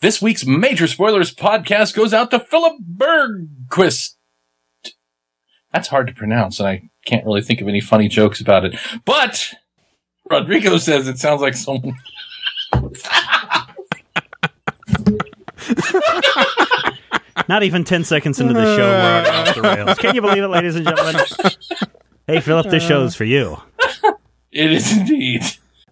This week's Major Spoilers podcast goes out to Philip Bergquist. That's hard to pronounce, and I can't really think of any funny jokes about it. But Rodrigo says it sounds like someone. Not even 10 seconds into the show, we're already off the rails. Can you believe it, ladies and gentlemen? Hey, Philip, this show's for you. It is indeed.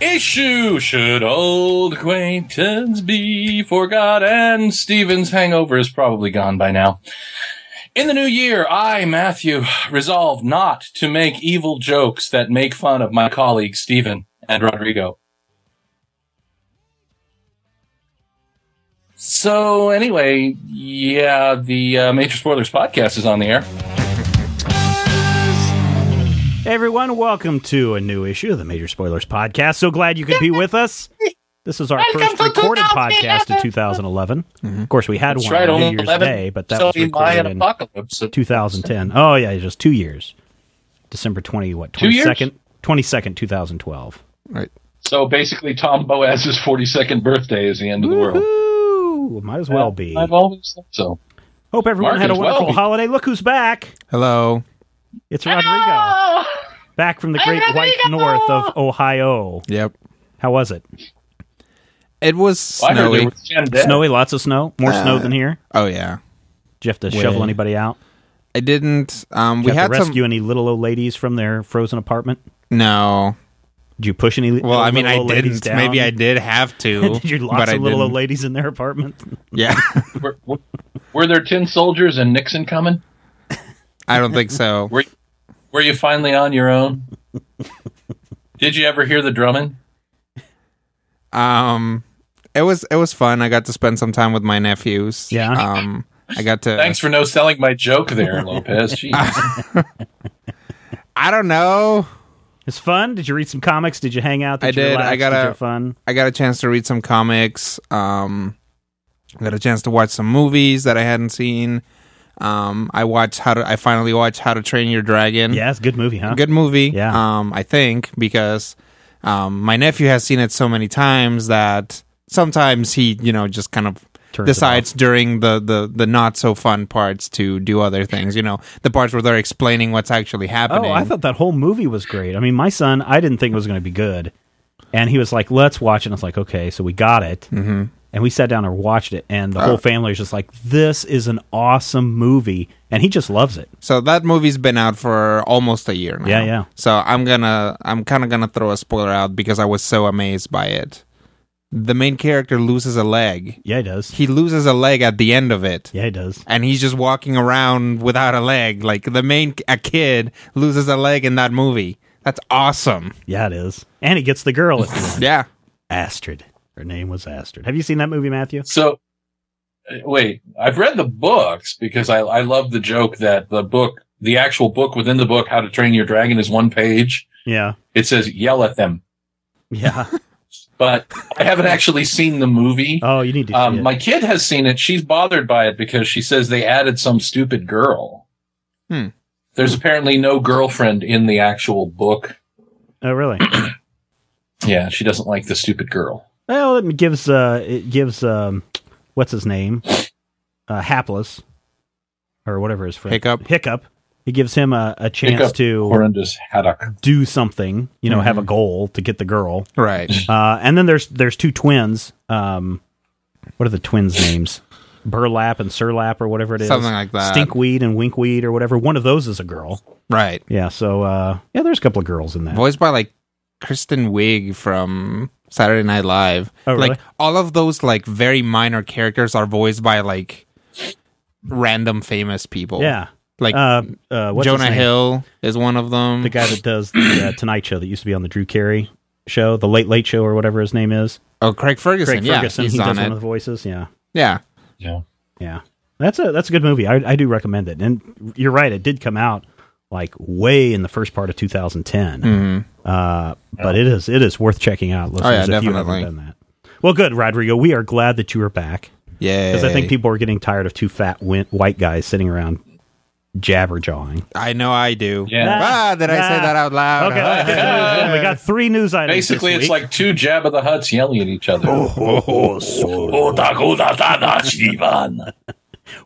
issue, should old acquaintance be forgot? And Steven's hangover is probably gone by now. In the new year, I, Matthew, resolve not to make evil jokes that make fun of my colleagues Steven and Rodrigo. So anyway, yeah, the uh, Major Spoilers podcast is on the air. Hey, everyone, welcome to a new issue of the Major Spoilers Podcast. So glad you could be with us. This is our first recorded podcast of 2011. Mm-hmm. Of course, we had That's one right, on only New Year's 11 Day, but that so was be Mayan recorded in apocalypse. 2010. Oh, yeah, just two years. December 20, what, 22nd? 22nd, 2012. Right. So basically, Tom Boaz's 42nd birthday is the end of the world. Woo! Might as well be. I've always thought so. Hope everyone Mark had a as well. wonderful holiday. Look who's back. Hello. It's Rodrigo. Back from the great white north of Ohio. Yep. How was it? It was I heard snowy. there was Snowy, lots of snow. More snow than here. Oh yeah. Did you have to Way. shovel anybody out? I didn't. Um, Did we have had to some. rescue any little old ladies from their frozen apartment? No. Did you push any? Well, I mean, I little old ladies didn't. down? Maybe I did have to. Did you but lots I of little old didn't. ladies in their apartment? Yeah. Were, were- were there tin soldiers and Nixon coming? I don't think so. Were Were you finally on your own? Did you ever hear the drumming? Um, it was it was fun. I got to spend some time with my nephews. Yeah. Um, I got to. Thanks for no selling my joke there, Lopez. Jeez. I don't know. It's fun. Did you read some comics? Did you hang out? I did. relax? I got Did a- fun. I got a chance to read some comics. Um, I got a chance to watch some movies that I hadn't seen. Um, I watched how to. I finally watched How to Train Your Dragon. Yeah, it's a good movie, huh? good movie. Yeah. Um, I think because um, my nephew has seen it so many times that sometimes he, you know, just kind of Turns decides during the, the the not so fun parts to do other things. You know, the parts where they're explaining what's actually happening. Oh, I thought that whole movie was great. I mean, my son, I didn't think it was going to be good, and he was like, "Let's watch it." And I was like, "Okay," so we got it, mm-hmm. And we sat down and watched it, and the oh. whole family was just like, "This is an awesome movie," and he just loves it. So that movie's been out for almost a year now. Yeah, yeah. So I'm gonna, I'm kind of gonna throw a spoiler out because I was so amazed by it. The main character loses a leg. Yeah, he does. He loses a leg at the end of it. Yeah, he does. and he's just walking around without a leg. Like the main a kid loses a leg in that movie. That's awesome. Yeah, it is. And he gets the girl at the end. Yeah. Astrid. Her name was Astrid. Have you seen that movie, Matthew? So, uh, wait, I've read the books because I, I love the joke that the book, the actual book within the book, How to Train Your Dragon, is one page. Yeah. It says yell at them, Yeah. but I haven't actually seen the movie. Oh, you need to see Um, it. my kid has seen it. She's bothered by it because she says they added some stupid girl. Hmm. There's apparently no girlfriend in the actual book. oh, really? Yeah, she doesn't like the stupid girl. Well, it gives uh, it gives um, what's his name, uh, hapless, or whatever his friend Hiccup. Hiccup. It gives him a, a chance Hiccup, to horrendous haddock. do something. You know, have a goal to get the girl. Right. Uh, and then there's there's two twins. Um, what are the twins' names? Burlap and Surlap or whatever it is. Something like that. Stinkweed and Winkweed or whatever. One of those is a girl. right. Yeah. So uh, yeah, there's a couple of girls in that. Voiced by like Kristen Wiig from Saturday Night Live. Oh, really? Like all of those like very minor characters are voiced by like random famous people. Yeah. Like Uh, uh, what's Jonah? Hill is one of them. the guy that does the uh, Tonight Show that used to be on the Drew Carey show, the Late Late Show or whatever his name is. oh, Craig Ferguson. Craig yeah, Ferguson. he's He does on one it. of the voices. Yeah. yeah. Yeah. Yeah. That's a that's a good movie. I, I do recommend it. And you're right, it did come out like way in the first part of 2010. Uh, but it is it is worth checking out, listeners, Mm-hmm. Oh, yeah, if you definitely. haven't done that. Well, good, Rodrigo. We are glad that you are back Yeah, because I think people are getting tired of two fat win- white guys sitting around jabber jawing. I know I do. Yeah. Ah, did I say that out loud? Okay, let's get to news then. we got three news items. Basically, this it's week. like two Jabba the Hutts yelling at each other.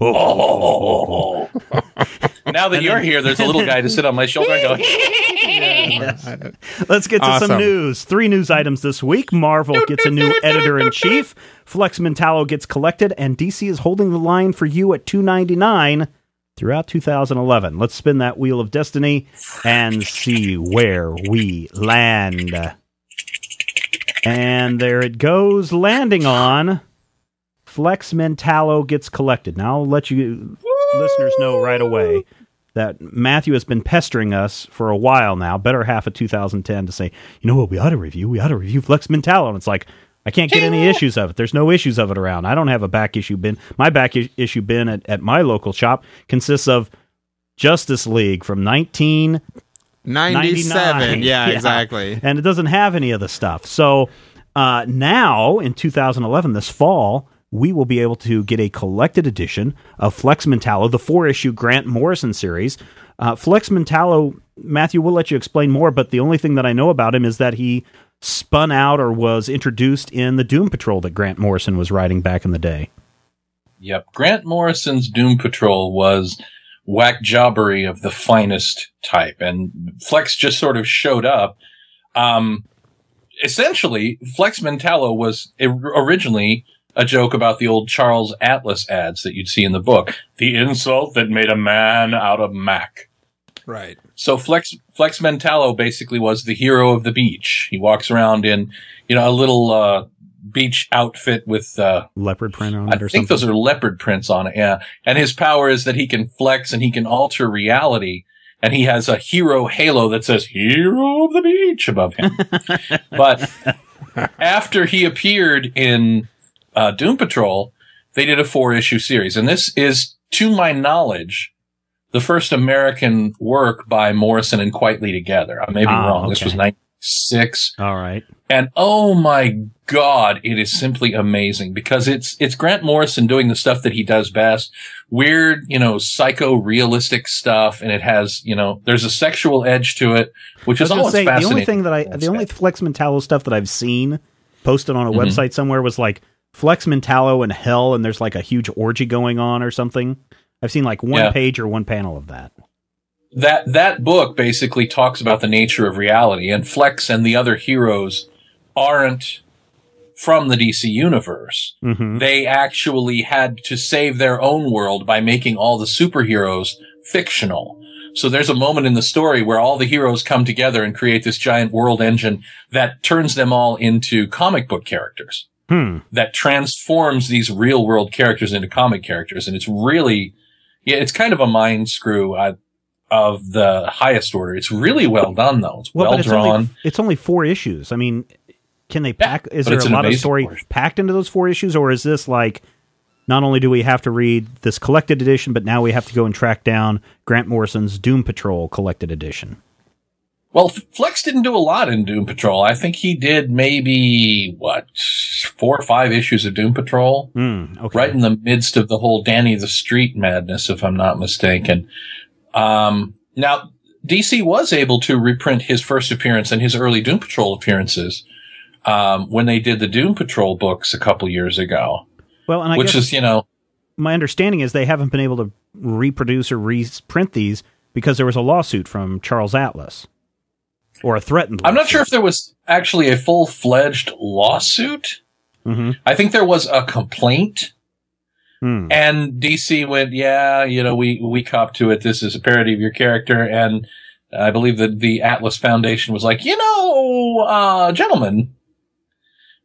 Oh, now that you're here, there's a little guy to sit on my shoulder and go. Let's get to some news. Three news items this week. Marvel gets a new editor in chief. Flex Mentallo gets collected, and DC is holding the line for you at two ninety nine throughout 2011. Let's spin that wheel of destiny and see where we land. And there it goes, landing on Flex Mentallo gets collected. Now I'll let you listeners know right away that Matthew has been pestering us for a while now, better half of 2010, to say, you know what, we ought to review, we ought to review Flex Mentallo. And it's like, I can't get any issues of it. There's no issues of it around. I don't have a back issue bin. My back issue bin at, at my local shop consists of Justice League from 19 97. 99. Yeah, exactly. and it doesn't have any of the stuff. So uh, now in 2011, this fall, we will be able to get a collected edition of Flex Mentallo, the four issue Grant Morrison series. Uh, Flex Mentallo, Matthew, we'll let you explain more, but the only thing that I know about him is that he spun out or was introduced in the Doom Patrol that Grant Morrison was writing back in the day. Yep. Grant Morrison's Doom Patrol was whack jobbery of the finest type, and Flex just sort of showed up. Um, essentially, Flex Mentallo was originally a joke about the old Charles Atlas ads that you'd see in the book. The insult that made a man out of Mac. Right. So Flex Flex Mentallo basically was the hero of the beach. He walks around in, you know, a little uh, beach outfit with uh, Leopard print on I it or think something. those are leopard prints on it. Yeah, and his power is that he can flex and he can alter reality. And he has a hero halo that says "Hero of the Beach" above him. but after he appeared in uh, Doom Patrol, they did a four issue series, and this is, to my knowledge, the first American work by Morrison and Quitely together. I may be Ah, wrong. This was ninety six. All right. And oh my God, it is simply amazing because it's, it's Grant Morrison doing the stuff that he does best. Weird, you know, psycho realistic stuff. And it has, you know, there's a sexual edge to it, which is was always say the only thing that I, the only Flex Mentallo stuff that I've seen posted on a Mm-hmm. website somewhere was like Flex Mentallo in hell, and there's like a huge orgy going on or something. I've seen like one Yeah. page or one panel of that. that that book basically talks about the nature of reality and Flex and the other heroes aren't from the DC universe. Mm-hmm. They actually had to save their own world by making all the superheroes fictional. So there's a moment in the story where all the heroes come together and create this giant world engine that turns them all into comic book characters. Hmm. That transforms these real world characters into comic characters. And it's really, yeah, it's kind of a mind screw uh, of the highest order. It's really well done though. It's well, it's drawn. only it's only four issues. I mean, can they pack? is there a lot of story portion. packed into those four issues, or is this like? Not only do we have to read this collected edition, but now we have to go and track down Grant Morrison's Doom Patrol collected edition. Well, Flex didn't do a lot in Doom Patrol. I think he did maybe what four or five issues of Doom Patrol, Hmm. okay. right in the midst of the whole Danny the Street madness, if I'm not mistaken. Um, now, DC was able to reprint his first appearance and his early Doom Patrol appearances um, when they did the Doom Patrol books a couple years ago, Well, and I which guess is you know my understanding is they haven't been able to reproduce or reprint these because there was a lawsuit from Charles Atlas or a threatened. I'm not sure if there was actually a full fledged lawsuit. Hmm I think there was a complaint. Hmm. And DC went, yeah, you know, we, we cop to it. This is a parody of your character. And I believe that the Atlas Foundation was like, you know, uh, gentlemen,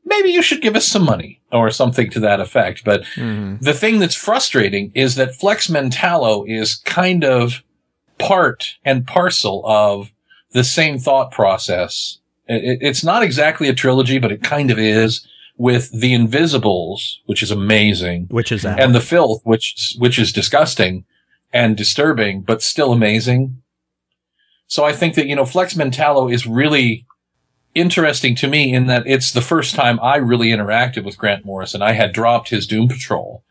maybe you should give us some money or something to that effect. But Mhm. the thing that's frustrating is that Flex Mentallo is kind of part and parcel of the same thought process. It- it's not exactly a trilogy, but it kind of is with the Invisibles, which is amazing, Which is out. and the Filth, which which is disgusting and disturbing, but still amazing. So I think that you know Flex Mentallo is really interesting to me in that it's the first time I really interacted with Grant Morrison. I had dropped his Doom Patrol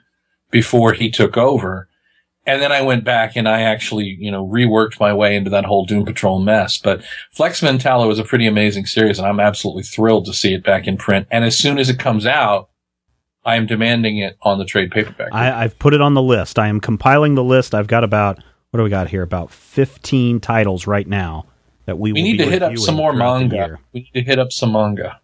before he took over. And then I went back and I actually, you know, reworked my way into that whole Doom Patrol mess. But Flex Mentallo is a pretty amazing series and I'm absolutely thrilled to see it back in print. And as soon as it comes out, I am demanding it on the trade paperback. I, I've put it on the list. I am compiling the list. I've got about what do we got here? About fifteen titles right now that we we will need be to hit up some more manga. We need to hit up some manga.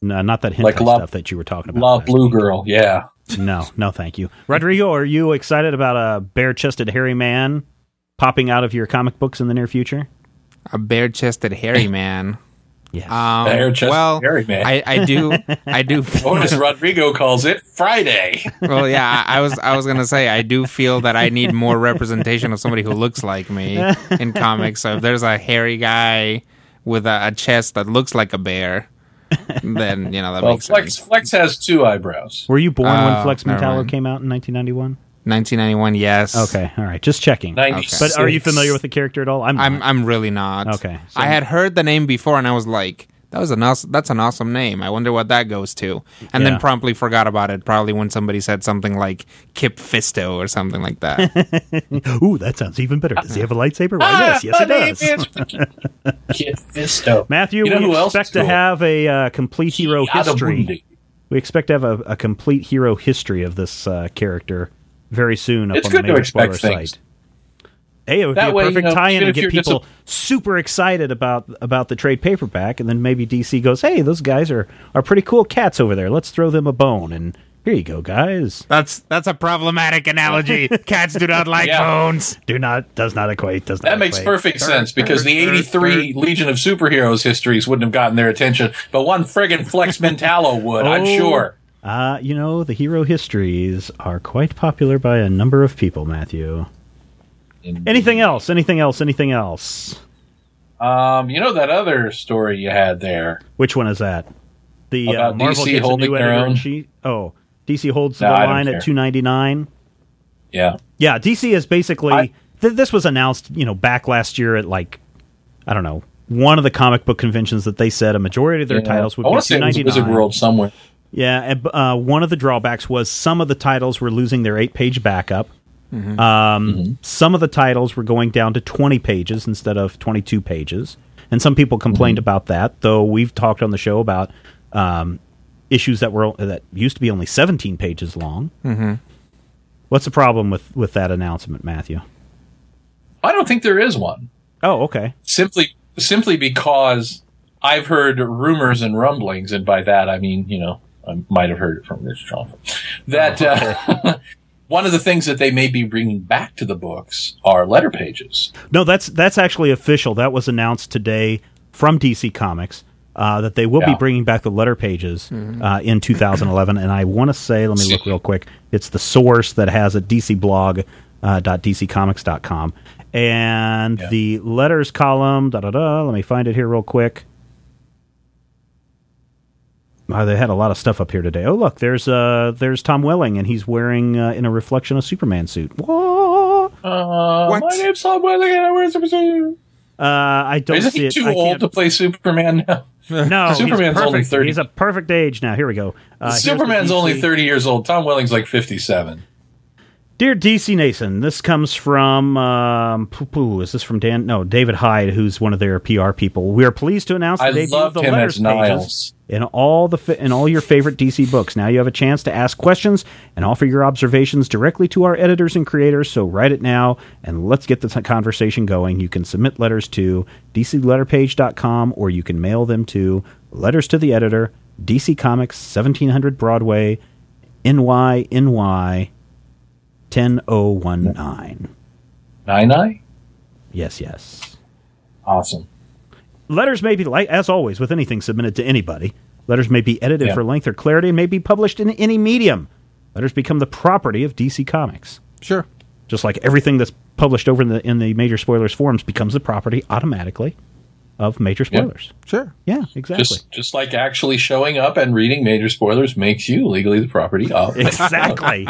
No, not that hentai Like La- stuff that you were talking about. La Blue week. Girl, yeah. No, no, thank you, Rodrigo. Are you excited about a bare-chested hairy man popping out of your comic books in the near future? A bare chested hairy man. Yes. Um, Bare-chested well, hairy man. I, I do, I do. Or as Rodrigo calls it, Friday. well, yeah, I, I was, I was gonna say, I do feel that I need more representation of somebody who looks like me in comics. So if there's a hairy guy with a, a chest that looks like a bear, then you know that Well, makes Flex sense. Flex has two eyebrows. Were you born when uh, Flex never Mentallo came out in 1991? 1991, yes. Okay, all right, just checking. Ninety. But are you familiar with the character at all? I'm. I'm. I'm really not. Okay, so- I had heard the name before, and I was like, "That was an awesome, that's an awesome name. I wonder what that goes to." And Yeah. then promptly forgot about it. Probably when somebody said something like Kit Fisto or something like that. Ooh, that sounds even better. Does he have a lightsaber? Why, Ah, yes, yes, my it does. is Kit Fisto. Matthew, You know we who expect is to cool? have a uh, complete hero history. We expect to have a, a complete hero history of this uh, character very soon up It's on good the to Major expect Spoiler things. site. Hey, it would That be a way, you perfect know, tie-in even and get you're just people super excited about about the trade paperback, and then maybe DC goes, "Hey, those guys are are pretty cool cats over there. Let's throw them a bone." And here you go, guys. that's that's a problematic analogy. Cats do not like Yeah. bones. Do not does not equate. Does not. That makes equate. perfect sense because the 83 Legion of Superheroes histories wouldn't have gotten their attention, but one friggin' Flex Mentallo would, I'm Oh. sure. Uh, you know, the hero histories are quite popular by a number of people, Matthew. Anything else? Anything else? Anything else? Um, you know that other story you had there? Which one is that? The uh, Marvel DC gets a new editor in chief. Oh, DC holds No, the line at two ninety nine. Yeah. Yeah, DC is basically. I- th- this was announced, you know, back last year at like, I don't know, one of the comic book conventions that they said a majority of their Yeah. titles would I be want to say two ninety Wizard. World somewhere. Yeah, and, uh, one of the drawbacks was some of the titles were losing their eight page backup. Mm-hmm. Um, Some of the titles were going down to 20 pages instead of 22 pages. And some people complained Mm-hmm. about that, though we've talked on the show about um, issues that were that used to be only 17 pages long. Mm-hmm. What's the problem with, with that announcement, Matthew? I don't think there is one. Oh, okay. Simply simply because I've heard rumors and rumblings, and by that I mean, you know, I might have heard it from Rich Johnston, that uh, one of the things that they may be bringing back to the books are letter pages. No, that's that's actually official. That was announced today from DC Comics uh, that they will be bringing back the letter pages uh, in 2011. and I want to say, let me look real quick. It's the source that has a DC blog. Uh, .dccomics.com and Yeah. the letters column da da da let me find it here real quick Oh, they had a lot of stuff up here today. Oh, look, there's uh, there's Tom Welling, and he's wearing uh, in a reflection a Superman suit. Whoa! Uh, What? My name's Tom Welling, and I wear Superman. Uh, I don't Isn't see he it. too I old can't- to play Superman now? No, he's Superman's only 30. He's a perfect age now. Here we go. Uh, Superman's only 30 years old. Tom Welling's like 57. Dear DC Nation, this comes from um, poo poo. Is this from Dan? No, David Hyde, who's one of their PR people. We are pleased to announce the I debut of the letters pages in all the fa- in all your favorite DC books. Now you have a chance to ask questions and offer your observations directly to our editors and creators. So write it now and let's get the conversation going. You can submit letters to dcletterpage.com or you can mail them to letters to the editor, DC Comics, 1700 Broadway, NY NY 10019. Nine Nine? Yes, yes. Awesome. Letters may be, like as always, with anything submitted to anybody. Letters may be edited Yeah. for length or clarity and may be published in any medium. Letters become the property of DC Comics. Sure. Just like everything that's published over in the in the major spoilers forums becomes the property automatically of major spoilers. Sure. Yeah, exactly. Just just like actually showing up and reading major spoilers makes you legally the property of. exactly.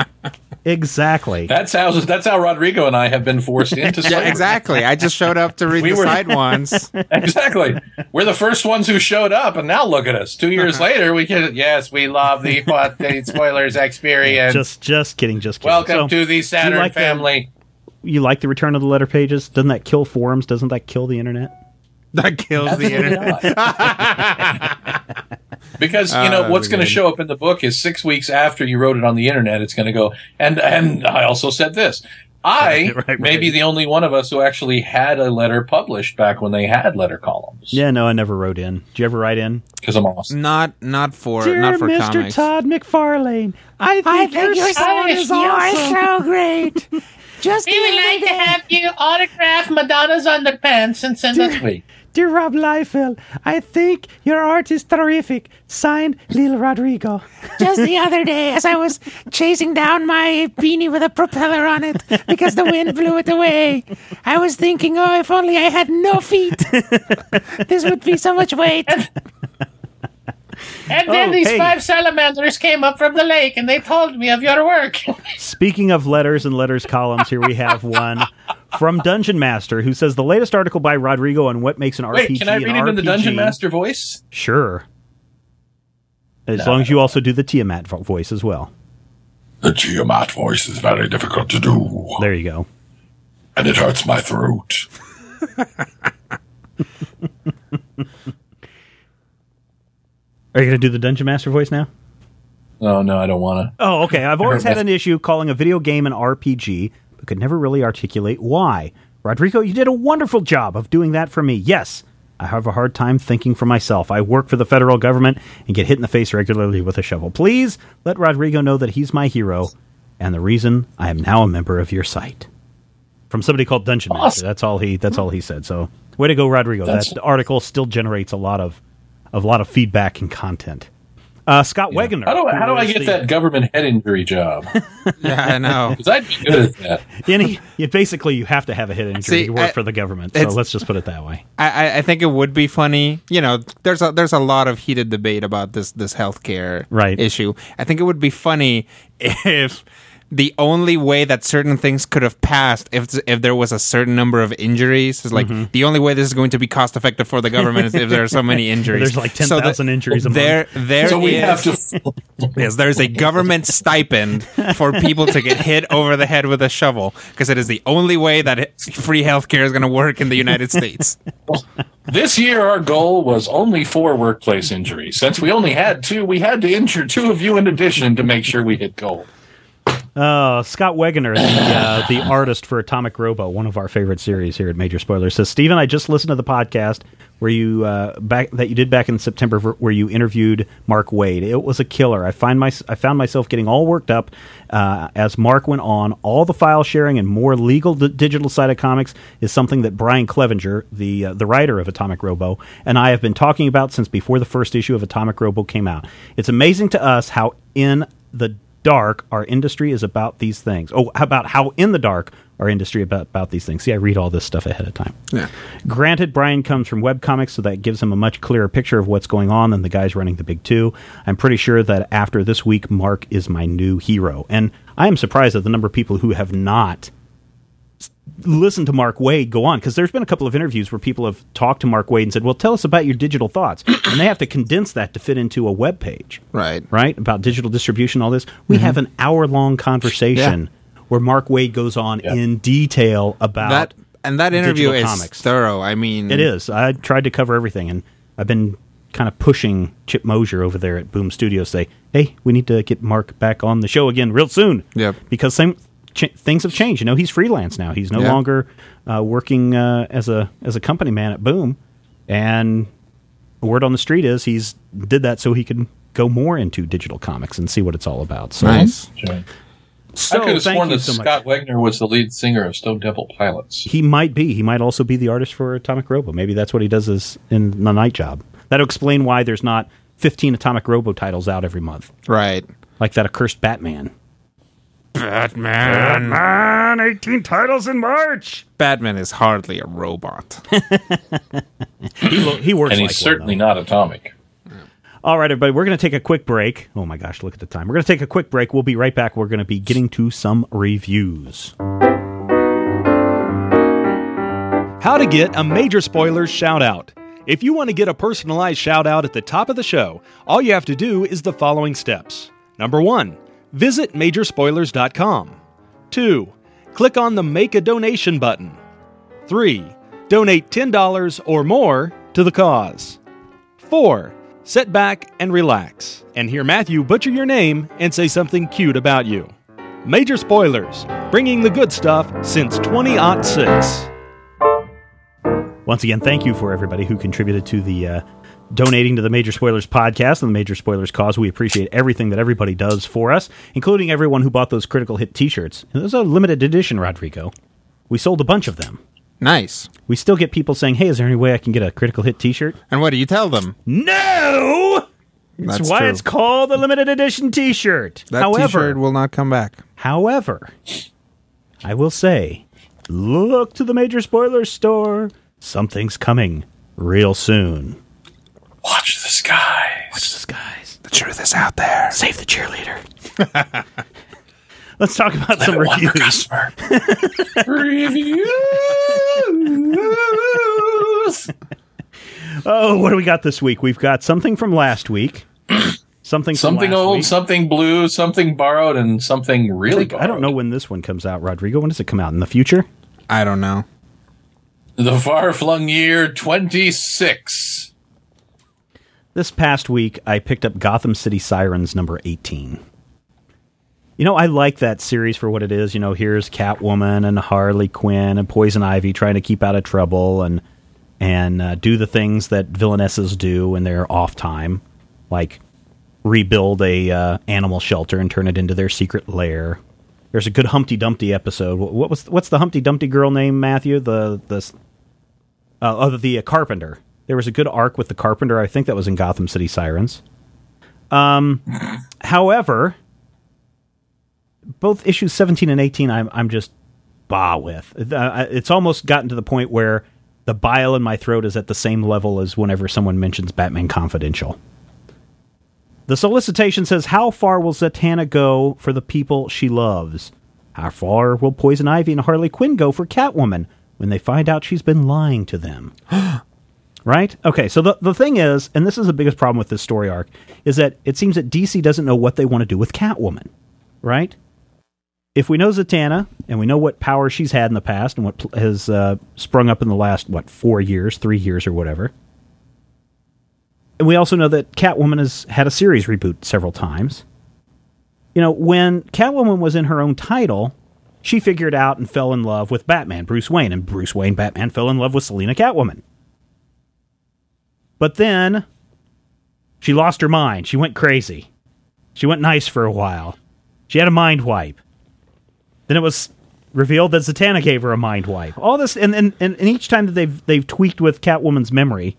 exactly. That's how that's how Rodrigo and I have been forced into Yeah, exactly. I just showed up to read We the were- side ones. exactly. We're the first ones who showed up, and now look at us. Two years uh-huh. later, we can. Yes, we love the what the spoilers experience. just just kidding, just kidding. Welcome So, to the Saturn like the- family. you like the return of the letter pages? Doesn't that kill forums? Doesn't that kill the internet? That kills the internet. because you know ah, what's going to show up in the book is six weeks after you wrote it on the internet. It's going to go. And and I also said this. I Right, right, may be the only one of us who actually had a letter published back when they had letter columns. Yeah, no, I never wrote in. Did you ever write in? because I'm awesome. Not not for Dear not for Mr. comics. Todd McFarlane, I think, your son is awesome. so great. Just We would like to have you autograph Madonna's underpants and send us. Wait, Dear Rob Liefeld, I think your art is terrific. Signed, Lil Rodrigo. Just the other day, as I was chasing down my beanie with a propeller on it because the wind blew it away, I was thinking, oh, if only I had no feet, this would be so much weight. And then Oh, these hey. five salamanders came up from the lake and they told me of your work. Speaking of letters and letters columns, here we have one from Dungeon Master who says the latest article by Rodrigo on what makes an RPG. Wait, can I read it in the Dungeon Master voice? Sure. As long as you also do the Tiamat voice as well. The Tiamat voice is very difficult to do, There you go. and it hurts my throat. Are you going to do the Dungeon Master voice now? Oh no, I don't want to. Oh, okay. I've always had an issue calling a video game an RPG, could never really articulate why. Rodrigo, you did a wonderful job of doing that for me. Yes, I have a hard time thinking for myself. I work for the federal government and get hit in the face regularly with a shovel. Please let Rodrigo know that he's my hero and the reason I am now a member of your site. From somebody called Dungeon Master. Awesome. That's all he. That's all he said. So, way to go, Rodrigo. That's- that article still generates a lot of, a lot of feedback and content. Uh, Scott Wegener. How do I, how do I get the- that government head injury job? Yeah, I know. Because I'd be good at that. Any, you basically you have to have a head injury See, to work I- for the government. So let's just put it that way. I, I- I think it would be funny. You know, there's a there's a lot of heated debate about this this healthcare Right. issue. I think it would be funny if the only way that certain things could have passed if if there was a certain number of injuries is like Mm-hmm. the only way this is going to be cost effective for the government is if there are so many injuries. There's like So that- 10,000 injuries a month. There, there So we is- have to. Yes, there's a government stipend for people to get hit over the head with a shovel because it is the only way that it- free healthcare is going to work in the United States. This year, our goal was only four workplace injuries. Since we only had two, we had to injure two of you in addition to make sure we hit goal. Uh, Scott Wegener, the uh, the artist for Atomic Robo, one of our favorite series here at Major Spoilers, says Stephen, I just listened to the podcast where you uh, back that you did back in September where you interviewed Mark Waid. It was a killer. I find my I found myself getting all worked up uh, as Mark went on. All the file sharing and more legal d- digital side of comics is something that Brian Clevenger, the uh, the writer of Atomic Robo, and I have been talking about since before the first issue of Atomic Robo came out. It's amazing to us how in the dark our industry is about these things. Oh, how about how in the dark our industry about about these things. See, I read all this stuff ahead of time. Yeah. Granted, Brian comes from webcomics, so that gives him a much clearer picture of what's going on than the guys running the big two. I'm pretty sure that after this week, Mark is my new hero, and I am surprised at the number of people who have not listened to Mark Waid go on because there's been a couple of interviews where people have talked to Mark Waid and said, "Well, tell us about your digital thoughts," and they have to condense that to fit into a web page Right. right? About digital distribution, all this. We mm-hmm. have an hour long conversation where Mark Waid goes on Yeah. in detail about That and that interview is comics. thorough. I mean, It is. I tried to cover everything, and I've been kind of pushing Chip Mosher over there at Boom Studios. Say, hey, we need to get Mark back on the show again real soon. Yep. Because same ch- things have changed. You know, he's freelance now. He's no Yeah. longer uh, working uh, as a as a company man at Boom, and the word on the street is he's did that so he can go more into digital comics and see what it's all about. So, Nice. so I could have sworn that so much. Scott Wegner was the lead singer of Stone Temple Pilots. He might be. He might also be the artist for Atomic Robo. Maybe that's what he does is in the night job. That'll explain why there's not 15 Atomic Robo titles out every month, Right. like that accursed Batman. Batman. Man, 18 titles in March. Batman is hardly a robot. He, lo- he works And he's one, certainly though. not atomic. All right, everybody, we're going to take a quick break. Oh my gosh, look at the time. We're going to take a quick break. We'll be right back. We're going to be getting to some reviews. How to get a major spoilers shout out. If you want to get a personalized shout out at the top of the show, all you have to do is the following steps. Number one, visit majorspoilers.com. Two, click on the Make a Donation button. Three, donate $10 or more to the cause. Four, sit back and relax and hear Matthew butcher your name and say something cute about you. Major Spoilers, bringing the good stuff since 2006. Once again, thank you for everybody who contributed to the uh, donating to the Major Spoilers podcast and the Major Spoilers cause. We appreciate everything that everybody does for us, including everyone who bought those critical hit T-shirts. It was a limited edition, Rodrigo. We sold a bunch of them. nice. We still get people saying, "Hey, is there any way I can get a critical hit T-shirt?" And what do you tell them? No. That's, That's why true. it's called a limited edition T-shirt. That however, t-shirt will not come back. however, I will say, look to the Major Spoilers store. Something's coming real soon. Watch the skies. Watch the skies. The truth is out there. Save the cheerleader. Let's talk about some Wonder reviews. customer. Reviews. Oh, what do we got this week? We've got something from last week. Something from Something last old, week. something blue, something borrowed, and something really borrowed. I don't know when this one comes out, Rodrigo. When does it come out? In the future? I don't know. The far flung year 26. This past week, I picked up Gotham City Sirens number 18. You know, I like that series for what it is. You know, here's Catwoman and Harley Quinn and Poison Ivy trying to keep out of trouble and and uh, do the things that villainesses do when they're off time, like rebuild a uh, animal shelter and turn it into their secret lair. There's a good Humpty Dumpty episode. What, was what's the Humpty Dumpty girl name? Matthew the the uh, oh, the uh, Carpenter. There was a good arc with the Carpenter. I think that was in Gotham City Sirens. Um, however, both issues 17 and 18, I'm I'm just bah with. Uh, It's almost gotten to the point where the bile in my throat is at the same level as whenever someone mentions Batman Confidential. The solicitation says, "How far will Zatanna go for the people she loves? How far will Poison Ivy and Harley Quinn go for Catwoman when they find out she's been lying to them?" right? Okay, so the the thing is, and this is the biggest problem with this story arc, is that it seems that DC doesn't know what they want to do with Catwoman, right? If we know Zatanna and we know what power she's had in the past and what pl- has uh, sprung up in the last what four years, three years, or whatever, and we also know that Catwoman has had a series reboot several times. You know, when Catwoman was in her own title, she figured out and fell in love with Batman, Bruce Wayne, and Bruce Wayne, Batman, fell in love with Selina Catwoman. But then she lost her mind. She went crazy. She went nice for a while. She had a mind wipe. Then it was revealed that Zatanna gave her a mind wipe. All this, and and, and, and each time that they've they've tweaked with Catwoman's memory,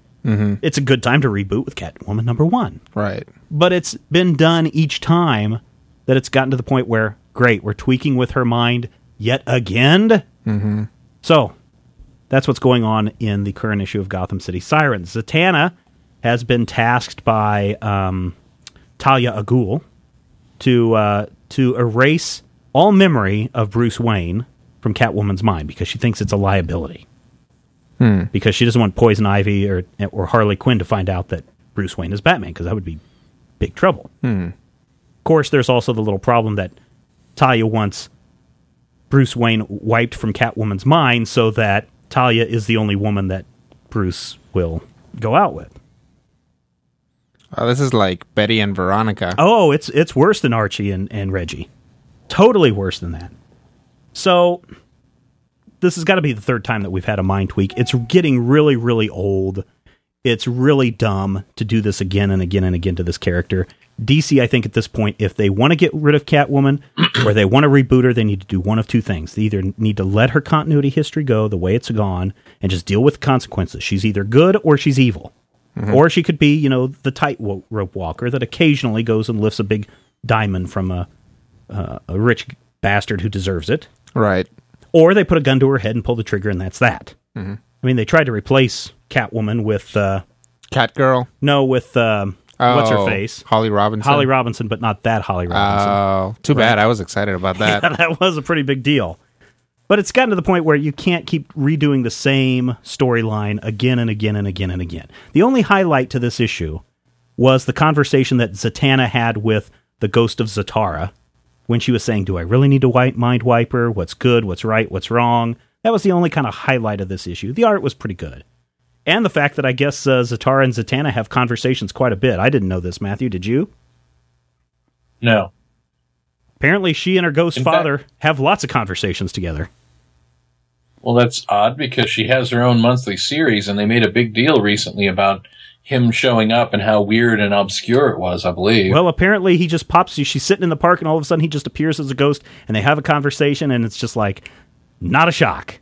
it's a good time to reboot with Catwoman number one. Right. But it's been done each time that it's gotten to the point where great, we're tweaking with her mind yet again. Mm-hmm. So that's what's going on in the current issue of Gotham City Sirens. Zatanna has been tasked by um, Talia al Ghul to uh, to erase all memory of Bruce Wayne from Catwoman's mind because she thinks it's a liability. Because she doesn't want Poison Ivy or or Harley Quinn to find out that Bruce Wayne is Batman because that would be big trouble. Of course, there's also the little problem that Talia wants Bruce Wayne wiped from Catwoman's mind so that Talia is the only woman that Bruce will go out with. Oh, this is like Betty and Veronica. Oh, it's it's worse than Archie and, and Reggie. Totally worse than that. So this has got to be the third time that we've had a mind tweak. It's getting really, really old. It's really dumb to do this again and again and again to this character. DC, I think at this point, if they want to get rid of Catwoman or they want to reboot her, they need to do one of two things. They either need to let her continuity history go the way it's gone and just deal with the consequences. She's either good or she's evil. Or she could be, you know, the tightrope walker that occasionally goes and lifts a big diamond from a uh, a rich bastard who deserves it, Right. or they put a gun to her head and pull the trigger, and that's that. I mean, they tried to replace Catwoman with uh, Cat girl. no, with um, what's her Oh, face, Holly Robinson. Holly Robinson, but not that Holly Robinson. Oh, too bad. I was excited about that. that was a pretty big deal. But it's gotten to the point where you can't keep redoing the same storyline again and again and again and again. The only highlight to this issue was the conversation that Zatanna had with the ghost of Zatara when she was saying, Do I really need to wipe mind wiper? What's good? What's right? What's wrong? That was the only kind of highlight of this issue. The art was pretty good. And the fact that I guess uh, Zatara and Zatanna have conversations quite a bit. I didn't know this, Matthew. Did you? No. Apparently, she and her ghost In fact- father have lots of conversations together. Well, that's odd because she has her own monthly series, and they made a big deal recently about him showing up and how weird and obscure it was. I believe. Well, apparently he just pops. She's sitting in the park, and all of a sudden he just appears as a ghost, and they have a conversation, and it's just like not a shock.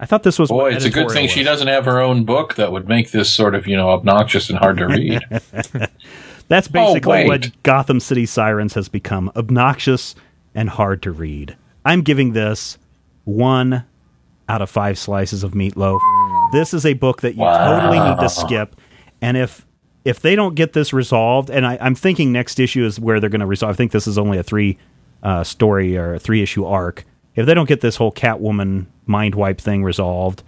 I thought this was Boy, it's a good thing she doesn't have her own book that would make this sort of you know obnoxious and hard to read. That's basically Oh, what. Gotham City Sirens has become: obnoxious and hard to read. I'm giving this one out of five slices of meatloaf. This is a book that you totally need to skip, and if if they don't get this resolved, and I, I'm thinking next issue is where they're going to resolve. I think this is only a three uh, story or a three issue arc. If they don't get this whole Catwoman mind wipe thing resolved,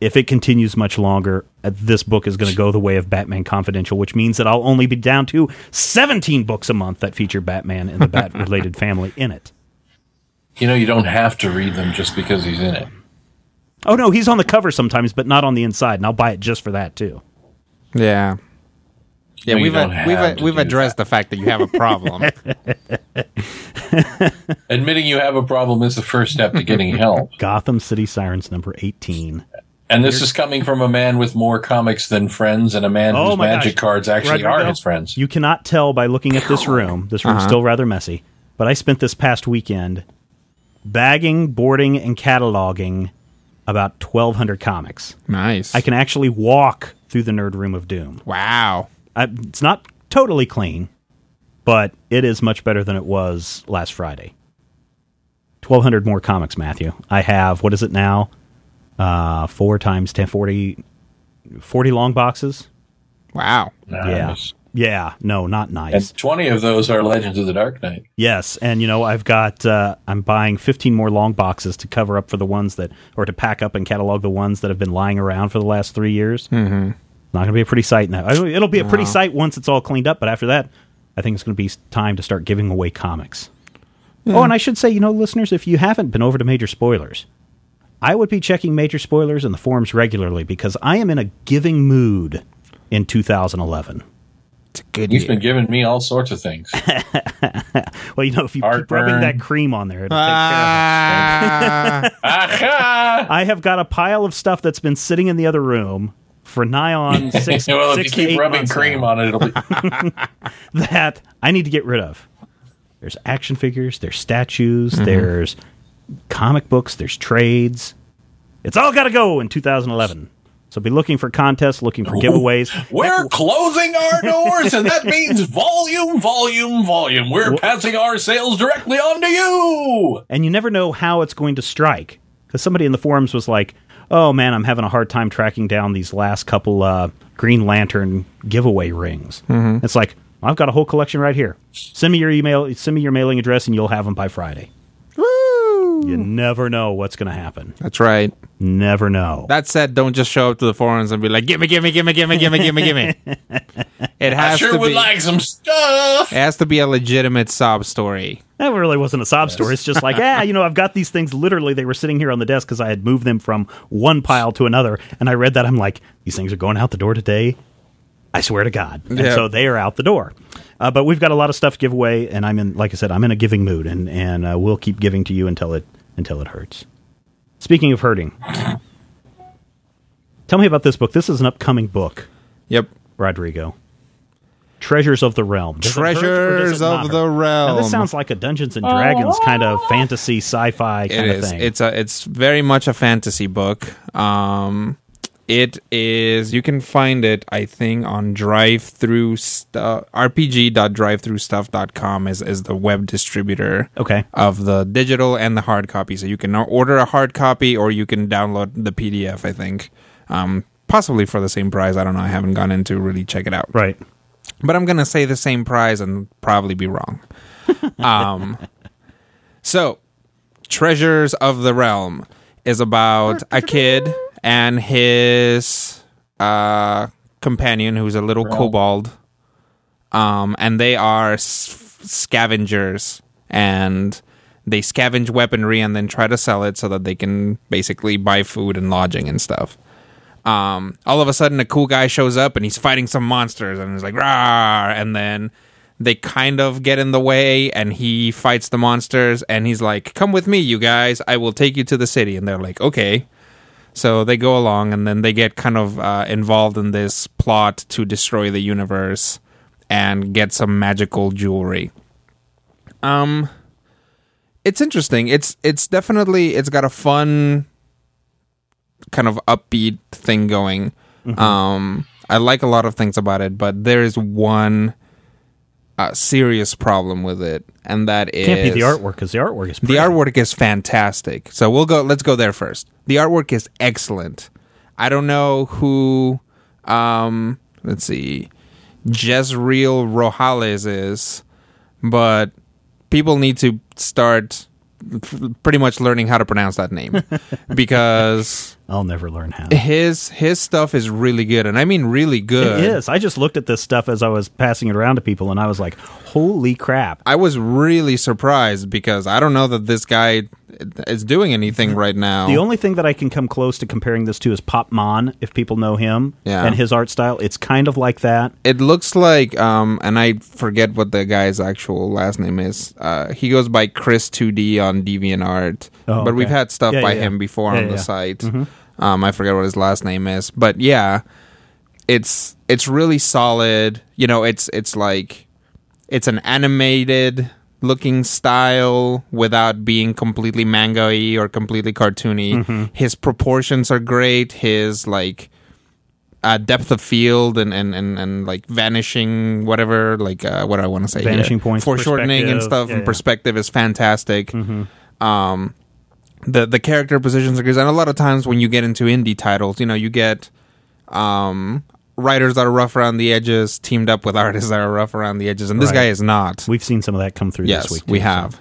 if it continues much longer, uh, this book is going to go the way of Batman Confidential, which means that I'll only be down to 17 books a month that feature Batman and the Bat related family in it. you know, you don't have to read them just because he's in it. Oh, no, he's on the cover sometimes, but not on the inside, and I'll buy it just for that, too. Yeah. Yeah, No, you we've don't we've have to we've do addressed the fact that you have a problem. Admitting you have a problem is the first step to getting help. Gotham City Sirens number 18. And this is coming from a man with more comics than friends, and a man Oh whose my magic gosh. cards actually Rodrigo, are his friends. You cannot tell by looking at this room. This room's uh-huh. still rather messy. But I spent this past weekend bagging, boarding, and cataloging about 1,200 comics. nice. I can actually walk through the Nerd Room of Doom. wow. I, it's not totally clean, but it is much better than it was last Friday. 1,200 more comics, Matthew. I have, what is it now? Uh, four times 10, 40, 40 long boxes? Wow. Nice. Yeah. Yeah. No, not nice. And 20 of those are Legends of the Dark Knight. Yes, and you know I've got uh, I'm buying 15 more long boxes to cover up for the ones that, or to pack up and catalog the ones that have been lying around for the last three years. Mm-hmm. Not going to be a pretty sight now. It'll be a pretty sight once it's all cleaned up, but after that, I think it's going to be time to start giving away comics. Oh, and I should say, you know, listeners, if you haven't been over to Major Spoilers, I would be checking Major Spoilers in the forums regularly because I am in a giving mood in 2011. It's a good He's year. been giving me all sorts of things. Well, you know, if you keep Heartburn. rubbing that cream on there, it'll take care of it. Ah, I have got a pile of stuff that's been sitting in the other room for nigh on six, well, if you keep rubbing cream now, on it, it'll be. that I need to get rid of. There's action figures, there's statues, Mm-hmm. there's comic books, there's trades. It's all got to go in 2011. So be looking for contests, looking for giveaways. We're closing our doors, and that means volume, volume, volume. We're passing our sales directly on to you. and you never know how it's going to strike. Because somebody in the forums was like, "Oh man, I'm having a hard time tracking down these last couple uh, Green Lantern giveaway rings." Mm-hmm. It's like I've got a whole collection right here. Send me your email, send me your mailing address, and you'll have them by Friday. You never know what's going to happen. That's right. Never know. That said, don't just show up to the forums and be like, "Gimme, gimme, gimme, gimme, gimme, gimme, gimme." It has I has sure to would be. like some stuff. it has to be a legitimate sob story. That really wasn't a sob story. It's just like, yeah, you know, I've got these things. Literally, they were sitting here on the desk because I had moved them from one pile to another. And I read that. I'm like, these things are going out the door today. I swear to God. And Yeah. so they are out the door. Uh, but we've got a lot of stuff to give away, and I'm in, like I said, I'm in a giving mood, and and uh, we'll keep giving to you until it until it hurts. Speaking of hurting, tell me about this book. This is an upcoming book, Yep. Rodrigo. Treasures of the Realm. Does it hurt or does it Treasures of hurt? the Now, realm. this sounds like a Dungeons and Dragons kind of fantasy sci-fi It kind of is. thing. It's a. It's very much a fantasy book. Um, It is. You can find it. I think on drive through stuff. rpg.drivethrustuff.com is is the web distributor. Okay. Of the digital and the hard copy, so you can order a hard copy or you can download the PDF. I think, um, possibly for the same price. I don't know. I haven't gone into really check it out. Right. But I'm gonna say the same price and probably be wrong. um, so, Treasures of the Realm is about a kid and his uh, companion who's a little kobold. Um, and they are s- scavengers and they scavenge weaponry and then try to sell it so that they can basically buy food and lodging and stuff. Um, all of a sudden, a cool guy shows up and he's fighting some monsters and he's like, Rawr! and then they kind of get in the way and he fights the monsters and he's like, Come with me, you guys. I will take you to the city. And they're like, Okay. So they go along and then they get kind of uh, involved in this plot to destroy the universe and get some magical jewelry. Um, it's interesting. It's it's definitely it's got a fun kind of upbeat thing going. Um, I like a lot of things about it, but there is one uh, serious problem with it, and that is Can't be the artwork because the artwork is the pretty. artwork is fantastic. So we'll go. Let's go there first. The artwork is excellent. I don't know who. Um, let's see, Jezreel Rojales is, but people need to start pretty much learning how to pronounce that name because I'll never learn how. his his stuff is really good, and I mean really good. It is. I just looked at this stuff as I was passing it around to people, and I was like, "Holy crap!" I was really surprised because I don't know that this guy is doing anything right now. The only thing that I can come close to comparing this to is Pop Mon, if people know him, Yeah. and his art style. It's kind of like that. it looks like um and i forget what the guy's actual last name is uh he goes by chris 2d on deviantart Oh, but we've had stuff Yeah, by yeah, him before Yeah, on the yeah. Mm-hmm. site um i forget what his last name is but yeah it's it's really solid you know it's it's like it's an animated looking style without being completely manga-y or completely cartoony Mm-hmm. his proportions are great his like uh, depth of field and, and, and, and like vanishing whatever like uh, what do I want to say here? Vanishing points, foreshortening and stuff yeah, and yeah. perspective is fantastic Mm-hmm. um the the character positions are good and a lot of times when you get into indie titles you know you get um writers that are rough around the edges teamed up with artists that are rough around the edges and this Right. guy is not We've seen some of that come through yes this week. we too, so. have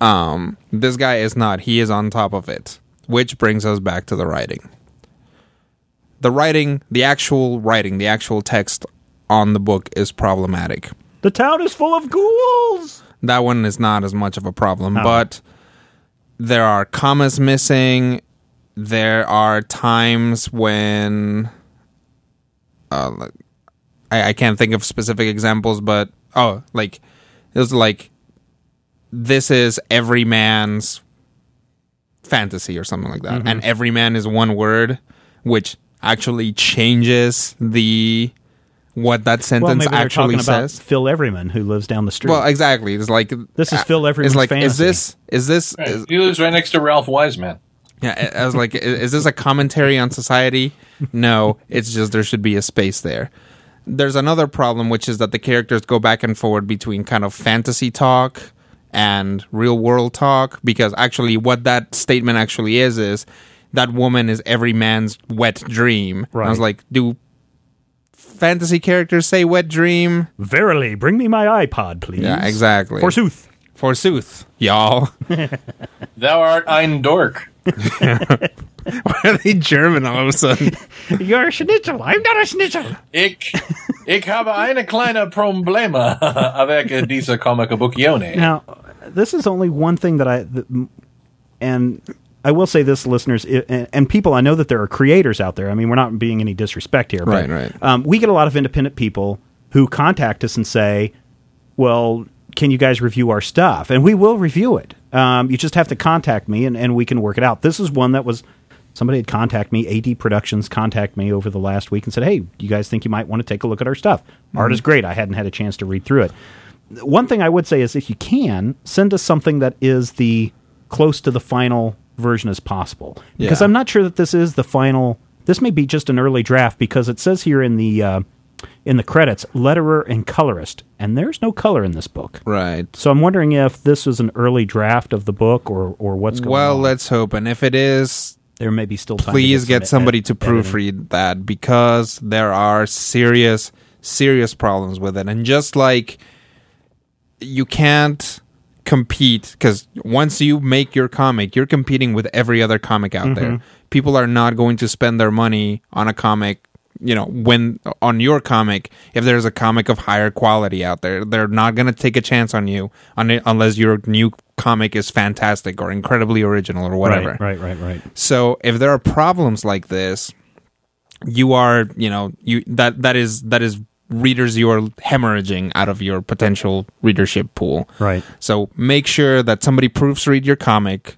um this guy is not he is on top of it which brings us back to the writing the writing the actual writing the actual text on the book is problematic The town is full of ghouls. that one is not as much of a problem Oh. but there are commas missing there are times when uh, I, I can't think of specific examples but oh like it was like this is every man's fantasy or something like that Mm-hmm. and every man is one word which actually changes the what that Well, sentence maybe actually talking about says Phil Everyman, who lives down the street. well, exactly. It's like This is uh, Phil Everyone's It's like is this is this Right. is, He lives right next to Ralph Wiseman. yeah? I I was like, is this a commentary on society? No, it's just there should be a space there. There's another problem, which is that the characters go back and forward between kind of fantasy talk and real world talk because actually, what that statement actually is is that woman is every man's wet dream. And I was like, do fantasy characters say wet dream? Verily, bring me my iPod, please. Yeah, exactly. Forsooth. Forsooth, y'all. Thou art ein Dork. Why are they German all of a sudden? You're a schnitzel. I'm not a schnitzel. Ich, ich habe eine kleine Probleme avec diese comic bookione. Now, this is only one thing that I, th- and I will say this, listeners, and, and people. I know that there are creators out there. I mean, we're not being any disrespect here, but, Right, right. Um, we get a lot of independent people who contact us and say, "Well, can you guys review our stuff?" And we will review it. Um, you just have to contact me, and, and we can work it out. This is one that was. Somebody had contact me, AD Productions contact me over the last week and said, "Hey, you guys think you might want to take a look at our stuff? Art is great. I hadn't had a chance to read through it." one thing I would say is if you can send us something that is the close to the final version as possible because Yeah. I'm not sure that this is the final this may be just an early draft because it says here in the uh, in the credits, letterer and colorist, and there's no color in this book. Right. So I'm wondering if this was an early draft of the book or or what's going Well, on. Well, let's hope. And if it is, there may be still time. please to get some somebody ed- to editing. proofread that because there are serious serious problems with it and just like you can't compete because once you make your comic you're competing with every other comic out there Mm-hmm. people are not going to spend their money on a comic you know when on your comic if there's a comic of higher quality out there they're not going to take a chance on you on it, unless your new comic is fantastic or incredibly original or whatever Right, right, right, right. so if there are problems like this, you are, you know, you that that is that is readers you are hemorrhaging out of your potential readership pool. Right. So make sure that somebody proofread your comic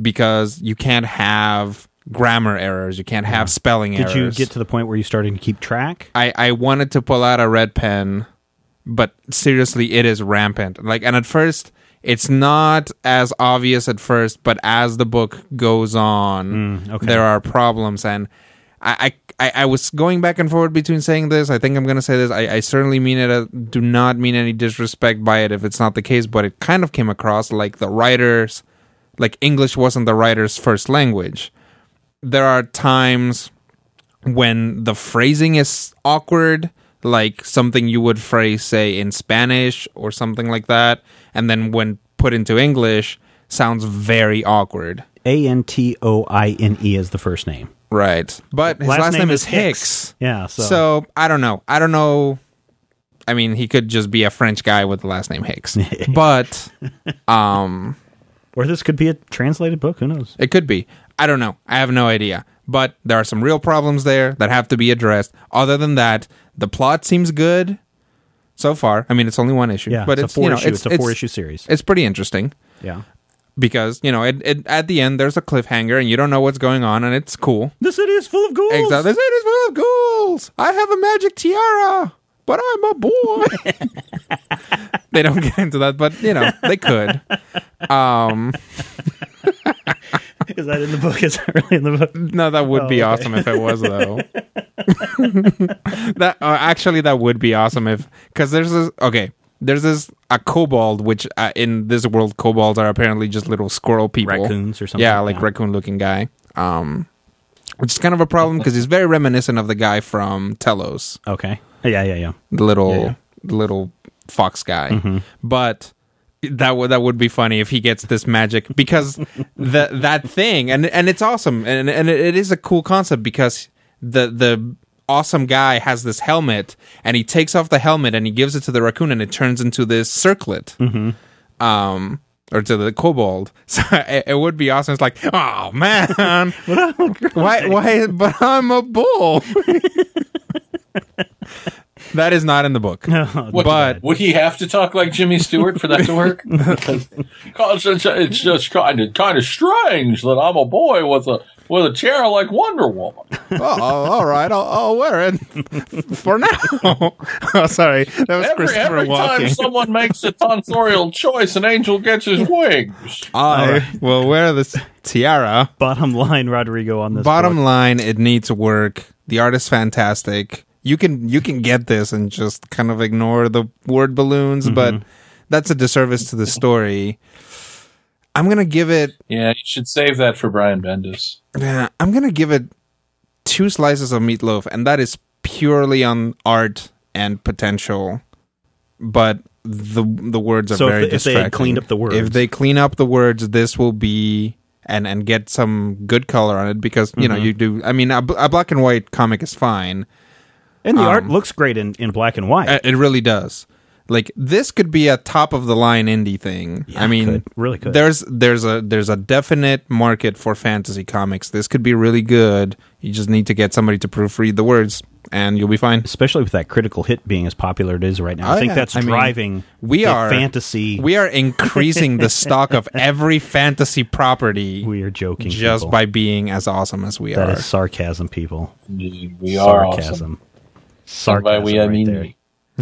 because you can't have grammar errors, you can't have spelling Did errors. you get to the point where you're starting to keep track? I, I wanted to pull out a red pen, but seriously, it is rampant. Like, and at first, it's not as obvious at first, but as the book goes on, Mm, okay. there are problems. And I, I, I- I was going back and forward between saying this. I think I'm going to say this. I, I certainly mean it. Uh, do not mean any disrespect by it if it's not the case, but it kind of came across like the writers, like English wasn't the writer's first language. There are times when the phrasing is awkward, like something you would phrase, say, in Spanish or something like that, and then when put into English, sounds very awkward. A N T O I N E is the first name. Right. But his last, name, is Hicks. Yeah. So, So. I don't know. I don't know. I mean, he could just be a French guy with the last name Hicks. but um or this could be a translated book. Who knows? It could be. I don't know. I have no idea. But there are some real problems there that have to be addressed. Other than that, the plot seems good so far. I mean, it's only one issue, Yeah. but it's, it's, a four you know, issue. it's, It's, a four issue series. It's pretty interesting yeah. Because you know, it, it, at the end there's a cliffhanger and you don't know what's going on, and it's cool. The city is full of ghouls. Exactly. It is full of ghouls. I have a magic tiara, but I'm a boy. they don't get into that, but you know, they could. Um, Is that in the book? Is that really in the book? No, that would Oh, be okay. awesome if it was though. that uh, actually that would be awesome if because there's this okay there's this a kobold which uh, in this world kobolds are apparently just little squirrel people Raccoons or something yeah like that. raccoon looking guy um which is kind of a problem because he's very reminiscent of the guy from Tellos Okay. Yeah, yeah, yeah. the little Yeah, yeah. little fox guy Mm-hmm. but that would that would be funny if he gets this magic because the that thing and and it's awesome and and it is a cool concept because the the awesome guy has this helmet and he takes off the helmet and he gives it to the raccoon and it turns into this circlet. Mm-hmm. um or to the kobold. So it, it would be awesome. It's like oh man. Why why but i'm a bull. That is not in the book. What, But- would he have to talk like Jimmy Stewart for that to work? Because it's, it's just kind of kind of strange that I'm a boy with a with a chair like Wonder Woman. Oh, oh, all right, I'll, I'll wear it for now. oh, sorry, that was Every, Christopher every time someone makes a tonsorial choice, an angel gets his wings. I will wear this tiara. Bottom line, Rodrigo, on this. Bottom book. line, it needs work. The art is fantastic. You can you can get this and just kind of ignore the word balloons, but mm-hmm. that's a disservice to the story. I'm gonna give it. Yeah, you should save that for Brian Bendis. Yeah, I'm gonna give it two slices of meatloaf, and that is purely on art and potential. But the the words are So if very they- if they had distracting. cleaned up the words. if they clean up the words, this will be and and get some good color on it because you know Mm-hmm. you do. I mean, a, a black and white comic is fine. and the art um, looks great in, in black and white. Uh, It really does. Like this could be a top of the line indie thing. Yeah, I mean, could. Really could. There's there's a there's a definite market for fantasy comics. This could be really good. You just need to get somebody to proofread the words, and you'll be fine. Especially with that critical hit being as popular as it is right now. Oh, I think yeah. that's I mean, driving we the are- fantasy. We are increasing the stock of every fantasy property we are joking. just people. by being as awesome as we That are. is sarcasm, people. Indeed, we are awesome. sarcasm. And Sarcasm. by we, I right mean there.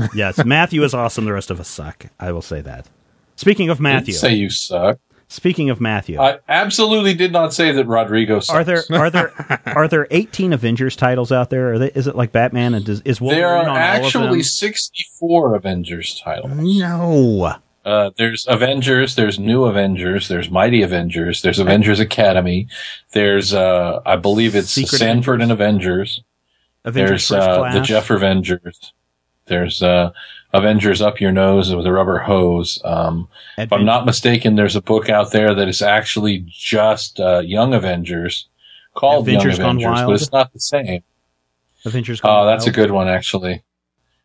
yes, Matthew is awesome. The rest of us suck. I will say that. Speaking of Matthew, say you suck. Speaking of Matthew, I absolutely did not say that Rodrigo. Sucks. are there are there are there 18 Avengers titles out there? Are they, is it like Batman and does, is Wolverine There are on all of actually 64 Avengers titles. No. Uh, there's Avengers, there's New Avengers, there's Mighty Avengers, there's Avengers Academy, there's, uh, I believe it's Secret Sanford and Avengers, Avengers there's, uh, the Jeff Avengers, there's, uh, Avengers Up Your Nose with a rubber hose. Um, if I'm not mistaken, there's a book out there that is actually just, uh, Young Avengers called Avengers Young Avengers, Wild? but it's not the same. Avengers. Oh, Gone that's a good one, actually.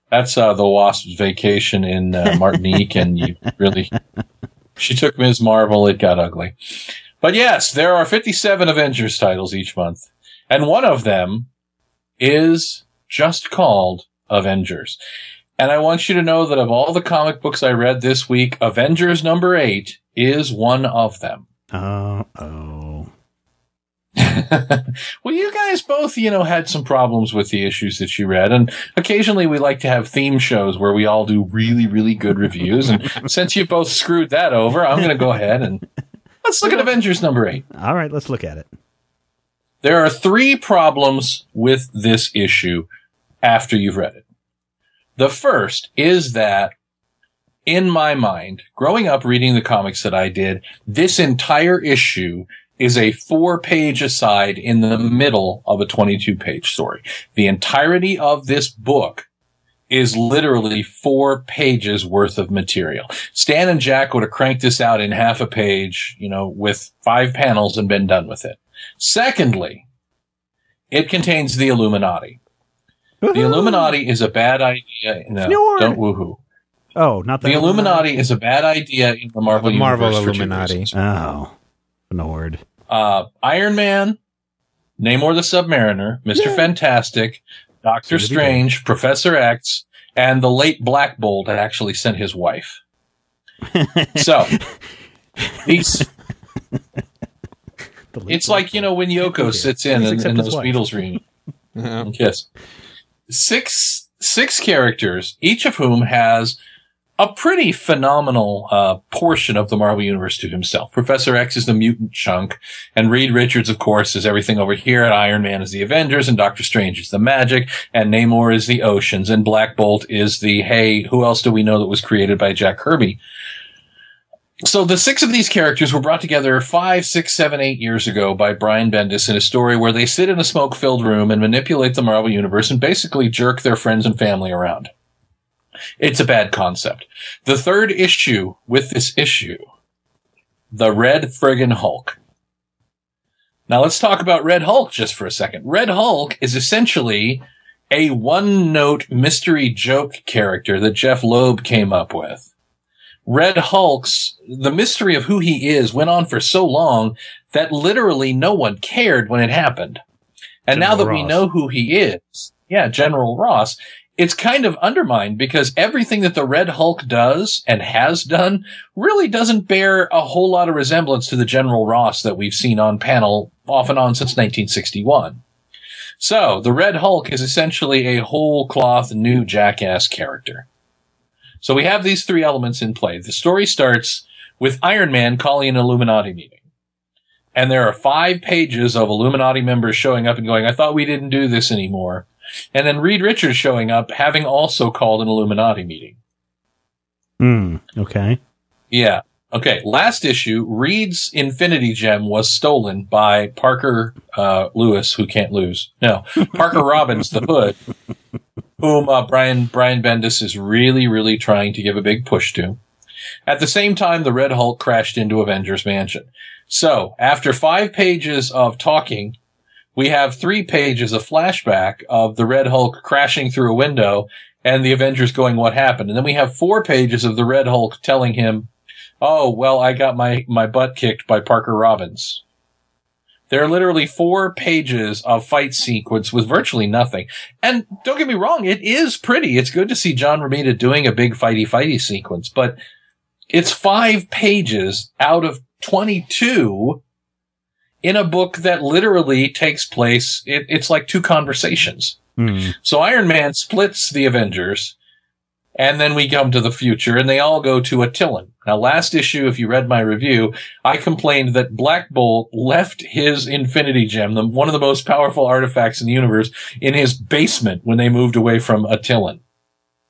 That's uh, the Wasp's vacation in uh, Martinique, and you really, she took Ms. Marvel. It got ugly, but yes, there are 57 Avengers titles each month, and one of them is just called Avengers. And I want you to know that of all the comic books I read this week, Avengers number eight is one of them. Oh, oh. well, you guys both, you know, had some problems with the issues that you read, and occasionally we like to have theme shows where we all do really, really good reviews. And since you both screwed that over, I'm going to go ahead and let's look at Avengers number eight. All right, let's look at it. There are three problems with this issue after you've read it. The first is that in my mind, growing up reading the comics that I did, this entire issue is a four page aside in the middle of a 22 page story. The entirety of this book is literally four pages worth of material. Stan and Jack would have cranked this out in half a page, you know, with five panels and been done with it. Secondly, it contains the Illuminati. The Illuminati is a bad idea. No, Snort. don't woohoo. Oh, not The Illuminati is a bad idea in the Marvel The Marvel universe Illuminati. reasons. Oh, Nord. Uh, Iron Man, Namor the Submariner, Mr. Fantastic, Doctor Soon to be Strange, Professor X, and the late Black Bolt had actually sent his wife. so, these, The late it's like, you know, when Yoko sits in Please in, accept in his those wife. Beatles reunions. Yeah. Six six characters, each of whom has a pretty phenomenal uh, portion of the Marvel Universe to himself. Professor X is the mutant chunk, and Reed Richards, of course, is everything over here. And Iron Man is the Avengers, and Doctor Strange is the magic, and Namor is the oceans, and Black Bolt is the hey, who else do we know that was created by Jack Kirby? So the six of these characters were brought together five, six, seven, eight years ago by Brian Bendis in a story where they sit in a smoke-filled room and manipulate the Marvel Universe and basically jerk their friends and family around. It's a bad concept. The third issue with this issue, the Red Friggin' Hulk. Now let's talk about Red Hulk just for a second. Red Hulk is essentially a one-note mystery joke character that Jeph Loeb came up with. Red Hulk's, the mystery of who he is went on for so long that literally no one cared when it happened. And now General that we know who he is, yeah, General Ross, it's kind of undermined because everything that the Red Hulk does and has done really doesn't bear a whole lot of resemblance to the General Ross that we've seen on panel off and on since 1961. So, the Red Hulk is essentially a whole cloth new jackass character. So we have these three elements in play. The story starts with Iron Man calling an Illuminati meeting. And there are five pages of Illuminati members showing up and going, I thought we didn't do this anymore. And then Reed Richards showing up, having also called an Illuminati meeting. Hmm. Okay. Yeah. Okay. Last issue, Reed's Infinity Gem was stolen by Parker uh, Lewis, who can't lose. No, Parker Robbins, the Hood, whom uh, Brian Brian Bendis is really, really trying to give a big push to. At the same time, the Red Hulk crashed into Avengers Mansion. So, after five pages of talking, we have three pages of flashback of the Red Hulk crashing through a window and the Avengers going, what happened? And then we have four pages of the Red Hulk telling him, oh, well, I got my, my butt kicked by Parker Robbins. There are literally four pages of fight sequence with virtually nothing. And don't get me wrong, it is pretty. It's good to see John Romita doing a big fighty fighty sequence, but it's five pages out of 22 in a book that literally takes place. It, it's like two conversations. Hmm. So Iron Man splits the Avengers, And then we come to the future and they all go to Attilan. Now, last issue, if you read my review, I complained that Black Bolt left his Infinity Gem, the, one of the most powerful artifacts in the universe, in his basement when they moved away from Attilan.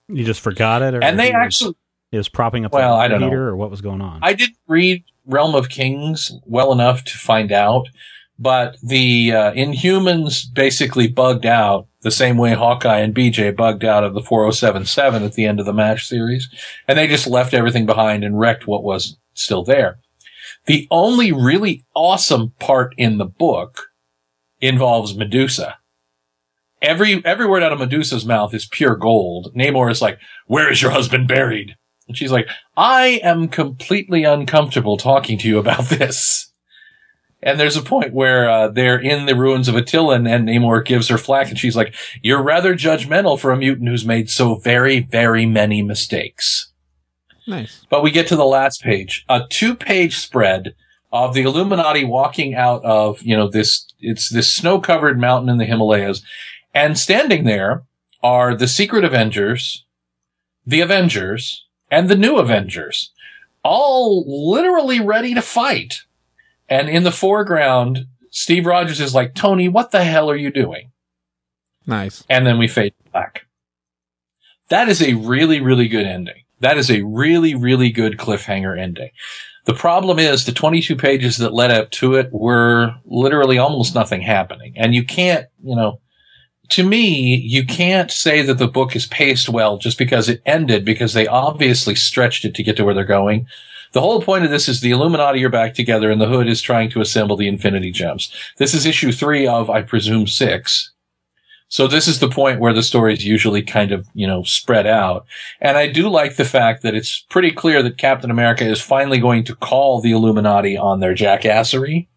You just forgot it, or And they actually, it was propping up Well, the I don't know. or what was going on? I didn't read Realm of Kings well enough to find out, but the uh, Inhumans basically bugged out the same way Hawkeye and BJ bugged out of the 4077 at the end of the MASH series, and they just left everything behind and wrecked what was still there. The only really awesome part in the book involves Medusa. Every every word out of Medusa's mouth is pure gold. Namor is like, "Where is your husband buried?" And she's like, I am completely uncomfortable talking to you about this. And there's a point where uh, they're in the ruins of Attilan and Namor gives her flack and she's like, you're rather judgmental for a mutant who's made so very, very many mistakes. Nice. But we get to the last page, a two page spread of the Illuminati walking out of, you know, this, it's this snow covered mountain in the Himalayas. And standing there are the Secret Avengers, the Avengers, and the new Avengers, all literally ready to fight. And in the foreground, Steve Rogers is like, Tony, what the hell are you doing? Nice. and then we fade to black. That is a really, really good ending. That is a really, really good cliffhanger ending. The problem is the 22 pages that led up to it were literally almost nothing happening. And you can't, you know, to me, you can't say that the book is paced well just because it ended because they obviously stretched it to get to where they're going. The whole point of this is the Illuminati are back together and the Hood is trying to assemble the Infinity Gems. This is issue three of, I presume, six. So this is the point where the story is usually kind of, you know, spread out. And I do like the fact that it's pretty clear that Captain America is finally going to call the Illuminati on their jackassery.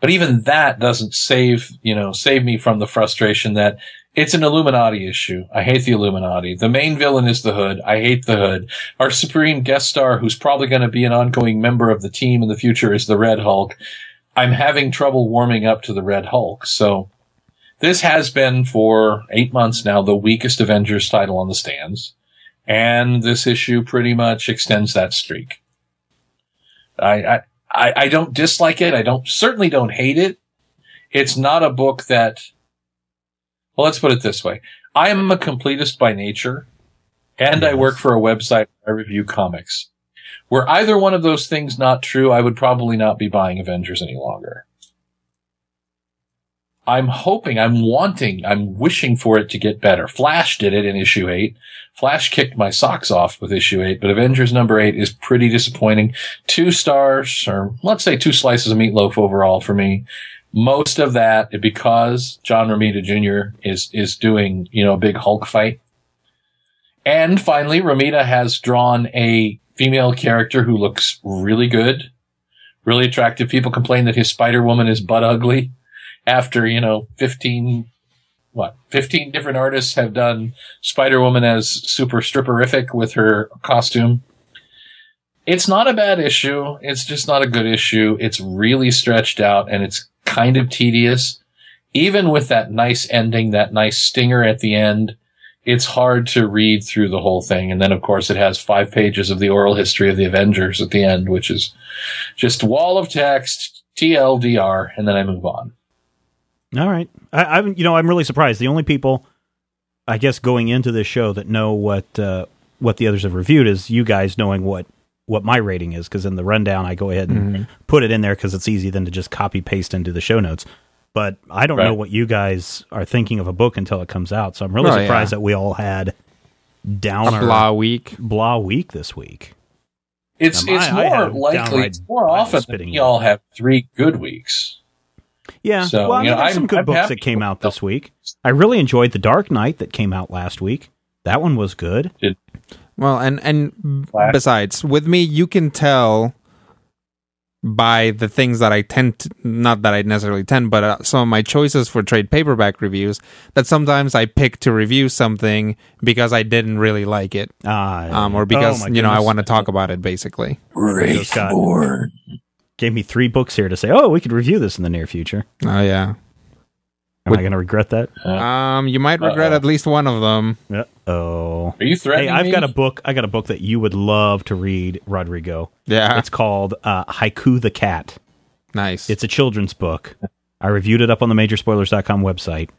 But even that doesn't save, you know, save me from the frustration that it's an Illuminati issue. I hate the Illuminati. The main villain is the Hood. I hate the Hood. Our supreme guest star, who's probably going to be an ongoing member of the team in the future, is the Red Hulk. I'm having trouble warming up to the Red Hulk. So this has been for eight months now the weakest Avengers title on the stands. And this issue pretty much extends that streak. I, I, I, don't dislike it. I don't, certainly don't hate it. It's not a book that, well, let's put it this way. I am a completist by nature and I work for a website where I review comics. Were either one of those things not true, I would probably not be buying Avengers any longer. I'm hoping, I'm wanting, I'm wishing for it to get better. Flash did it in issue 8. Flash kicked my socks off with issue 8, but Avengers number 8 is pretty disappointing. Two stars, or let's say two slices of meatloaf overall for me. Most of that because John Romita Jr. is, is doing, you know, a big Hulk fight. And finally, Romita has drawn a female character who looks really good, really attractive. People complain that his Spider Woman is butt ugly after, you know, 15, what, 15 different artists have done Spider Woman as super stripperific with her costume. It's not a bad issue. It's just not a good issue. It's really stretched out and it's kind of tedious. Even with that nice ending, that nice stinger at the end, it's hard to read through the whole thing. And then, of course, it has five pages of the oral history of the Avengers at the end, which is just wall of text, TLDR, and then I move on. All right. I, I'm, you know, I'm really surprised. The only people, I guess, going into this show that know what uh, what the others have reviewed is you guys knowing what what my rating is. Because in the rundown, I go ahead and mm-hmm. put it in there because it's easy then to just copy paste into the show notes. But I don't know what you guys are thinking of a book until it comes out. So I'm really Oh, surprised yeah. that we all had downer A blah week. blah week this week. It's Now, it's I- I more had likely, downright it's more often that spitting we all have three good weeks. Yeah. So, well, I you mean, know, there's some I'm- good I'm books that came out this week. I really enjoyed The Dark Knight that came out last week. That one was good. Well, and and Flash. besides, with me, you can tell by the things that I tend to, not that I necessarily tend, but uh, some of my choices for trade paperback reviews that sometimes I pick to review something because I didn't really like it, Uh, um, or because oh you know I want to talk about it. Basically, Just Wraithborn. Gave me three books here to say, oh, we could review this in the near future. oh yeah, Am I going to regret that? Um, you might regret Uh-oh. at least one of them. Oh. Are you threatening Hey, I've me? got a book. I got a book that you would love to read, Rodrigo. Yeah, It's called uh, Haiku the Cat. nice. It's a children's book. I reviewed it up on the majorspoilers.com website.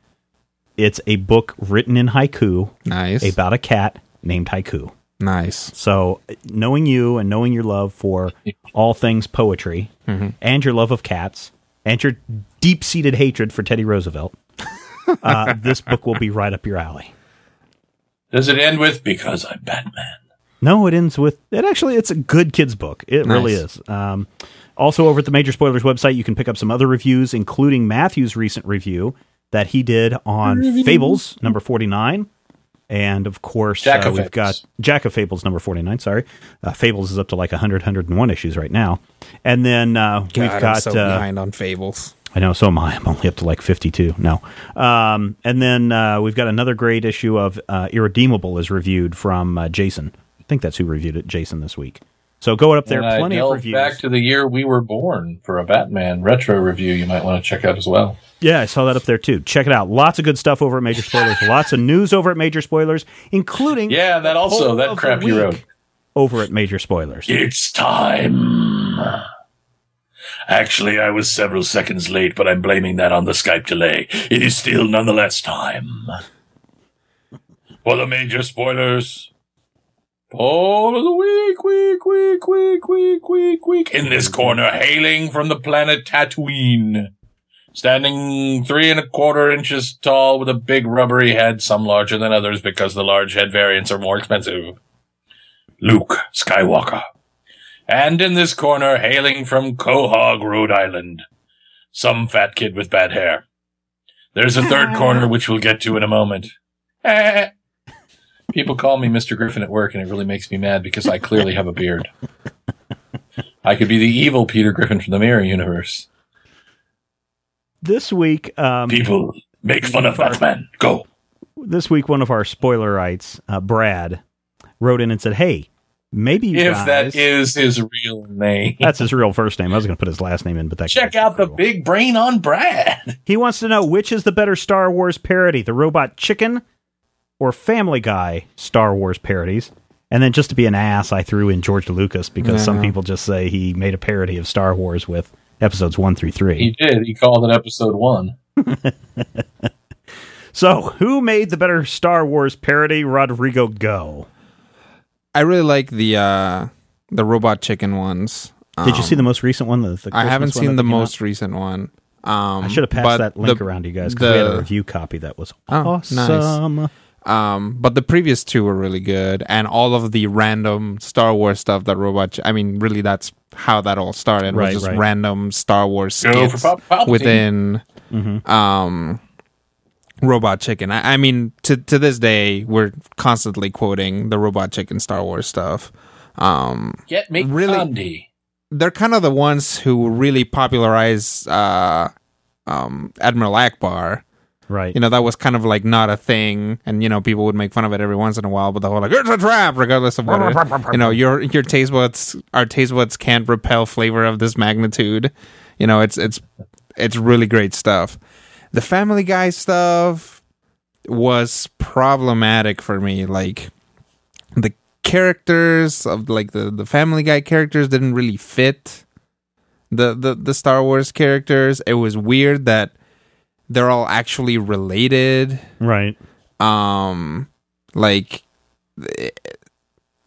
It's a book written in haiku nice. about a cat named Haiku. nice. So, knowing you and knowing your love for all things poetry and your love of cats and your deep seated hatred for Teddy Roosevelt, uh, this book will be right up your alley. Does it end with because I'm Batman? No, it ends with it. Actually, it's a good kids book. It really is. Um, also, over at the Major Spoilers website, you can pick up some other reviews, including Matthew's recent review that he did on Fables number forty nine, and of course, Jack uh, of we've got Jack of Fables number forty nine. Sorry, uh, Fables is up to like 100, 101 issues right now, and then uh, we've got I'm so uh, behind on Fables. I know, so am I. I'm only up to like 52. No. Um, and then uh, we've got another great issue of uh, Irredeemable is reviewed from uh, Jason. I think that's who reviewed it, Jason, this week. So go up there, And I plenty of reviews. back to the year we were born for a Batman retro review. You might want to check out as well. yeah, I saw that up there too. Check it out. Lots of good stuff over at Major Spoilers. Lots of news over at Major Spoilers, including Yeah, that also that crap you wrote. over at Major Spoilers. It's time. Actually, I was several seconds late, but I'm blaming that on the Skype delay. It is still nonetheless time. For the major spoilers. Poll of the week, week, week, week, week, week, week. In this corner, hailing from the planet Tatooine. Standing three and a quarter inches tall with a big rubbery head, some larger than others because the large head variants are more expensive. Luke Skywalker. And in this corner, hailing from Quahog, Rhode Island, some fat kid with bad hair. There's a third corner, which we'll get to in a moment. Eh. People call me Mr. Griffin at work, and it really makes me mad because I clearly have a beard. I could be the evil Peter Griffin from the Mirror Universe. This week, um, People make fun of Batman. Go. this week, one of our spoilerites, uh, Brad, wrote in and said, "Hey, maybe If guys, that is his real name. that's his real first name. I was going to put his last name in, but that Check out the cruel. big brain on Brad. He wants to know which is the better Star Wars parody, the Robot Chicken or Family Guy Star Wars parodies. And then just to be an ass, I threw in George Lucas because some people just say he made a parody of Star Wars with episodes one through three. He did. He called it episode one. So, who made the better Star Wars parody? Rodrigo, go. I really like the uh the robot chicken ones. Did you Um, see the most recent one? The, the I haven't seen the came out? most recent one. Um, I should have passed that link the- around to you guys because we had a review copy that was Oh, nice. awesome. Um, but the previous two were really good, and all of the random Star Wars stuff that Robot. Ch- I mean, really, that's how that all started. Right, was just right. random Star Wars Go skits Pal- Palpatine. within Mhm. um, Robot Chicken. I, I mean, to to this day, we're constantly quoting the Robot Chicken Star Wars stuff. Um, Get me Really? Gandhi. they're kind of the ones who really popularize uh, um, Admiral Ackbar. Right. You know, that was kind of like not a thing, and you know, people would make fun of it every once in a while. But the whole like it's a trap, regardless of what it, you know, your your taste buds, our taste buds can't repel flavor of this magnitude. You know, it's it's it's really great stuff. The Family Guy stuff was problematic for me. Like the characters of like the the Family Guy characters didn't really fit the the the Star Wars characters. It was weird that they're all actually related. right. Um, like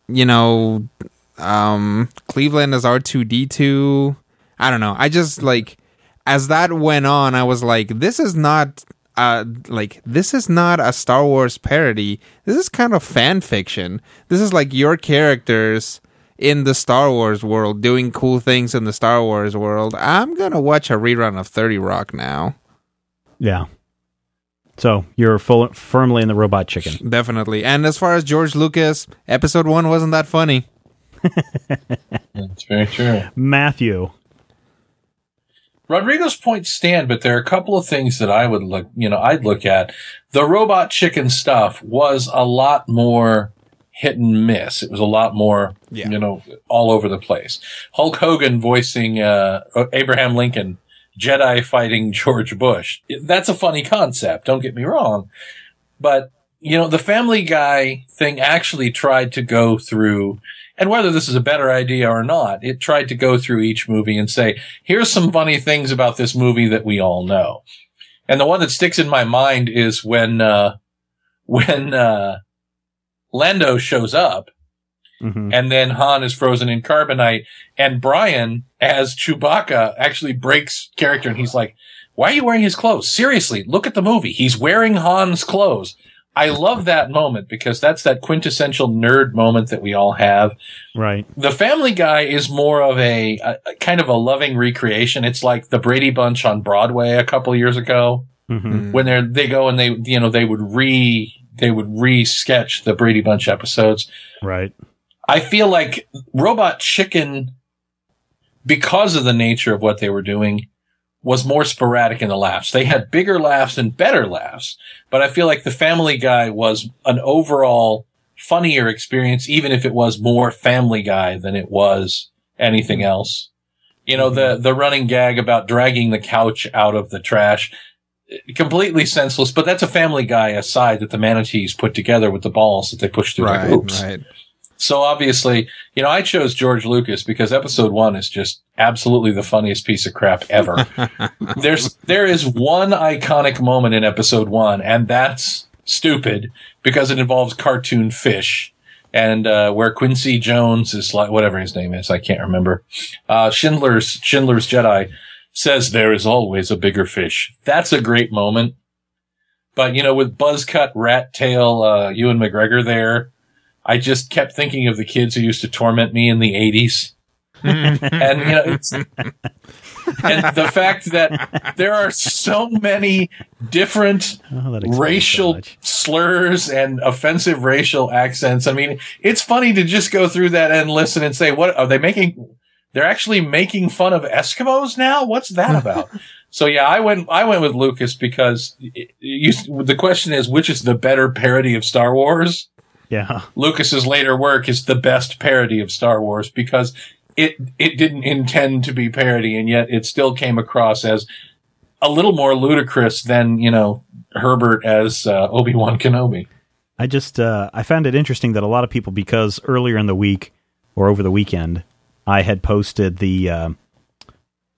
you know, um, Cleveland is R two D two. I don't know. I just like as that went on, I was like, this is not. Uh, like this is not a Star Wars parody. This is kind of fan fiction. This is like your characters in the Star Wars world doing cool things in the Star Wars world. I'm gonna watch a rerun of Thirty Rock now. Yeah. So you're full, firmly in the robot chicken. Definitely. And as far as George Lucas, episode one wasn't that funny. That's very true. Matthew. Rodrigo's points stand, but there are a couple of things that I would look, you know, I'd look at. The robot chicken stuff was a lot more hit and miss. It was a lot more, Yeah. you know, all over the place. Hulk Hogan voicing uh, Abraham Lincoln Jedi fighting George Bush. That's a funny concept. Don't get me wrong. But, you know, the Family Guy thing actually tried to go through, and whether this is a better idea or not, it tried to go through each movie and say, here's some funny things about this movie that we all know. And the one that sticks in my mind is when, uh, when, uh, Lando shows up Mhm. and then Han is frozen in carbonite, and Brian, as Chewbacca, actually breaks character, and he's like, "Why are you wearing his clothes? Seriously, look at the movie. He's wearing Han's clothes." I love that moment because that's that quintessential nerd moment that we all have. Right. The Family Guy is more of a, a a kind of a loving recreation. It's like the Brady Bunch on Broadway a couple years ago hmm when they they go and they you know they would re they would re-sketch the Brady Bunch episodes. Right. I feel like Robot Chicken, because of the nature of what they were doing, was more sporadic in the laughs. They had bigger laughs and better laughs, but I feel like the Family Guy was an overall funnier experience, even if it was more Family Guy than it was anything else. You know, the, the running gag about dragging the couch out of the trash, completely senseless, but that's a Family Guy aside that the manatees put together with the balls that they push through Right, the hoops. right. So obviously, you know, I chose George Lucas because episode one is just absolutely the funniest piece of crap ever. There's, there is one iconic moment in episode one, and that's stupid because it involves cartoon fish and, uh, where Quincy Jones is like, whatever his name is, I can't remember. Uh, Schindler's, Schindler's Jedi says there is always a bigger fish. That's a great moment. But, you know, with Buzzcut, Rat Tail, uh, Ewan McGregor there, I just kept thinking of the kids who used to torment me in the 80s. Mm. and, you know, it's, and the fact that there are so many different Oh, explains so racial slurs and offensive racial accents. I mean, it's funny to just go through that and listen and say, what are they making? They're actually making fun of Eskimos now? What's that about? so yeah, I went, I went with Lucas because it- you, the question is, which is the better parody of Star Wars? Yeah. Lucas's later work is the best parody of Star Wars because it it didn't intend to be parody and yet it still came across as a little more ludicrous than you know Herbert as uh, Obi Wan Kenobi. I just uh, I found it interesting that a lot of people because earlier in the week or over the weekend I had posted the uh,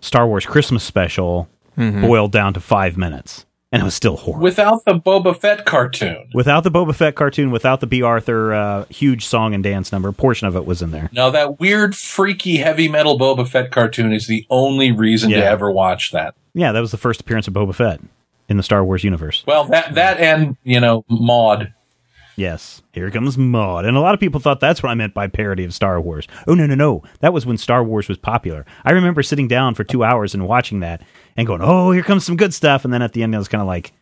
Star Wars Christmas special boiled down to five minutes, and it was still horrible. Without the Boba Fett cartoon, without the Boba Fett cartoon, without the Bea Arthur uh, huge song and dance number, a portion of it was in there. now that weird, freaky, heavy metal Boba Fett cartoon is the only reason to ever watch that. Yeah, that was the first appearance of Boba Fett in the Star Wars universe. Well, that that and you know Maude. Yes, here comes Maude. And a lot of people thought that's what I meant by parody of Star Wars. Oh, no, no, no. That was when Star Wars was popular. I remember sitting down for two hours and watching that and going, oh, here comes some good stuff. And then at the end, I was kind of like,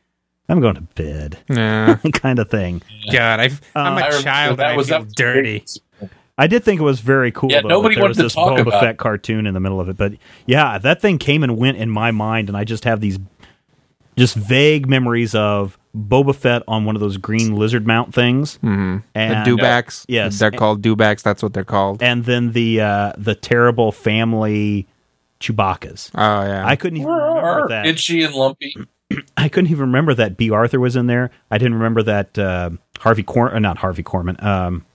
I'm going to bed Yeah. kind of thing. God, I've, I'm um, I a remember child that and was I feel dirty. I did think it was very cool. Yeah, though, nobody that wanted to this talk Boba about Fett it. cartoon in the middle of it. But yeah, that thing came and went in my mind, and I just have these just vague memories of Boba Fett on one of those green lizard mount things. Mm-hmm. The And, dewbacks. yes. They're called dewbacks. That's what they're called. and then the uh, the terrible family Chewbacca's. Oh, yeah. I couldn't even remember that. Itchy and lumpy. I couldn't even remember that Bea Arthur was in there. I didn't remember that uh, Harvey Cor uh, not Harvey Korman. Um,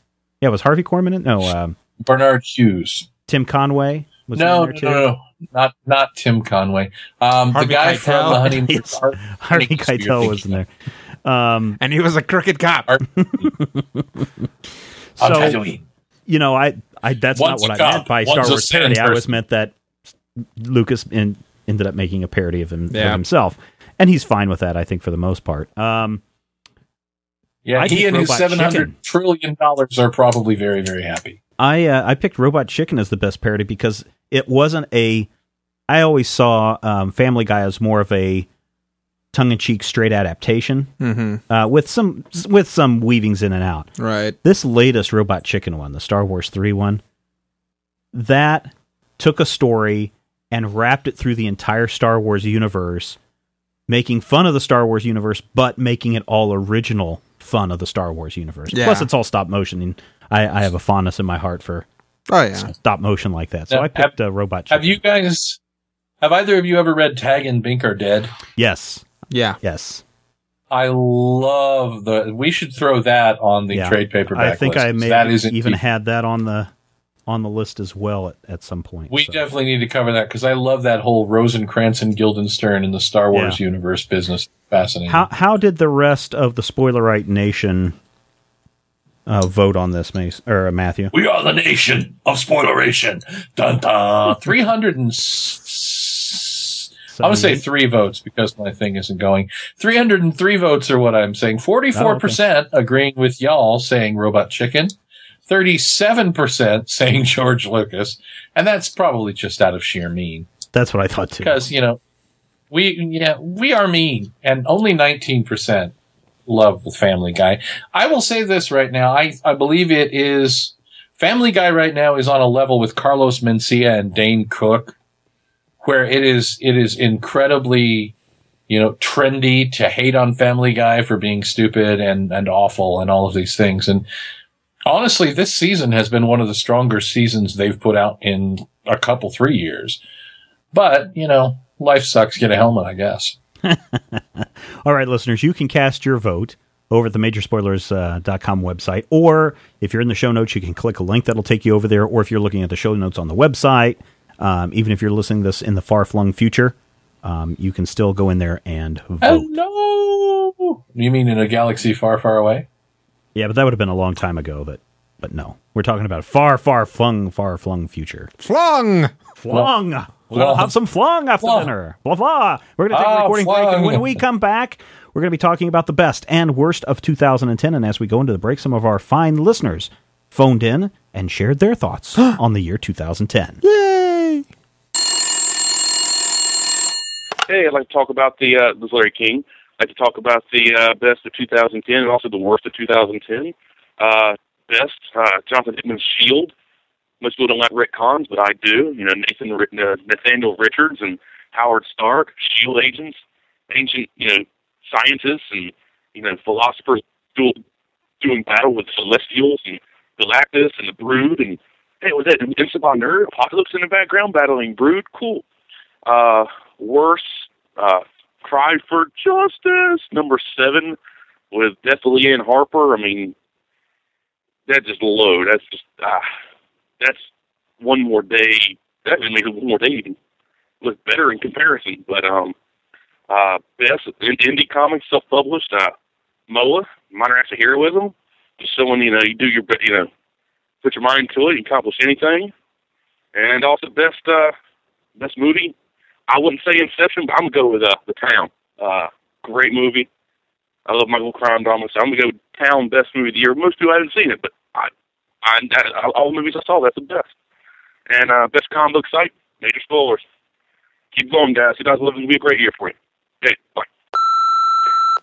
yeah, was Harvey Korman in? No, um, Bernard Hughes. Tim Conway was No, no, there too. no, no, not not Tim Conway. Um, the guy Keitel? from the Honeymoon. Yes. Har- Harvey Keitel was in there. Um, and he was a crooked cop. On So- you know, I, I that's One's not what I meant by one's Star Wars sand parody. I always meant that Lucas in, ended up making a parody of, him, of himself, and he's fine with that. I think for the most part. Um, Yeah, I he and his Robot seven hundred Chicken. trillion dollars are probably very, very happy. I uh, I picked Robot Chicken as the best parody because it wasn't a. I always saw um, Family Guy as more of a tongue-in-cheek, straight adaptation mm-hmm. uh, with some with some weavings in and out. Right. This latest Robot Chicken one, the Star Wars 3 one, that took a story and wrapped it through the entire Star Wars universe, making fun of the Star Wars universe, but making it all original fun of the Star Wars universe. Yeah. Plus, it's all stop motion, and I, I have a fondness in my heart for Oh, yeah. stop motion like that. So Now, I picked uh, Robot Chicken. Have you guys Have either of you ever read Tag and Bink are Dead? Yes. Yeah. Yes. I love the. We should throw that on the Yeah. trade paperback. I think list, I 'cause may that have even indeed- had that on the on the list as well at, at some point. We so. definitely need to cover that because I love that whole Rosencrantz and Guildenstern in the Star Wars Yeah. universe business. Fascinating. How how did the rest of the Spoilerite Nation uh, vote on this, Mace or uh, Matthew? We are the nation of spoileration. Dun dun. 300 and. s- I'm going to say three votes because my thing isn't going. 303 votes are what I'm saying. 44% agreeing with y'all saying Robot Chicken. 37% saying George Lucas. And that's probably just out of sheer mean. That's what I thought too. Because, you know, we, yeah, we are mean. And only 19% love with Family Guy. I will say this right now. I, I believe it is, Family Guy right now is on a level with Carlos Mencia and Dane Cook where it is it is incredibly you know trendy to hate on Family Guy for being stupid and and awful and all of these things and honestly this season has been one of the stronger seasons they've put out in a couple three years but you know life sucks get a helmet I guess All right, listeners, you can cast your vote over at the majorspoilers.com website, or if you're in the show notes, you can click a link that'll take you over there, or if you're looking at the show notes on the website, um, even if you're listening to this in the far flung future, um, you can still go in there and vote. hello you mean in a galaxy far far away Yeah, but that would have been a long time ago, but but no. We're talking about far, far flung, far flung future. Flung. Flung. We're gonna have some flung after Flung. dinner. Blah blah. We're gonna take a Ah, recording break, and when we come back, we're gonna be talking about the best and worst of 2010. And as we go into the break, some of our fine listeners phoned in and shared their thoughts on the year 2010. Yay! Hey, I'd like to talk about the uh, this is Larry King. I'd like to talk about the uh, best of 2010 and also the worst of 2010. Uh, best, uh, Jonathan Hickman's Shield. Most people don't like Rick Cons, but I do. You know, Nathan uh, Nathaniel Richards and Howard Stark, Shield agents, ancient you know scientists and you know philosophers doing battle with Celestials and Galactus and the Brood and hey, was that Invincible Nerd? Apocalypse in the background battling Brood? Cool. Uh, worse, uh, Cry for Justice, number seven, with Deathly Lian Harper. I mean, that just low. That's just, ah, that's one more day. That would make it one more day even look better in comparison. But, um, uh, best in- indie comics, self-published, uh, MOA, Minor Acts of Heroism. Just someone, you know, you do your, you know, put your mind to it, you accomplish anything. And also best, uh, best movie, I wouldn't say Inception, but I'm gonna go with uh, The Town. Uh, great movie. I love little crime drama, so I'm gonna go with Town best movie of the year. Most people haven't seen it, but I, I that, all the movies I saw, that's the best. And uh, best comic book site, Major Spoilers. Keep going, guys. 2011 will be a great year for you. Okay, bye.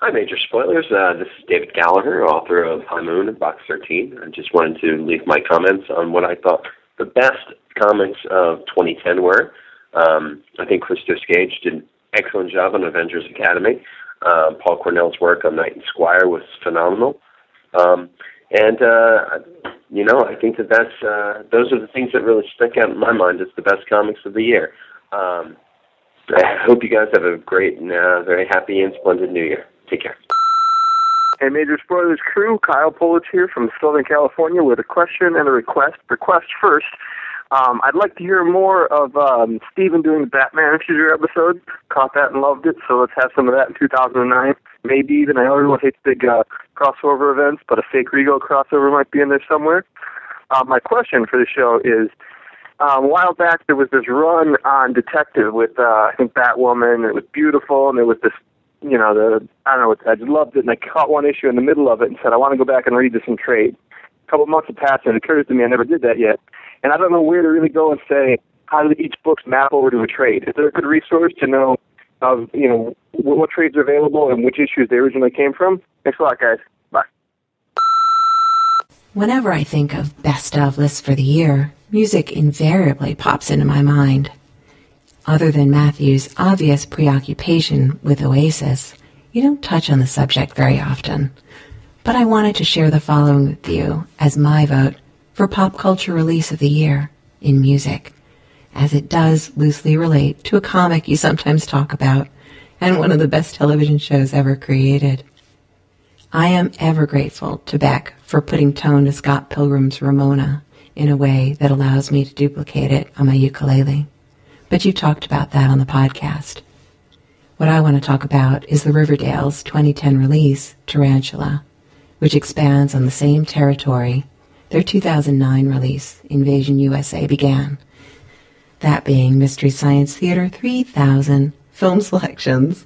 Hi, Major Spoilers. Uh, this is David Gallaher, author of High Moon and Box 13. I just wanted to leave my comments on what I thought the best comics of 2010 were. Um, I think Christos Gage did an excellent job on Avengers Academy. Uh, Paul Cornell's work on Knight and Squire was phenomenal. Um, and, uh, you know, I think that that's, uh, those are the things that really stick out in my mind as the best comics of the year. Um, I hope you guys have a great and uh, very happy and splendid new year. Take care. Hey, Major Spoilers crew, Kyle Polich here from Southern California with a question and a request. Request first. Um, I'd like to hear more of um, Stephen doing the Batman Future episode. Caught that and loved it, so let's have some of that in 2009. Maybe even, I know everyone hates big uh, crossover events, but a fake Rego crossover might be in there somewhere. Uh, my question for the show is, um, a while back there was this run on Detective with, uh, I think, Batwoman, it was beautiful, and there was this you know, the I don't know, I just loved it, and I caught one issue in the middle of it and said, I want to go back and read this in trade. A couple months have passed, and it occurs to me I never did that yet, and I don't know where to really go and say how do each books map over to a trade. Is there a good resource to know of you know what, what trades are available and which issues they originally came from? Thanks a lot, guys. Bye. Whenever I think of best of lists for the year, music invariably pops into my mind. Other than Matthew's obvious preoccupation with Oasis, you don't touch on the subject very often. But I wanted to share the following with you as my vote for pop culture release of the year in music. As it does loosely relate to a comic you sometimes talk about and one of the best television shows ever created. I am ever grateful to Beck for putting tone to Scott Pilgrim's Ramona in a way that allows me to duplicate it on my ukulele. But you talked about that on the podcast. What I want to talk about is the Riverdale's 2010 release, Tarantula, which expands on the same territory their 2009 release, Invasion USA, began. That being Mystery Science Theater 3000 film selections.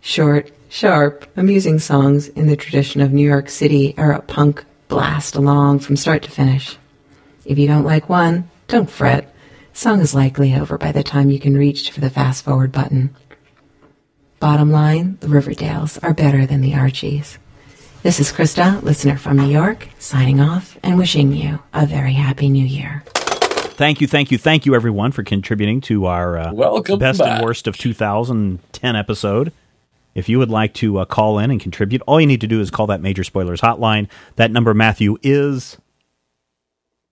Short, sharp, amusing songs in the tradition of New York City era punk blast along from start to finish. If you don't like one, don't fret. Song is likely over by the time you can reach for the fast forward button. Bottom line, the Riverdales are better than the Archies. This is Krista, listener from New York, signing off and wishing you a very happy new year. Thank you, thank you, thank you, everyone, for contributing to our uh, Welcome best back. and worst of 2010 episode. If you would like to uh, call in and contribute, all you need to do is call that Major Spoilers hotline. That number, Matthew, is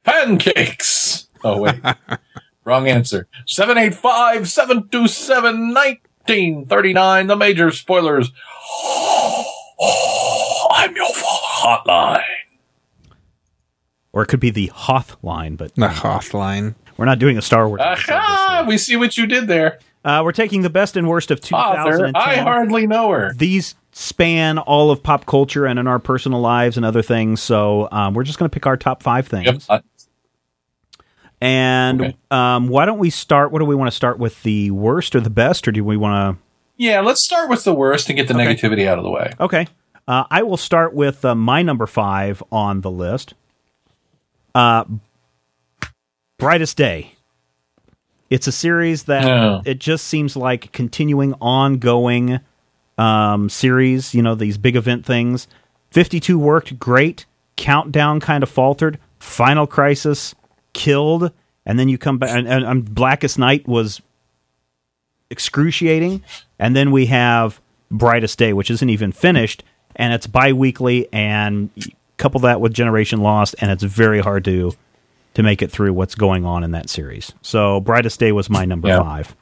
Pancakes. Oh, wait. Wrong answer. 785 727 1939. The major spoilers. I'm your hotline. Or it could be the Hoth line, but The Hoth line. we're not doing a Star Wars. episode this Aha! We see what you did there. Uh, we're taking the best and worst of Author, I hardly know her. These span all of pop culture and in our personal lives and other things. So um, we're just going to pick our top five things. Yep. And Okay. um, why don't we start? What do we want to start with? The worst or the best, or do we want to? yeah, let's start with the worst and get the Okay. negativity out of the way. Okay, uh, I will start with uh, my number five on the list. Uh, Brightest Day. It's a series that No. it just seems like continuing ongoing um, series. You know these big event things. Fifty two worked great. Countdown kind of faltered. Final Crisis killed, and then you come back. And, and, and Blackest Night was excruciating, and then we have Brightest Day, which isn't even finished, and it's bi-weekly, and you couple that with Generation Lost, and it's very hard to to make it through what's going on in that series. So Brightest Day was my number Yeah. five.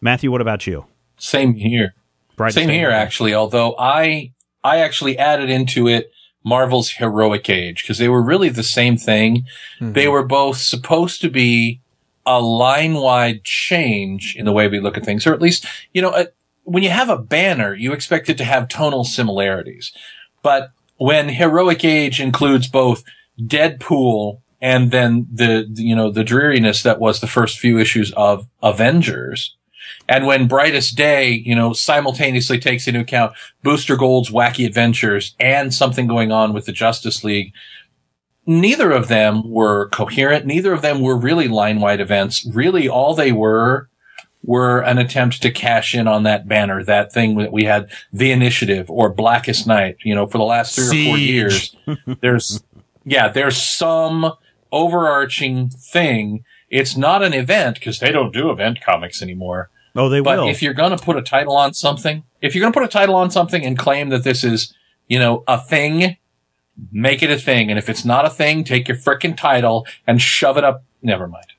Matthew, what about you? Same here. Brightest Same Day. here, actually. Although I I actually added into it Marvel's Heroic Age because they were really the same thing. Mm-hmm. They were both supposed to be a line wide change in the way we look at things, or at least you know, a, when you have a banner, you expect it to have tonal similarities. But when Heroic Age includes both Deadpool and then the, the you know the dreariness that was the first few issues of Avengers. And when Brightest Day, you know, simultaneously takes into account Booster Gold's wacky adventures and something going on with the Justice League, neither of them were coherent. Neither of them were really line wide events. Really, all they were were an attempt to cash in on that banner, that thing that we had, the initiative or Blackest Night, you know, for the last three or four years. There's, yeah, there's some overarching thing. It's not an event because they don't do event comics anymore. Oh, they But will. if you're going to put a title on something, if you're going to put a title on something and claim that this is, you know, a thing, make it a thing. And if it's not a thing, take your frickin' title and shove it up. Never mind.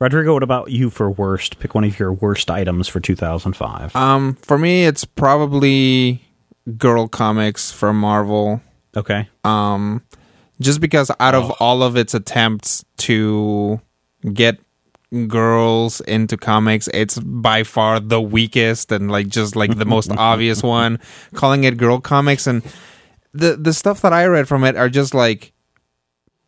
Rodrigo, what about you for worst? Pick one of your worst items for 2005. Um, for me, it's probably girl comics from Marvel. okay. Um, just because out of all of its attempts to get girls into comics, it's by far the weakest and like just like the most obvious one. Calling it girl comics and the the stuff that I read from it are just like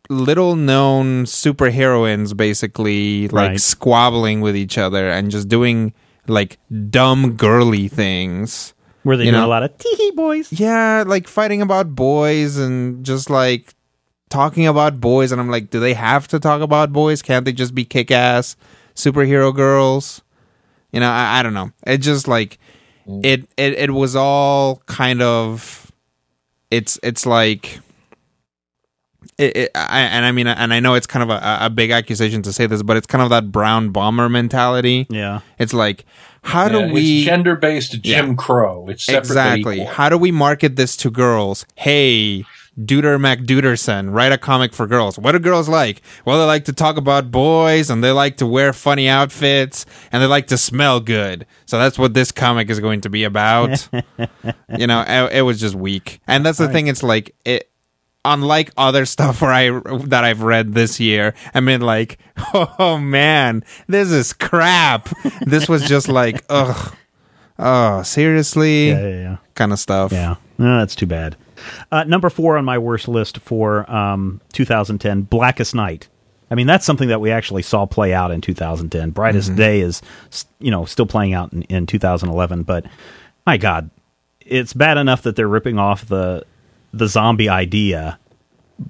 little known superheroines basically like Right. squabbling with each other and just doing like dumb girly things. Where they You do know- a lot of tee boys. Yeah, like fighting about boys and just like talking about boys. And I'm like, do they have to talk about boys? Can't they just be kick ass superhero girls? You know, I, I don't know. It just like mm. it, it it was all kind of it's it's like it, it I, and I mean and I know it's kind of a, a big accusation to say this, but it's kind of that brown bomber mentality. Yeah. It's like how do we gender based Jim Yeah. Crow. It's exactly equal. how do we market this to girls hey Duder McDuderson, write a comic for girls. What do girls like? Well, they like to talk about boys and they like to wear funny outfits and they like to smell good. So that's what this comic is going to be about. you know, it, it was just weak. And that's the thing. It's like, it, unlike other stuff where I that I've read this year, I mean, like, oh man, this is crap. this was just like, ugh, oh, seriously, Yeah, yeah, yeah. kind of stuff. Yeah, no, that's too bad. Uh, number four on my worst list for um, 2010, Blackest Night. I mean, that's something that we actually saw play out in 2010. Brightest Mm-hmm. Day is, you know, still playing out in, in 2011. But my God, it's bad enough that they're ripping off the the zombie idea,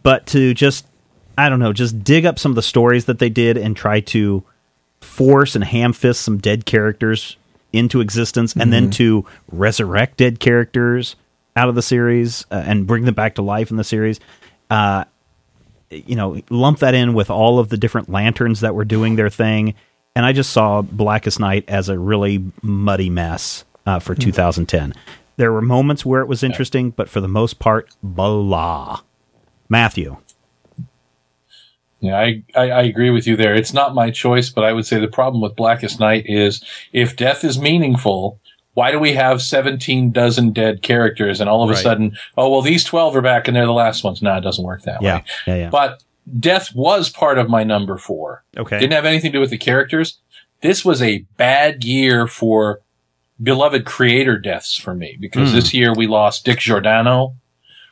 but to just, I don't know, just dig up some of the stories that they did and try to force and ham fist some dead characters into existence and then to resurrect dead characters out of the series uh, and bring them back to life in the series. Uh, you know lump that in with all of the different lanterns that were doing their thing. And i just saw blackest night as a really muddy mess uh, for 2010 there were moments where it was interesting but for the most part blah matthew Yeah, I, I, I agree with you there. It's not my choice, but I would say the problem with Blackest Night is if death is meaningful, why do we have 17 dozen dead characters and all of a sudden, oh, well, these 12 are back and they're the last ones? No, it doesn't work that yeah way. yeah yeah But death was part of my number four. okay Didn't have anything to do with the characters. This was a bad year for beloved creator deaths for me because Hmm. this year we lost Dick Giordano.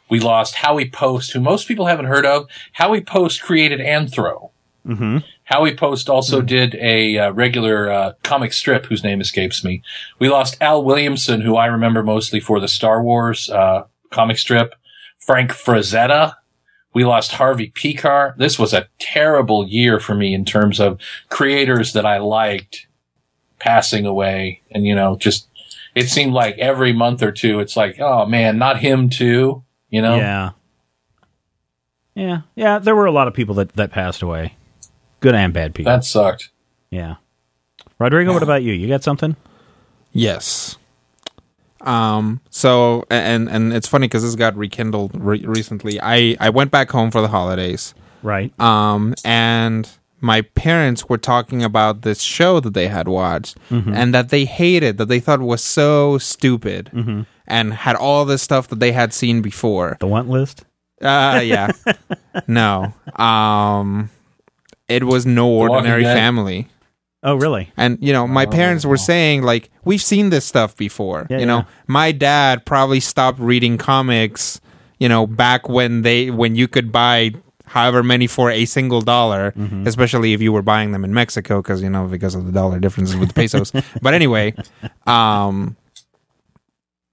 We lost Howie Post, who most people haven't heard of. Howie Post created Anthro. mm-hmm. Howie Post also did a uh, regular uh, comic strip whose name escapes me. We lost Al Williamson, who I remember mostly for the Star Wars uh, comic strip. Frank Frazetta. We lost Harvey Pekar. This was a terrible year for me in terms of creators that I liked passing away. And, you know, just, it seemed like every month or two, it's like, oh man, not him too, you know? Yeah. Yeah. Yeah. There were a lot of people that, that passed away. Good and bad people. That sucked. yeah. Rodrigo, what about you? You got something? Yes. Um. So and and it's funny because this got rekindled re- recently. I I went back home for the holidays. Right. Um. And my parents were talking about this show that they had watched and that they hated that they thought was so stupid and had all this stuff that they had seen before. The want list? Uh. Yeah. no. Um. It was no ordinary family. Oh, really? And you know, my parents were saying like, we've seen this stuff before. Yeah, you know, yeah. my dad probably stopped reading comics. You know, back when they when you could buy however many for a single dollar, Mm-hmm. especially if you were buying them in Mexico, because you know because of the dollar differences with the pesos. but anyway, um,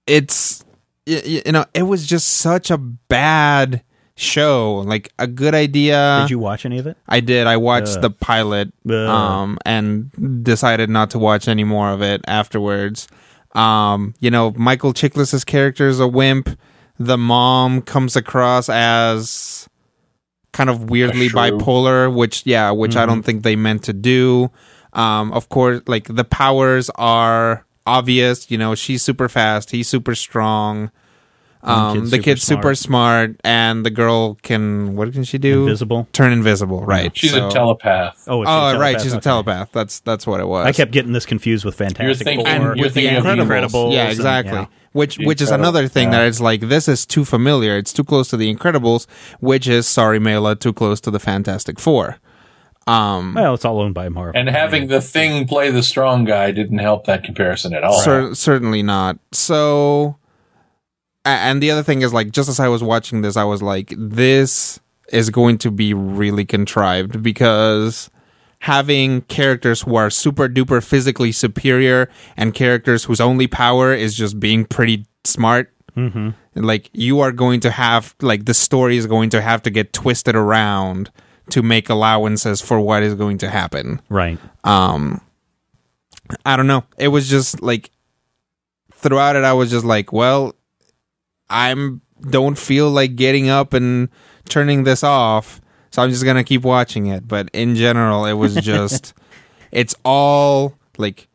it's y- y- you know it was just such a bad show. Like a good idea. Did you watch any of it? I did. I watched Ugh. the pilot Ugh. um, and decided not to watch any more of it afterwards. Um, you know, Michael Chiklis's character is a wimp. The mom comes across as kind of weirdly bipolar, which yeah, which I don't think they meant to do. Um, of course, like the powers are obvious. You know, she's super fast, he's super strong. Um, kid's the super kid's super smart. smart, and the girl can what can she do? Invisible. Turn invisible, right? She's So- a telepath. Oh, Oh, right, telepath. she's a telepath. That's that's what it was. I kept getting this confused with Fantastic thinking- Four. and you're with the thinking of the Incredibles. Yeah, and- exactly. yeah. Which The which is another thing yeah. that it's like this is too familiar. It's too close to the Incredibles, which is sorry, Mela, too close to the Fantastic Four. Um, Well, it's all owned by Marvel. And having the thing play the strong guy didn't help that comparison at all. cer- certainly not. So, and the other thing is like, just as I was watching this, I was like, this is going to be really contrived because having characters who are super duper physically superior and characters whose only power is just being pretty smart. Mm-hmm. Like you are going to have like the story is going to have to get twisted around to make allowances for what is going to happen right. um i don't know it was just like throughout it i was just like well i'm don't feel like getting up and turning this off so i'm just gonna keep watching it but in general it was just it's all like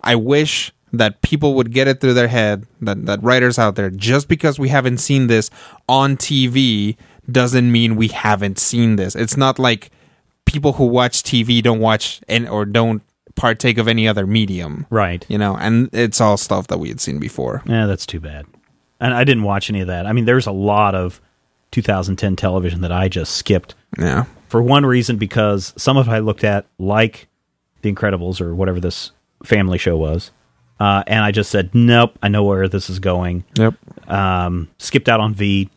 i wish that people would get it through their head that that writers out there just because we haven't seen this on TV doesn't mean we haven't seen this. It's not like people who watch TV don't watch and or don't partake of any other medium. Right. You know, and it's all stuff that we had seen before. Yeah, that's too bad. And I didn't watch any of that. I mean, there's a lot of 2010 television that I just skipped. Yeah. For one reason, because some of it I looked at, like The Incredibles or whatever this family show was, uh, and I just said, nope, I know where this is going. Yep. Um, skipped out on V,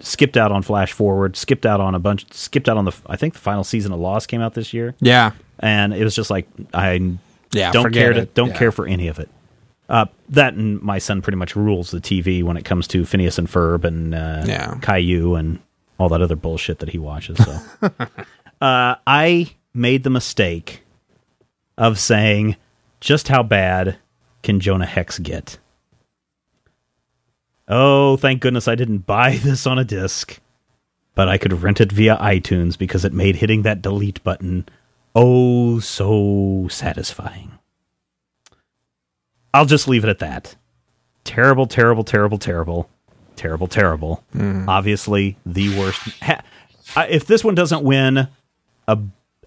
skipped out on Flash Forward, skipped out on a bunch, skipped out on the, I think the final season of Lost came out this year. Yeah. And it was just like, I Yeah, don't care to, don't Yeah. care for any of it. Uh, that and my son pretty much rules the TV when it comes to Phineas and Ferb and uh, Yeah. Caillou and all that other bullshit that he watches. So, uh, I made the mistake of saying, "Just how bad can Jonah Hex get?" Oh, thank goodness I didn't buy this on a disc, but I could rent it via iTunes because it made hitting that delete button oh so satisfying. I'll just leave it at that. Terrible, terrible, terrible, terrible, terrible, terrible. Obviously, the worst. Ha- I- if this one doesn't win a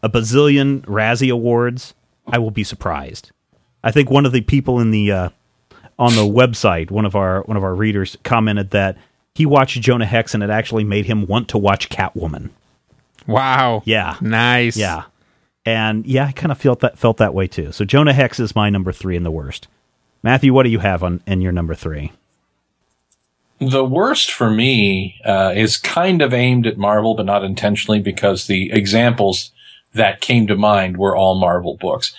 a bazillion Razzie awards, I will be surprised. I think one of the people in the uh, on the website, one of our one of our readers commented that he watched Jonah Hex and it actually made him want to watch Catwoman. Wow. Yeah. Nice. Yeah. And yeah, I kind of felt that felt that way too. So Jonah Hex is my number three in the worst. Matthew, what do you have on in your number three? The worst for me uh, is kind of aimed at Marvel, but not intentionally because the examples that came to mind were all Marvel books.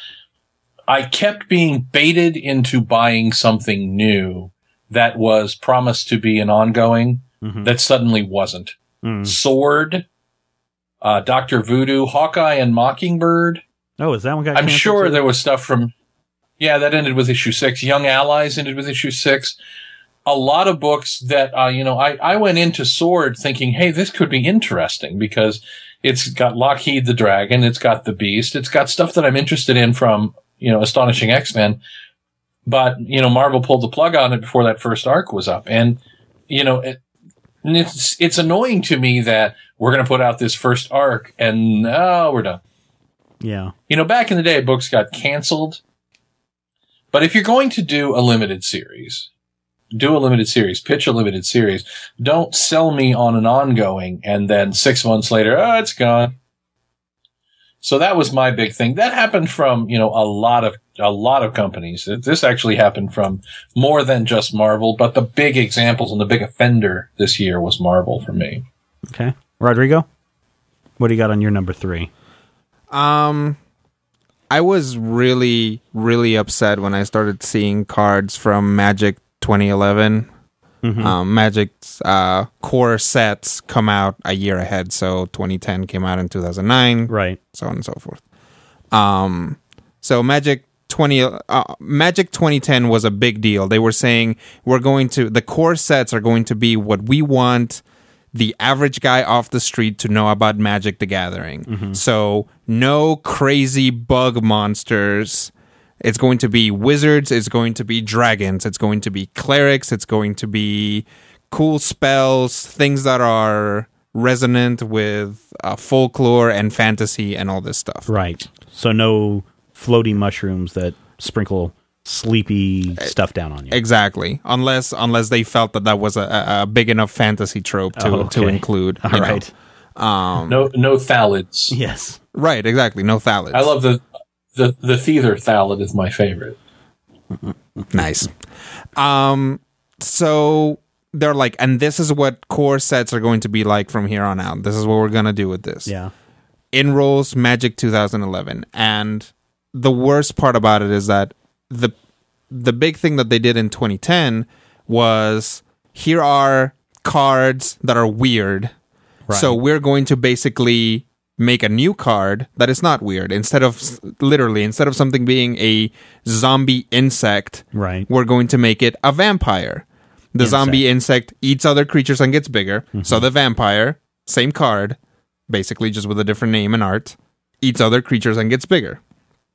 I kept being baited into buying something new that was promised to be an ongoing that suddenly wasn't. Sword, uh, Doctor Voodoo, Hawkeye, and Mockingbird. Oh, is that one got? I'm sure too? there was stuff from, yeah, that ended with issue six. Young Allies ended with issue six. A lot of books that, uh, you know, I, I went into Sword thinking, hey, this could be interesting because it's got Lockheed the Dragon, it's got the Beast, it's got stuff that I'm interested in from, you know, Astonishing X-Men. But, you know, Marvel pulled the plug on it before that first arc was up. And, you know, it, it's, it's annoying to me that we're going to put out this first arc and, oh, we're done. Yeah. You know, back in the day, books got canceled. But if you're going to do a limited series, do a limited series, pitch a limited series. Don't sell me on an ongoing and then six months later, oh, it's gone. So that was my big thing. That happened from, you know, a lot of, a lot of companies. This actually happened from more than just Marvel, but the big examples and the big offender this year was Marvel for me. Okay, Rodrigo, what do you got on your number three? Um, I was really, really upset when I started seeing cards from Magic 2011. Um, Magic's uh, core sets come out a year ahead, so 2010 came out in 2009, Right. so on and so forth. Um, so Magic 20 uh, Magic 2010 was a big deal. They were saying we're going to the core sets are going to be what we want the average guy off the street to know about Magic the Gathering. So no crazy bug monsters. It's going to be wizards, it's going to be dragons, it's going to be clerics, it's going to be cool spells, things that are resonant with uh, folklore and fantasy and all this stuff. Right. So no floating mushrooms that sprinkle sleepy stuff down on you. Exactly. Unless unless they felt that that was a, a- a big enough fantasy trope to, Oh, to include. All know. right. Um, No, no thallids. Yes. Right, exactly. No thallids. I love the, the, the Theether thallid is my favorite. Nice. Um, so they're like, and this is what core sets are going to be like from here on out. This is what we're gonna do with this. Yeah. Enrolls Magic 2011, and the worst part about it is that the the big thing that they did in 2010 was here are cards that are weird. So we're going to basically make a new card that is not weird. Instead of literally, instead of something being a zombie insect, Right. we're going to make it a vampire. The zombie insect eats other creatures and gets bigger. Mm-hmm. So the vampire, same card, basically just with a different name and art, eats other creatures and gets bigger.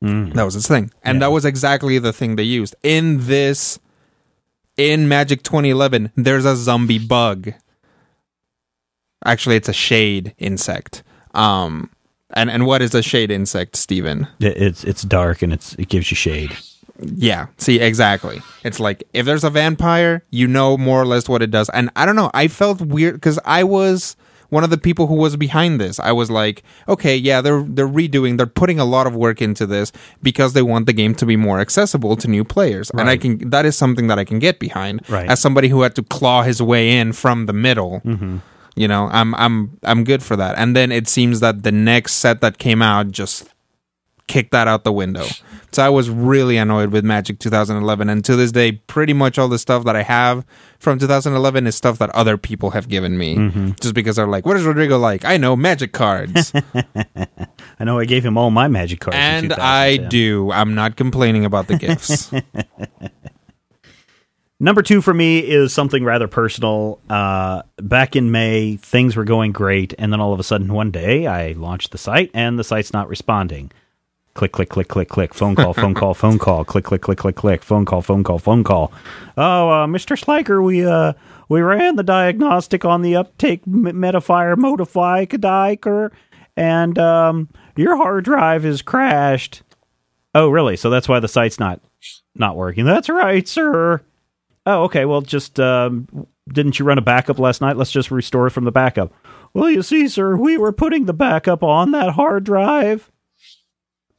That was its thing. And that was exactly the thing they used. In this in Magic 2011, there's a zombie bug. Actually, it's a shade insect. Um and and what is a shade insect, Stephen? It's it's dark and it's it gives you shade. Yeah, see, exactly. It's like if there's a vampire, you know more or less what it does. And I don't know, I felt weird because I was one of the people who was behind this. I was like, okay, yeah, they're they're redoing, they're putting a lot of work into this because they want the game to be more accessible to new players. And I can that is something that I can get behind Right. as somebody who had to claw his way in from the middle. Mm-hmm. You know, I'm I'm I'm good for that. And then it seems that the next set that came out just kicked that out the window. So I was really annoyed with Magic 2011, and to this day, pretty much all the stuff that I have from 2011 is stuff that other people have given me, just because they're like, "What is Rodrigo like?" I know Magic cards, I know I gave him all my magic cards, and I do. I'm not complaining about the gifts. Number two for me is something rather personal. Uh, back in May, things were going great, and then all of a sudden, one day, I launched the site, and the site's not responding. Click, click, click, click, click. Phone call, phone call, phone call. Click, click, click, click, click. Phone call, phone call, phone call. Oh, uh, Mr. Schleicher, we uh, we ran the diagnostic on the uptake M- Metafire Modify Kadiker, and um, your hard drive is crashed. Oh, really? So that's why the site's not not working. That's right, sir. Oh, okay. Well, just um, didn't you run a backup last night? Let's just restore it from the backup. Well, you see, sir, we were putting the backup on that hard drive.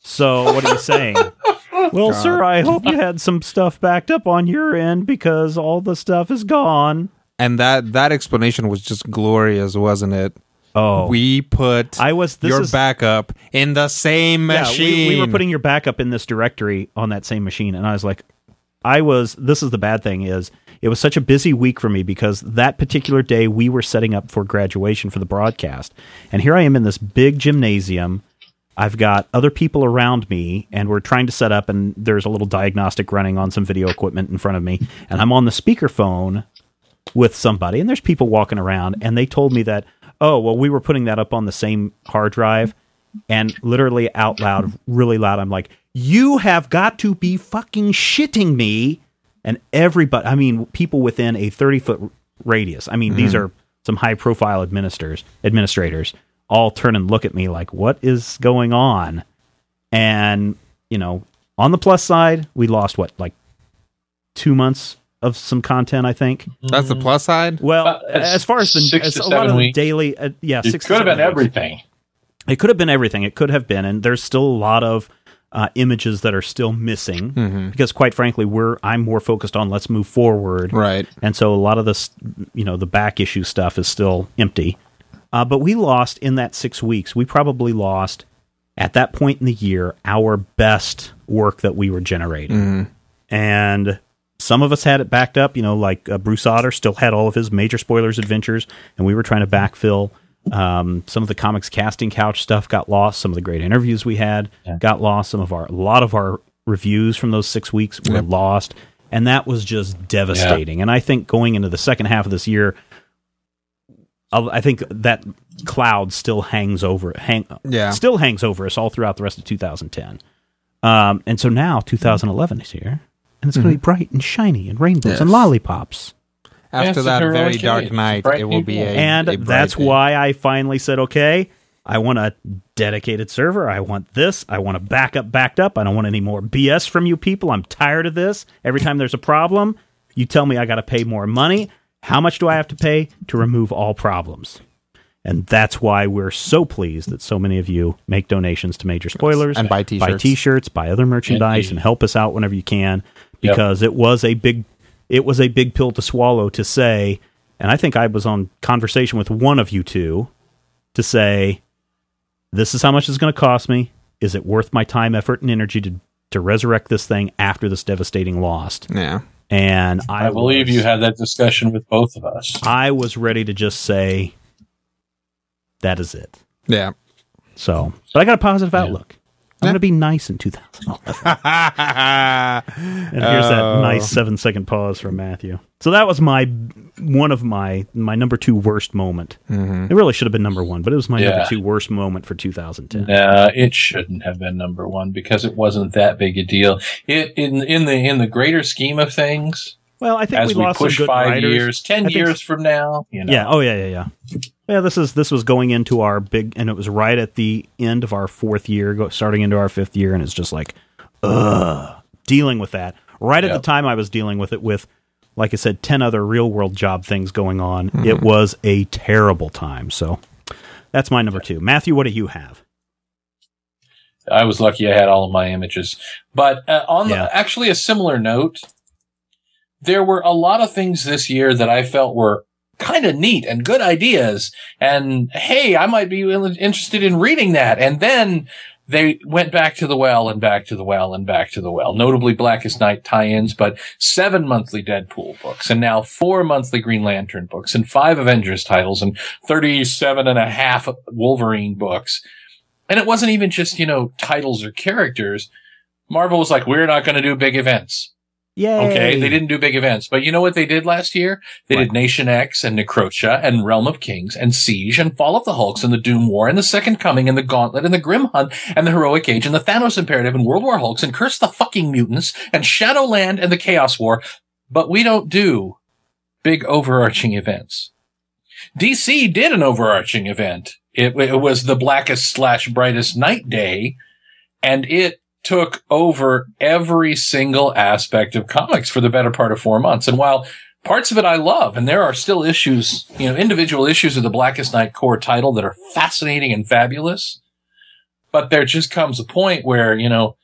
So, what are you saying? well, sir, I hope you had some stuff backed up on your end because all the stuff is gone. and that that explanation was just glorious, wasn't it? Oh, We put I was. This your is, backup in the same yeah, machine. we, we were putting your backup in this directory on that same machine, and I was like, I was. This is the bad thing is it was such a busy week for me because that particular day we were setting up for graduation for the broadcast, and here I am in this big gymnasium. I've got other people around me, and we're trying to set up, and there's a little diagnostic running on some video equipment in front of me, and I'm on the speakerphone with somebody, and there's people walking around, and they told me that, oh, well, we were putting that up on the same hard drive, and literally out loud, really loud, I'm like, you have got to be fucking shitting me. And everybody, I mean, people within a 30 foot radius, I mean, these mm-hmm. are some high profile administrators, administrators, all turn and look at me like, what is going on? And, you know, on the plus side, we lost what, like two months of some content, I think. That's the plus side. Well, About as far as the six as to a lot of the daily, uh, yeah, It six could have been weeks. everything. It could have been everything. It could have been, and there's still a lot of uh, images that are still missing Mm-hmm. because, quite frankly, we're I'm more focused on let's move forward, Right. And so a lot of this, you know, the back issue stuff is still empty. Uh, but we lost in that six weeks. We probably lost at that point in the year our best work that we were generating, and some of us had it backed up. You know, like uh, Bruce Otter still had all of his major spoilers adventures, and we were trying to backfill. Um, some of the comics casting couch stuff got lost. Some of the great interviews we had got lost. Some of our a lot of our reviews from those six weeks were lost, and that was just devastating. And I think going into the second half of this year, I think that cloud still hangs over hang Yeah. still hangs over us all throughout the rest of 2010. Um, and so now 2011 is here, and it's going to be bright and shiny and rainbows and lollipops. After Yes, that very dark age. night, it will be a and a that's day. why I finally said, okay, I want a dedicated server. I want this. I want a backup backed up. I don't want any more BS from you people. I'm tired of this. Every time there's a problem, you tell me I got to pay more money. How much do I have to pay to remove all problems? And that's why we're so pleased that so many of you make donations to Major Spoilers And buy buy t-shirts. t-shirts, buy other merchandise, Indeed. and help us out whenever you can, Yep. because it was a big, it was a big pill to swallow to say. And I think I was on conversation with one of you two to say, this is how much it's going to cost me. Is it worth my time, effort, and energy to to resurrect this thing after this devastating loss? Yeah. And I, I, believe was- you had that discussion with both of us. I was ready to just say, that is it. Yeah. So, but I got a positive Yeah. outlook. I'm going to be nice in 2011. and here's that Oh. nice seven second pause from Matthew. So that was my one of my my number two worst moment. Mm-hmm. It really should have been number one, but it was my Yeah. number two worst moment for 2010. Nah, it shouldn't have been number one because it wasn't that big a deal. It in in the in the greater scheme of things, Well, I think as we we, lost push some good five writers. years, ten think- years from now, you know, Yeah. Oh yeah. Yeah. Yeah. Yeah. This is this was going into our big, and it was right at the end of our fourth year, go, starting into our fifth year, and it's just like, ugh, dealing with that. Right at the time, I was dealing with it with, like I said, ten other real world job things going on. Mm-hmm. It was a terrible time. So that's my number two. Matthew, what do you have? I was lucky I had all of my images. But uh, on Yeah. the, actually a similar note, there were a lot of things this year that I felt were kind of neat and good ideas. And hey, I might be interested in reading that. And then they went back to the well and back to the well and back to the well. Notably Blackest Night tie-ins, but seven monthly Deadpool books and now four monthly Green Lantern books and five Avengers titles and 37 and a half Wolverine books. And it wasn't even just, you know, titles or characters. Marvel was like, we're not going to do big events. Yay! Okay. They didn't do big events, but you know what they did last year? They did Nation X and Necrosha and Realm of Kings and Siege and Fall of the Hulks and the Doom War and the Second Coming and the Gauntlet and the Grim Hunt and the Heroic Age and the Thanos Imperative and World War Hulks and Curse the fucking Mutants and Shadowland and the Chaos War. But we don't do big overarching events. DC did an overarching event. It, it was the blackest slash brightest night day and it took over every single aspect of comics for the better part of four months. And while parts of it I love, and there are still issues, you know, individual issues of the Blackest Night core title that are fascinating and fabulous, but there just comes a point where, you know,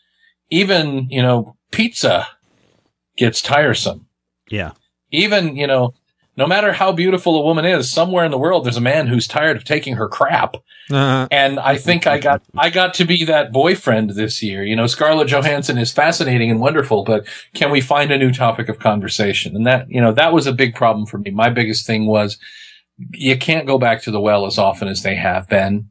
even, you know, pizza gets tiresome. Yeah. Even, you know, no matter how beautiful a woman is, somewhere in the world there's a man who's tired of taking her crap. Uh, And I think I got I got to be that boyfriend this year. You know, Scarlett Johansson is fascinating and wonderful, but can we find a new topic of conversation? And that, you know, that was a big problem for me. My biggest thing was you can't go back to the well as often as they have been.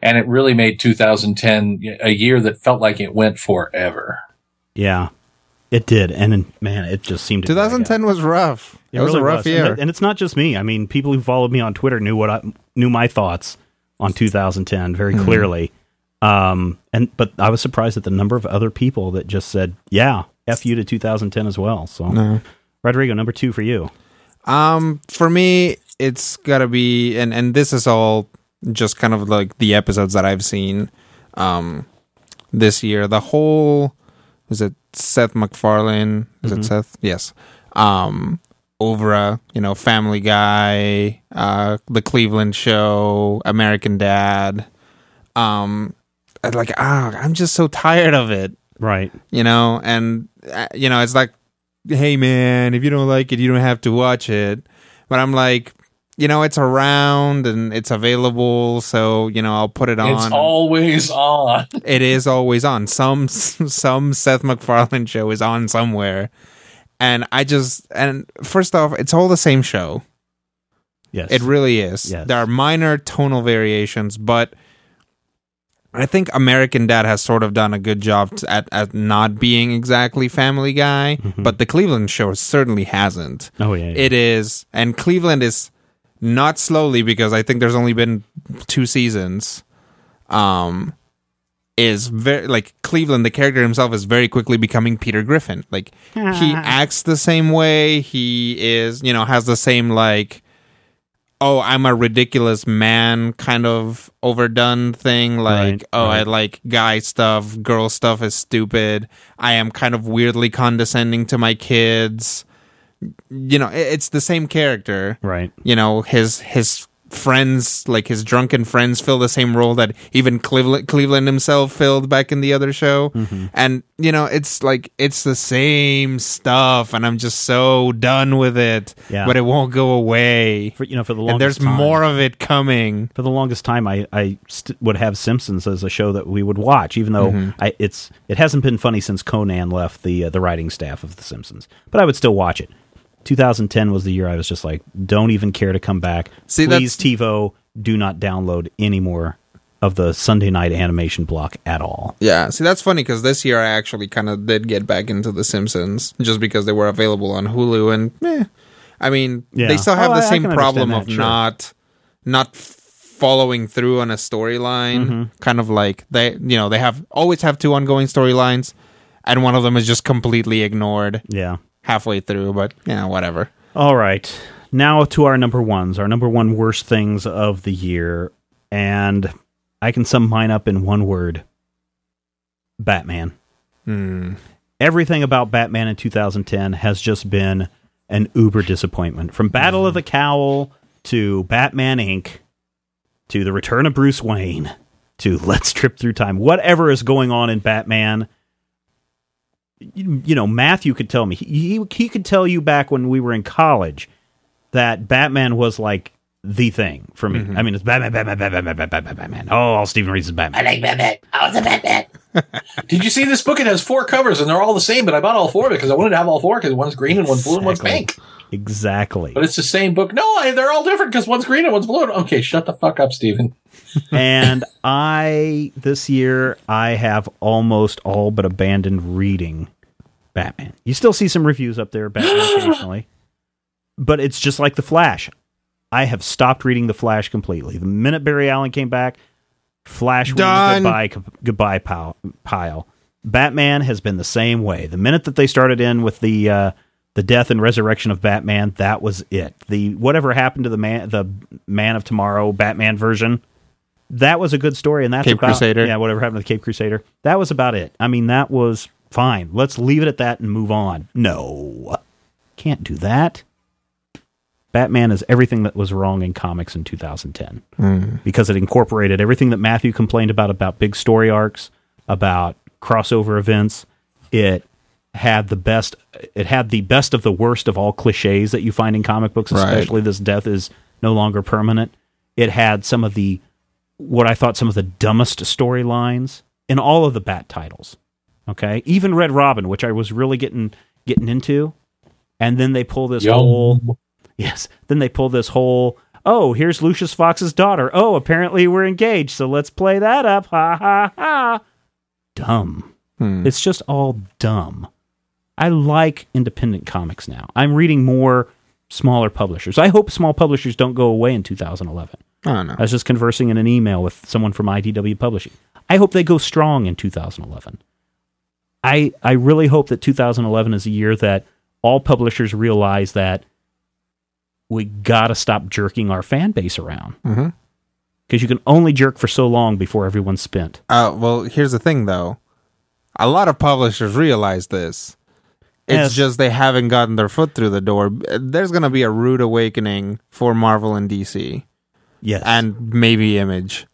And it really made 2010 a year that felt like it went forever. Yeah. It did, and man, it just seemed to 2010 was rough. It, was really a rough was. year. And, it- and it's not just me. I mean, people who followed me on Twitter knew what I knew my thoughts on 2010 very Mm-hmm. clearly. Um, and but I was surprised at the number of other people that just said, "Yeah, f you to 2010 as well." So, Rodrigo, number two for you. Um, for me, it's gotta be, and and this is all just kind of like the episodes that I've seen, um, this year. The whole is it Seth MacFarlane? Is it Seth? Yes. Um, Ovra, you know, Family Guy, uh, The Cleveland Show, American Dad. Um, I'd like ah, I'm just so tired of it Right. you know and uh, you know it's like hey man if you don't like it you don't have to watch it but i'm like you know it's around and it's available so you know i'll put it on It's always on. it is always on some some seth macfarlane show is on somewhere and i just and first off it's all the same show Yes. it really is. Yes. There are minor tonal variations, but I think American Dad has sort of done a good job t- at, at not being exactly Family Guy, mm-hmm. but the Cleveland show certainly hasn't. oh yeah. yeah. It is, and Cleveland is not slowly because I think there's only been two seasons. Um, is very like Cleveland. The character himself is very quickly becoming Peter Griffin. Like he acts the same way. He is, you know, has the same like, oh, I'm a ridiculous man kind of overdone thing. Like, Right, oh, I like guy stuff, girl stuff is stupid. I am kind of weirdly condescending to my kids. You know, it's the same character right. you know his his friends like his drunken friends fill the same role that even Cleveland Cleveland himself filled back in the other show Mm-hmm. and you know it's like it's the same stuff and I'm just so done with it Yeah. but it won't go away For you know, for the and there's time, more of it coming For the longest time, I I st- would have Simpsons as a show that we would watch, even though Mm-hmm. I it's it hasn't been funny since Conan left the uh, the writing staff of The Simpsons. But I would still watch it. 2010 was the year I was just like, don't even care to come back. See, Please, TiVo, do not download any more of the Sunday night animation block at all. Yeah, see that's funny because this year I actually kind of did get back into The Simpsons just because they were available on Hulu, and eh, I mean Yeah. they still have Oh, the I- I same can problem understand of sure. not not following through on a storyline. Mm-hmm. Kind of like they, you know, they have always have two ongoing storylines, and one of them is just completely ignored Yeah. Halfway through. But yeah, whatever. All right. Now to our number ones, our number one worst things of the year. And I can sum mine up in one word Batman. Hmm. Everything about Batman in 2010 has just been an uber disappointment. From Battle of the Cowl to Batman Inc. to The Return of Bruce Wayne to Let's Trip Through Time. Whatever is going on in Batman you, you know, Matthew could tell me. He, he he could tell you back when we were in college that Batman was like the thing for me. Mm-hmm. I mean, it's Batman, Batman, Batman, Batman, Batman, Batman. Oh, all Stephen reads is Batman. like Batman. I was a Batman. Did you see this book? It has four covers and they're all the same, but I bought all four of it because I wanted to have all four because one's green and one's blue and one's pink. Exactly. But it's the same book. No, I, they're all different because one's green and one's blue. Okay, shut the fuck up, Stephen. and I this year I have almost all but abandoned reading Batman. You still see some reviews up there, Batman occasionally, but it's just like the Flash. I have stopped reading the Flash completely. The minute Barry Allen came back, Flash went Done. goodbye goodbye pile, pile. Batman has been the same way. The minute that they started in with the uh, the death and resurrection of Batman, that was it. The whatever happened to the man the Man of Tomorrow Batman version, that was a good story, and that's Cape about, Crusader. Yeah, whatever happened to the Cape Crusader, that was about it. I mean, that was fine. Let's leave it at that and move on. No, can't do that. Batman is everything that was wrong in comics in 2010 hmm. because it incorporated everything that Matthew complained about about big story arcs, about crossover events. It had the best. It had the best of the worst of all cliches that you find in comic books, Right. especially this death is no longer permanent. It had some of the what I thought some of the dumbest storylines in all of the Bat titles. Okay, even Red Robin, which I was really getting getting into, and then they pull this Yum. whole yes, then they pull this whole oh here's Lucius Fox's daughter. Oh, apparently we're engaged, so let's play that up. Ha ha ha. Dumb. Hmm. It's just all dumb. I like independent comics now. I'm reading more smaller publishers. I hope small publishers don't go away in 2011. I don't know. I was just conversing in an email with someone from IDW Publishing. I hope they go strong in 2011. I I really hope that 2011 is a year that all publishers realize that we got to stop jerking our fan base around. Because you can only jerk for so long before everyone's spent. Uh, well, here's the thing, though. A lot of publishers realize this. It's Yes. just they haven't gotten their foot through the door. There's going to be a rude awakening for Marvel and DC Yes. and maybe Image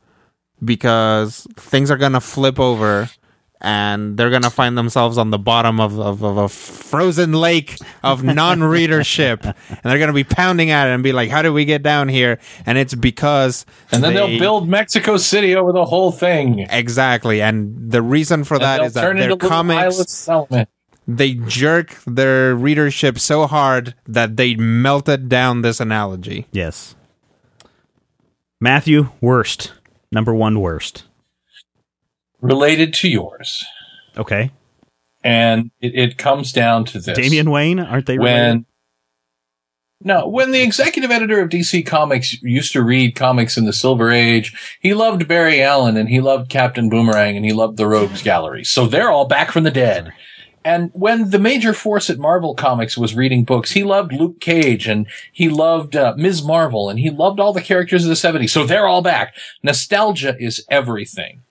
because things are going to flip over and they're going to find themselves on the bottom of, of, of a frozen lake of non-readership and they're going to be pounding at it and be like how did we get down here and it's because And then they- they'll build Mexico City over the whole thing. Exactly, and the reason for that they'll that their comics they jerk their readership so hard that they melted down this analogy. yes. Matthew, worst. Number one worst. related to yours. Okay. And it, it comes down to this. Damian Wayne, aren't they related? when no, when the executive editor of DC Comics used to read comics in the Silver Age, he loved Barry Allen and he loved Captain Boomerang and he loved the Rogues Gallery. So they're all back from the dead. And when the major force at Marvel Comics was reading books, he loved Luke Cage and he loved uh, Ms. Marvel and he loved all the characters of the 70s. So they're all back. Nostalgia is everything.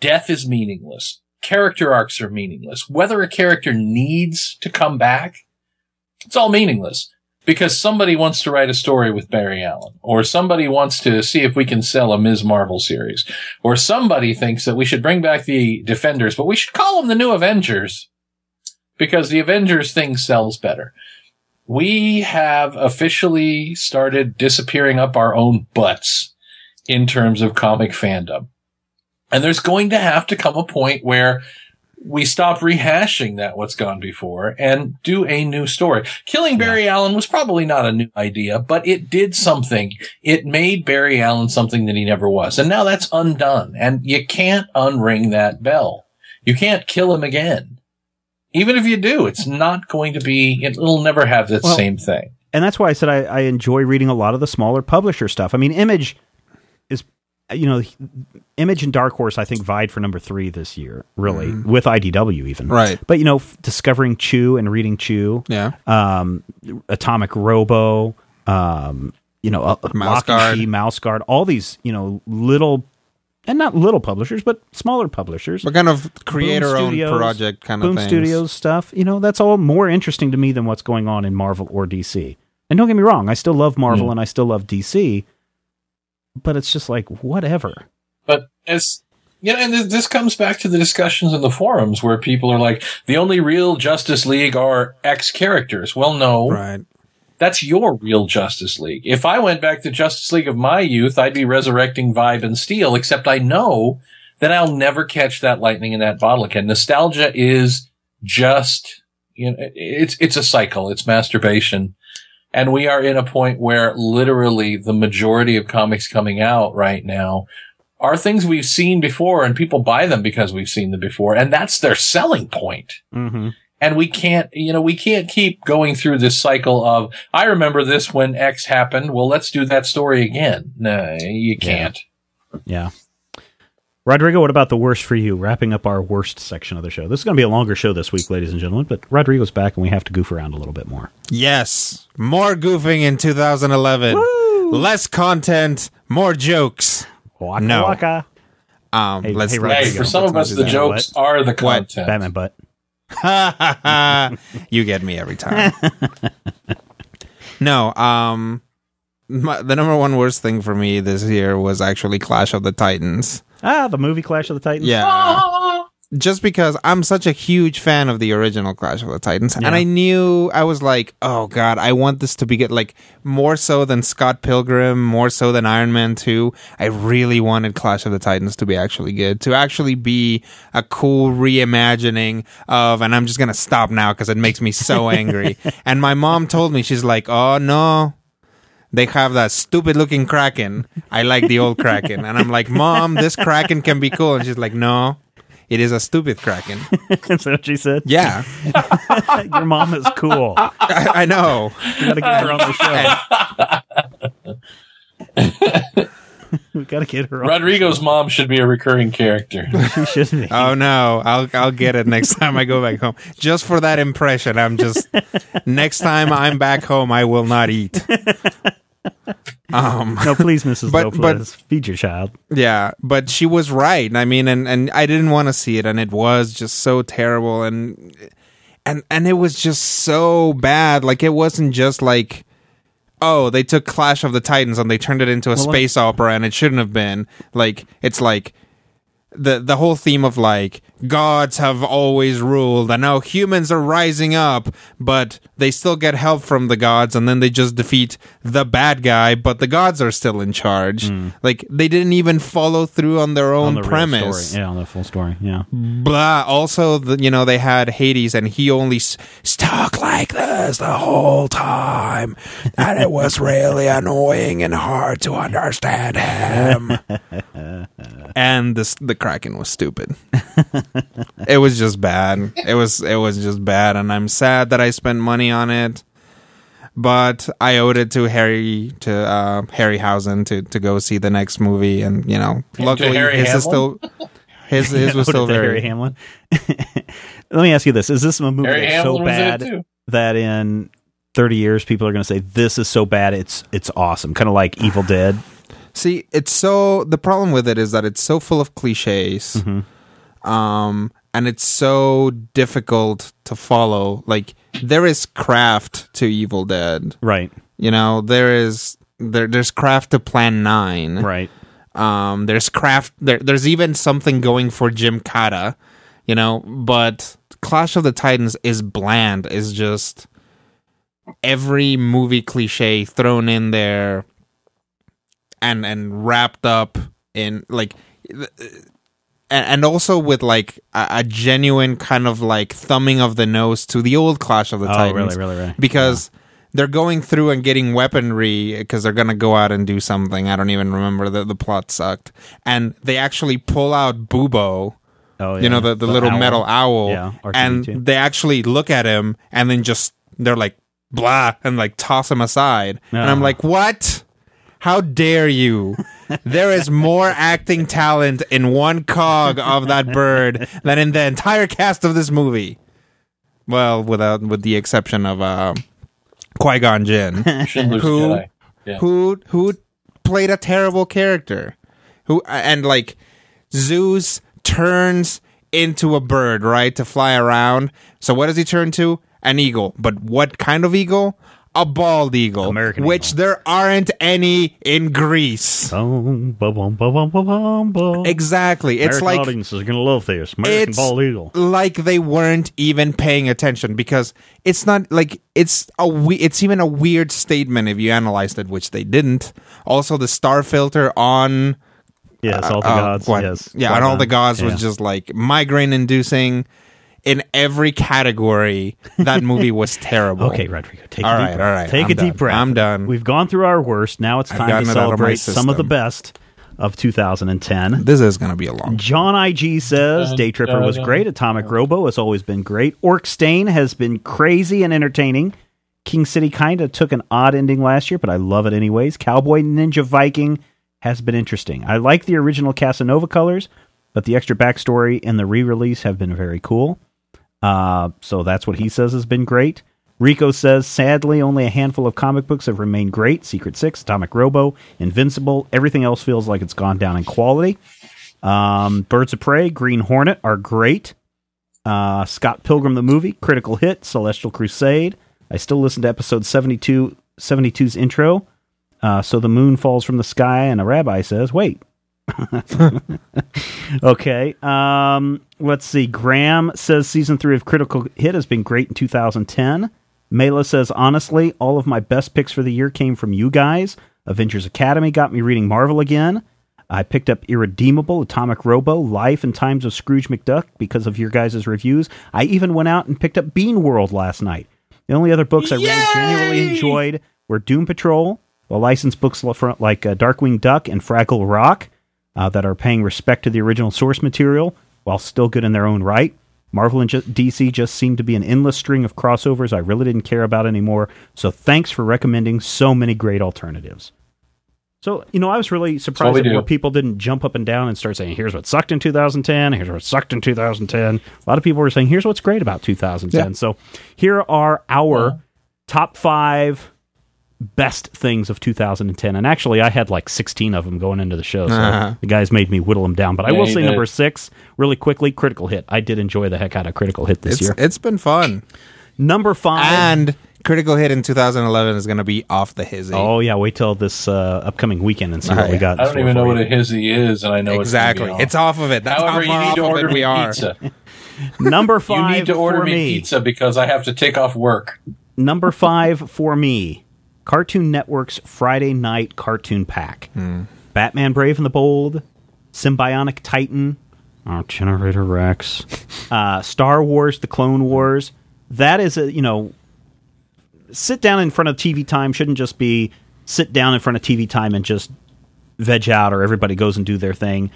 Death is meaningless. Character arcs are meaningless. Whether a character needs to come back, it's all meaningless because somebody wants to write a story with Barry Allen, or somebody wants to see if we can sell a Ms. Marvel series, or somebody thinks that we should bring back the Defenders, but we should call them the New Avengers because the Avengers thing sells better. We have officially started disappearing up our own butts in terms of comic fandom. And there's going to have to come a point where we stop rehashing that what's gone before and do a new story. Killing Barry Allen was probably not a new idea, but it did something. It made Barry Allen something that he never was. And now that's undone. And you can't unring that bell. You can't kill him again. Even if you do, it's not going to be, it'll never have the Well, same thing. and that's why I said I, I enjoy reading a lot of the smaller publisher stuff. I mean, Image is, you know, Image and Dark Horse I think vied for number three this year, really, with IDW even. Right. But you know, f- discovering Chew and reading Chew, Yeah. um, Atomic Robo, um, you know, uh, Mouse Guard. Key, Mouse Guard, all these, you know, little and not little publishers, but smaller publishers. What kind of Boom creator-owned project kind Boom of things? Studios stuff. You know, that's all more interesting to me than what's going on in Marvel or DC. And don't get me wrong, I still love Marvel hmm. and I still love DC, but it's just like whatever. But as you know, and this comes back to the discussions in the forums where people are like, the only real Justice League are X characters. Well, no, Right. That's your real Justice League. If I went back to Justice League of my youth, I'd be resurrecting Vibe and Steel, except I know that I'll never catch that lightning in that bottle again. Nostalgia is just, you know, it's, it's a cycle. It's masturbation. And we are in a point where literally the majority of comics coming out right now are things we've seen before and people buy them because we've seen them before. And that's their selling point. Mm-hmm. And we can't, you know, we can't keep going through this cycle of, I remember this when X happened. Well, let's do that story again. No, you can't. Yeah. Rodrigo, what about the worst for you? Wrapping up our worst section of the show. This is going to be a longer show this week, ladies and gentlemen, but Rodrigo's back and we have to goof around a little bit more. Yes. More goofing in 2011. Less content, more jokes. Waka No. waka. Um, Hey, let's, hey, Hey, let's- for some let's of us, the that. jokes are the content. Batman butt. you get me every time. no, um, my, the number one worst thing for me this year was actually Clash of the Titans. Ah, the movie Clash of the Titans. Yeah. Just because I'm such a huge fan of the original Clash of the Titans, Yeah. and I knew I was like, oh god, I want this to be good, like more so than Scott Pilgrim, more so than Iron Man Two. I really wanted Clash of the Titans to be actually good, to actually be a cool reimagining of. And I'm just gonna stop now because it makes me so angry. and my mom told me she's like, oh no, they have that stupid looking kraken. I like the old kraken. And I'm like, Mom, this kraken can be cool. And she's like, No, it is a stupid kraken. Is that what she said? Yeah, Your mom is cool. I, I know. We got to get her on the show. we got to get her on. Rodrigo's mom should be a recurring character. She should be. Oh no, I'll I'll get it next time I go back home. Just for that impression. I'm just next time I'm back home I will not eat. Um no, please, Mrs. But- Lopez, but- feed your child. Yeah, but she was right. I mean, and and I didn't want to see it, and it was just so terrible, and and and it was just so bad. Like it wasn't just like, oh, they took Clash of the Titans and they turned it into a Well, space opera, and it shouldn't have been. Like it's like the the whole theme of like gods have always ruled. And now humans are rising up but they still get help from the gods and then they just defeat the bad guy but the gods are still in charge. Hmm. Like they didn't even follow through on their own on the premise. Yeah, on the full story. Yeah. blah. Also the, you know they had hades and he only s- stuck like this the whole time. And it was really annoying and hard to understand him. And this the kraken was stupid it was just bad it was it was just bad and i'm sad that i spent money on it but I owed it to Harry to uh, Harryhausen to to go see the next movie, and you know, luckily Harry his is still his his was still to very Harry Hamlin. Let me ask you this: Is this a movie Harry that's Hamlin so was in bad that in thirty years people are going to say this is so bad it's it's awesome? Kind of like Evil Dead. See, it's so the problem with it is that it's so full of cliches, Mm-hmm. Um, and it's so difficult to follow. Like there is craft to Evil Dead, Right. you know. There is there there's craft to Plan Nine, Right. Um, there's craft. There, there's even something going for Gymkata, you know. But Clash of the Titans is bland. Is just every movie cliche thrown in there, and and wrapped up in like. And, and also with like a, genuine kind of like thumbing of the nose to the old Clash of the Oh, Titans. really, really, really? Because they're going through and getting weaponry because they're gonna go out and do something. I don't even remember the the plot sucked, and they actually pull out Bubo. Oh, You know yeah. the, the, little owl. metal owl, Yeah, and they actually look at him and then just they're like blah and like toss him aside, and I'm like, what? How dare you? there is more acting talent in one cog of that bird than in the entire cast of this movie. Well, without with the exception of uh, Qui Gon Jinn, who Yeah. who who played a terrible character, who and like Zeus turns into a bird, right, to fly around. So what does he turn to? An eagle. But what kind of eagle? A bald eagle, American which there aren't any in Greece. Boom, boom, boom. Exactly. It's American like audiences are gonna love this. American it's bald eagle. like they weren't even paying attention because it's not like it's a we- it's even a weird statement if you analyzed it, which they didn't. Also, the star filter on Yes, all the uh, gods. what- yes, yeah, and all the gods was just like migraine inducing. In every category, that movie was terrible. Okay, Rodrigo, take All a deep right, breath. all right, Take I'm a deep done. breath. I'm done. We've gone through our worst. Now it's I've time to gotten it out of my celebrate some of the system. best of 2010. This is gonna be a long. John IG says Daytripper was great. Atomic Robo has always been great. Orc Stain has been crazy and entertaining. King City kind of took an odd ending last year, but I love it anyways. Cowboy Ninja Viking has been interesting. I like the original Casanova colors, but the extra backstory and the re-release have been very cool. Uh, so that's what he says has been great. Rico says, sadly, only a handful of comic books have remained great. Secret Six, Atomic Robo, Invincible. Everything else feels like it's gone down in quality. Um, Birds of Prey, Green Hornet are great. Uh, Scott Pilgrim the movie, Critical Hit, Celestial Crusade. I still listen to episode 72, 72's intro. Uh, so the moon falls from the sky, and a rabbi says, "Wait." okay. Um, let's see. Graham says season three of Critical Hit has been great in 2010. Mela says, honestly, all of my best picks for the year came from you guys. Avengers Academy got me reading Marvel again. I picked up Irredeemable, Atomic Robo, Life and Times of Scrooge McDuck because of your guys' reviews. I even went out and picked up Beanworld last night. The only other books I really genuinely enjoyed were Doom Patrol, the licensed books like uh, Darkwing Duck and Fraggle Rock uh, that are paying respect to the original source material while still good in their own right. Marvel and DC just seemed to be an endless string of crossovers I really didn't care about anymore. So thanks for recommending so many great alternatives. So, you know, I was really surprised that more people didn't jump up and down and start saying, here's what sucked in 2010, here's what sucked in 2010. A lot of people were saying, here's what's great about 2010. Yeah. So here are our top five best things of 2010. And actually, I had like 16 of them going into the show. So Uh-huh. the guys made me whittle them down. But I Yeah, will say did. number six, really quickly, Critical Hit. I did enjoy the heck out of Critical Hit this It's year. it's been fun, Number five. and Critical Hit in 2011 is gonna be off the hizzy. Oh yeah, wait till this uh, upcoming weekend and see what we got. I don't even know what a hizzy is, and I know exactly. It's, gonna It's off of it. That's However, how you far need off to of order it we are. pizza. Number You need to order me, me. pizza because I have to take off work. Number five for me, Cartoon Network's Friday Night Cartoon Pack. Batman Brave and the Bold, Sym-Bionic Titan, oh, Generator Rex, uh, Star Wars: The Clone Wars. That is a you know, sit down in front of TV time shouldn't just be sit down in front of TV time and just veg out or everybody goes and do their thing.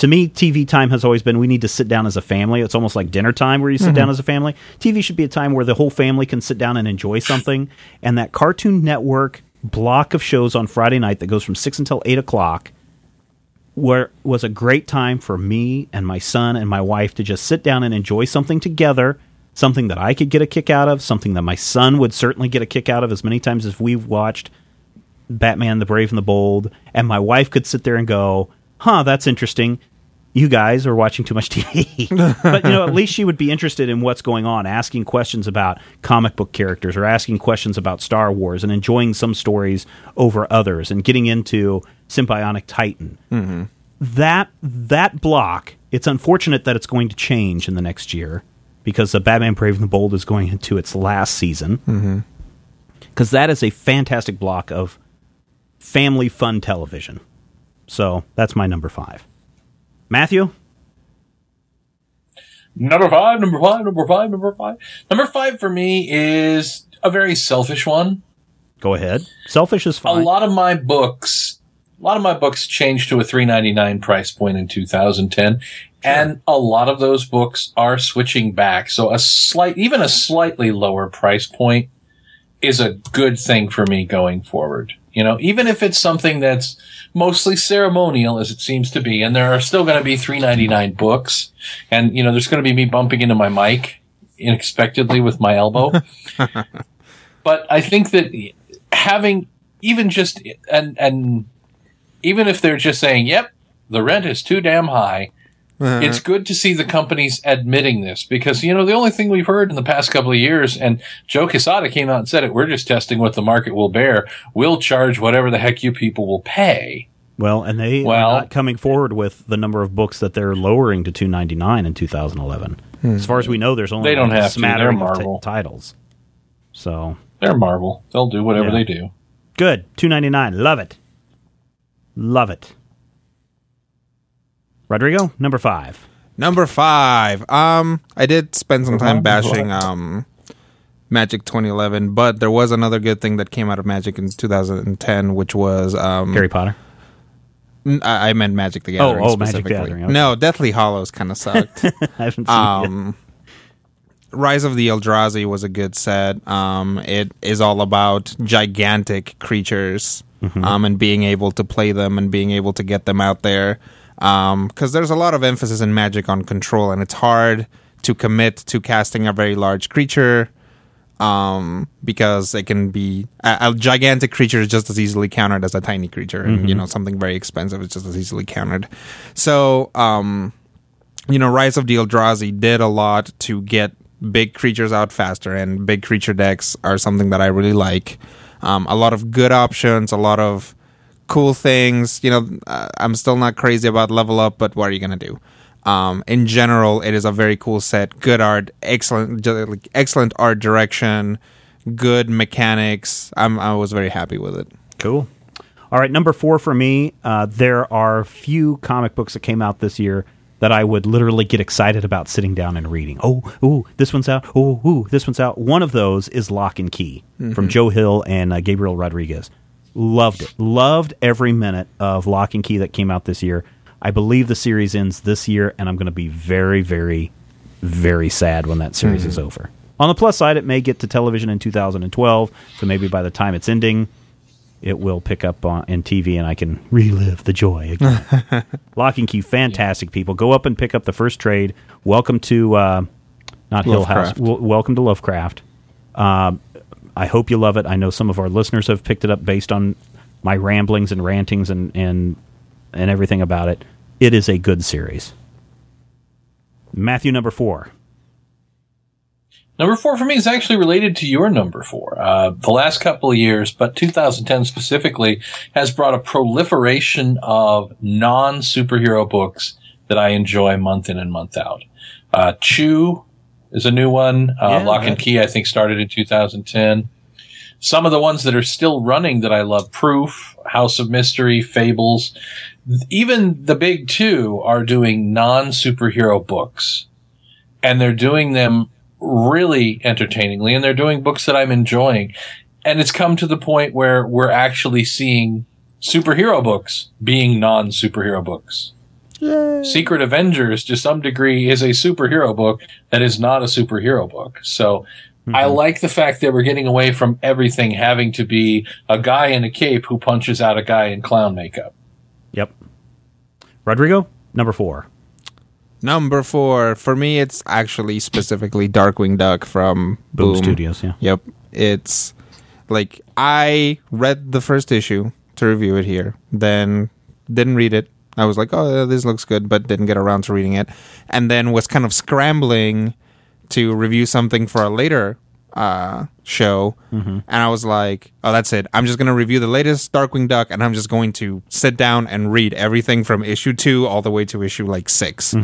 To me, TV time has always been we need to sit down as a family. It's almost like dinner time where you sit mm-hmm. down as a family. TV should be a time where the whole family can sit down and enjoy something. And that Cartoon Network block of shows on Friday night that goes from 6 until 8 o'clock where was a great time for me and my son and my wife to just sit down and enjoy something together, something that I could get a kick out of, something that my son would certainly get a kick out of as many times as we've watched Batman the Brave and the Bold, and my wife could sit there and go, "Huh, that's interesting." You guys are watching too much TV. but you know, at least she would be interested in what's going on, asking questions about comic book characters or asking questions about Star Wars and enjoying some stories over others and getting into Sym-Bionic Titan. Mm-hmm. That that block it's unfortunate that it's going to change in the next year because the batman brave and the bold is going into its last season. Mm-hmm. Because that is a fantastic block of family fun television. So that's my number five matthew Number five, number five, number five, number five. Number five for me is a very selfish one. Go ahead. Selfish is fine. A lot of my books, a lot of my books changed to a three ninety nine price point in 2010, and a lot of those books are switching back. So a slight, even a slightly lower price point, is a good thing for me going forward. You know, even if it's something that's mostly ceremonial as it seems to be, and there are still going to be three ninety nine books, and you know, there's going to be me bumping into my mic unexpectedly with my elbow. but I think that having even just and and even if they're just saying, "Yep, the rent is too damn high," Uh-huh. it's good to see the companies admitting this because you know the only thing we've heard in the past couple of years, and Joe Quesada came out and said it: "We're just testing what the market will bear. We'll charge whatever the heck you people will pay." well, and they Well- are not coming forward with the number of books that they're lowering to 299 in 2011. Hmm. As far as we know, there's only They don't like a have to. smattering They're of t- Marvel. titles. So They're Marvel; they'll do whatever Yeah. they do. good. 299. Love it. Love it. Rodrigo, number five. Number five. Um, I did spend some time bashing um, Magic 2011, but there was another good thing that came out of Magic in 2010, which was um, Harry Potter. n- I, I meant Magic the Gathering. oh, Magic the specifically. Gathering, okay. No, Deathly Hallows kind of sucked. I haven't seen it um, Rise of the Eldrazi was a good set. Um, it is all about gigantic creatures Mm-hmm. um, and being able to play them and being able to get them out there. Because there's a lot of emphasis in Magic on control, and it's hard to commit to casting a very large creature um, because it can be a, a gigantic creature is just as easily countered as a tiny creature, and you know something very expensive is just as easily countered. So, um, you know, Rise of the Eldrazi did a lot to get big creatures out faster, and big creature decks are something that I really like. Um, a lot of good options, a lot of cool things. You know, uh, I'm still not crazy about level up, but what are you gonna do? Um, in general, it is a very cool set. Good art, excellent, like, excellent art direction, good mechanics. I'm, I was very happy with it. Cool. All right, number four for me. Uh, there are few comic books that came out this year that I would literally get excited about sitting down and reading. Oh, ooh, this one's out. Oh, ooh, this one's out. One of those is Locke & Key from Joe Hill and uh, Gabriel Rodriguez. Loved it. Loved every minute of Locke & Key that came out this year. I believe the series ends this year, and I'm going to be very, very, very sad when that series is over. On the plus side, it may get to television in 2012, so maybe by the time it's ending, it will pick up on in TV and I can relive the joy again. Locke & Key, fantastic people. Go up and pick up the first trade. Welcome to uh, not Hill House. W- welcome to Lovecraft. Um, I hope you love it. I know some of our listeners have picked it up based on my ramblings and rantings and and and everything about it. It is a good series. Matthew number four. Number four for me is actually related to your number four. Uh, the last couple of years, but 2010 specifically, has brought a proliferation of non superhero books that I enjoy month in and month out. Uh, Chew is a new one. Uh, Yeah, Locke and. Key, I think, started in 2010. Some of the ones that are still running that I love, Proof, House of Mystery, Fables, even the big two are doing non superhero books. And they're doing them really entertainingly, and they're doing books that I'm enjoying. And it's come to the point where we're actually seeing superhero books being non superhero books. Secret Avengers, to some degree, is a superhero book that is not a superhero book. So mm-hmm. I like the fact that we're getting away from everything having to be a guy in a cape who punches out a guy in clown makeup. Yep. Rodrigo number four. Number four for me, it's actually specifically Darkwing Duck from Boom, Boom, Studios. Yeah. Yep, it's like I read the first issue to review it here, then didn't read it. I was like, oh, this looks good, but didn't get around to reading it, and then was kind of scrambling to review something for a later uh, show, and I was like, oh, that's it. I'm just gonna review the latest Darkwing Duck, and I'm just going to sit down and read everything from issue two all the way to issue like 6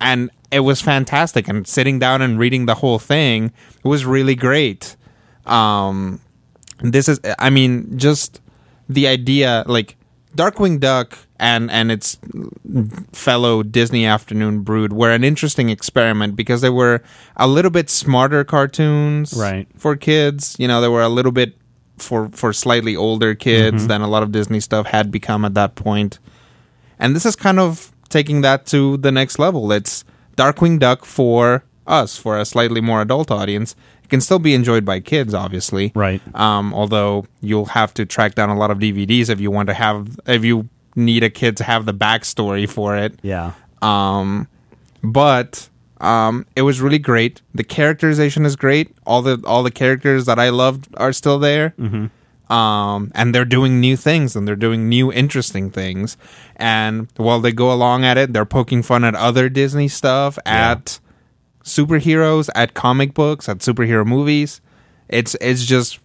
and it was fantastic. And sitting down and reading the whole thing was really great. Um, this is, I mean, just the idea, like Darkwing Duck and and its fellow Disney Afternoon brood were an interesting experiment because they were a little bit smarter cartoons, Right. for kids. You know, they were a little bit for for slightly older kids than a lot of Disney stuff had become at that point. And this is kind of taking that to the next level. It's Darkwing Duck for us, for a slightly more adult audience. It can still be enjoyed by kids, obviously. Right. Um, although you'll have to track down a lot of DVDs if you want to have if you need a kid to have the backstory for it. Yeah. Um, but um, it was really great. The characterization is great. All the all the characters that I loved are still there. Mm-hmm. Um, and they're doing new things and they're doing new interesting things. And while they go along at it, they're poking fun at other Disney stuff, at superheroes, at comic books, at superhero movies. It's it's just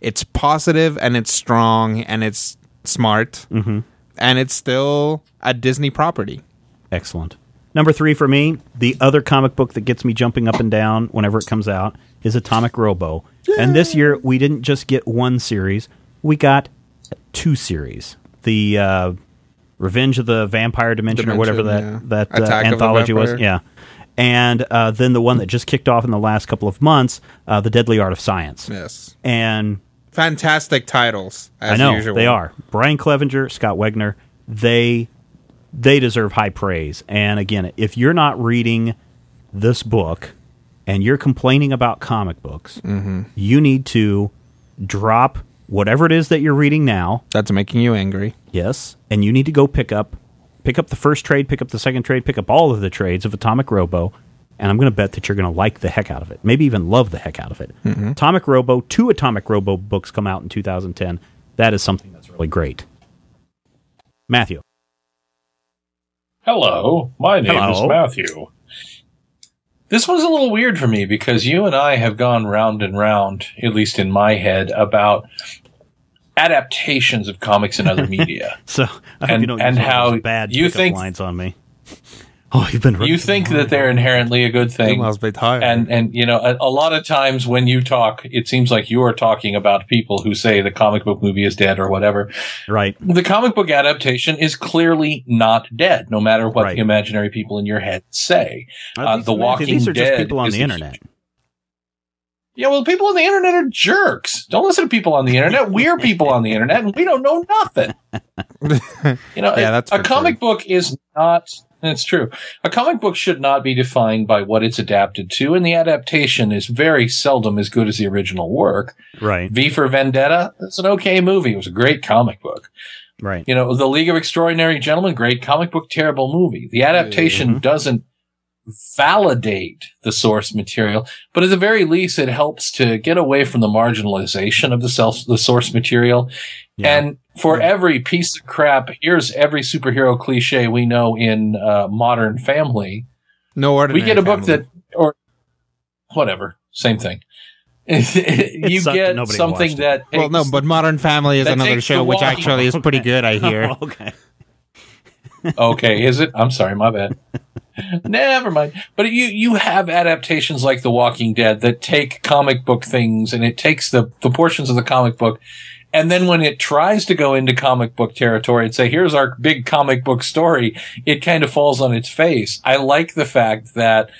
it's positive and it's strong and it's smart Mm-hmm. And it's still a Disney property. Excellent. Number three for me, the other comic book that gets me jumping up and down whenever it comes out is Atomic Robo. And this year we didn't just get one series, we got two series. The uh, Revenge of the Vampire Dimension, or whatever that Dimension, that uh, Attack of the anthology was. Yeah. And uh, then the one that just kicked off in the last couple of months, uh, The Deadly Art of Science. Yes. And Fantastic titles, as I know usual. they are. Brian Clevenger, Scott Wegener, they they deserve high praise. And again, if you're not reading this book and you're complaining about comic books, Mm-hmm. you need to drop whatever it is that you're reading now. That's making you angry. Yes, and you need to go pick up pick up the first trade, pick up the second trade, pick up all of the trades of Atomic Robo, and I'm going to bet that you're going to like the heck out of it. Maybe even love the heck out of it. Mm-hmm. Atomic Robo, two Atomic Robo books come out in 2010. That is something that's really great. Matthew. Hello, my name is Matthew. This one's a little weird for me because you and I have gone round and round, at least in my head, about adaptations of comics and other media. So I hope And- you don't and use how bad you pickup think- lines on me. Oh, you've been you think that they're inherently a good You thing. must be tired. And and you know, a, a lot of times when you talk, it seems like you are talking about people who say the comic book movie is dead or whatever. right. The comic book adaptation is clearly not dead, no matter what Right. the imaginary people in your head say. Uh, these, the Walking these are just people on is the a internet. Yeah, well, people on the internet are jerks. Don't listen to people on the internet. We're people on the internet, and we don't know nothing. You know, Yeah, that's a for comic book is not. It's true. A comic book should not be defined by what it's adapted to, and the adaptation is very seldom as good as the original work. Right. V for Vendetta, it's an okay movie. It was a great comic book. Right. You know, The League of Extraordinary Gentlemen, great comic book, terrible movie. The adaptation mm-hmm. doesn't validate the source material, but at the very least, it helps to get away from the marginalization of the self, the source material. Yeah. And for every piece of crap, here's every superhero cliche we know in uh, Modern Family. no ordinary. we get a book family. that, or whatever, same thing. you sucked get that something watched it. that Well, no, but Modern Family is another show, which actually is pretty good. I hear. okay. okay, is it? I'm sorry, my bad. Never mind. But you you have adaptations like The Walking Dead that take comic book things and it takes the the portions of the comic book and then when it tries to go into comic book territory and say, here's our big comic book story, it kind of falls on its face. I like the fact that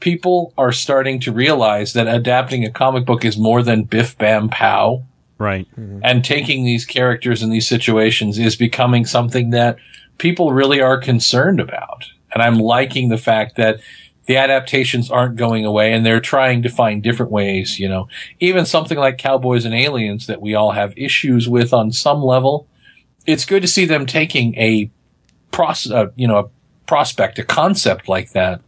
people are starting to realize that adapting a comic book is more than biff bam pow Right. Mm-hmm. and taking these characters in these situations is becoming something that people really are concerned about. And I'm liking the fact that the adaptations aren't going away and they're trying to find different ways, you know, even something like Cowboys and Aliens that we all have issues with on some level. It's good to see them taking a process, uh, you know, a prospect, a concept like that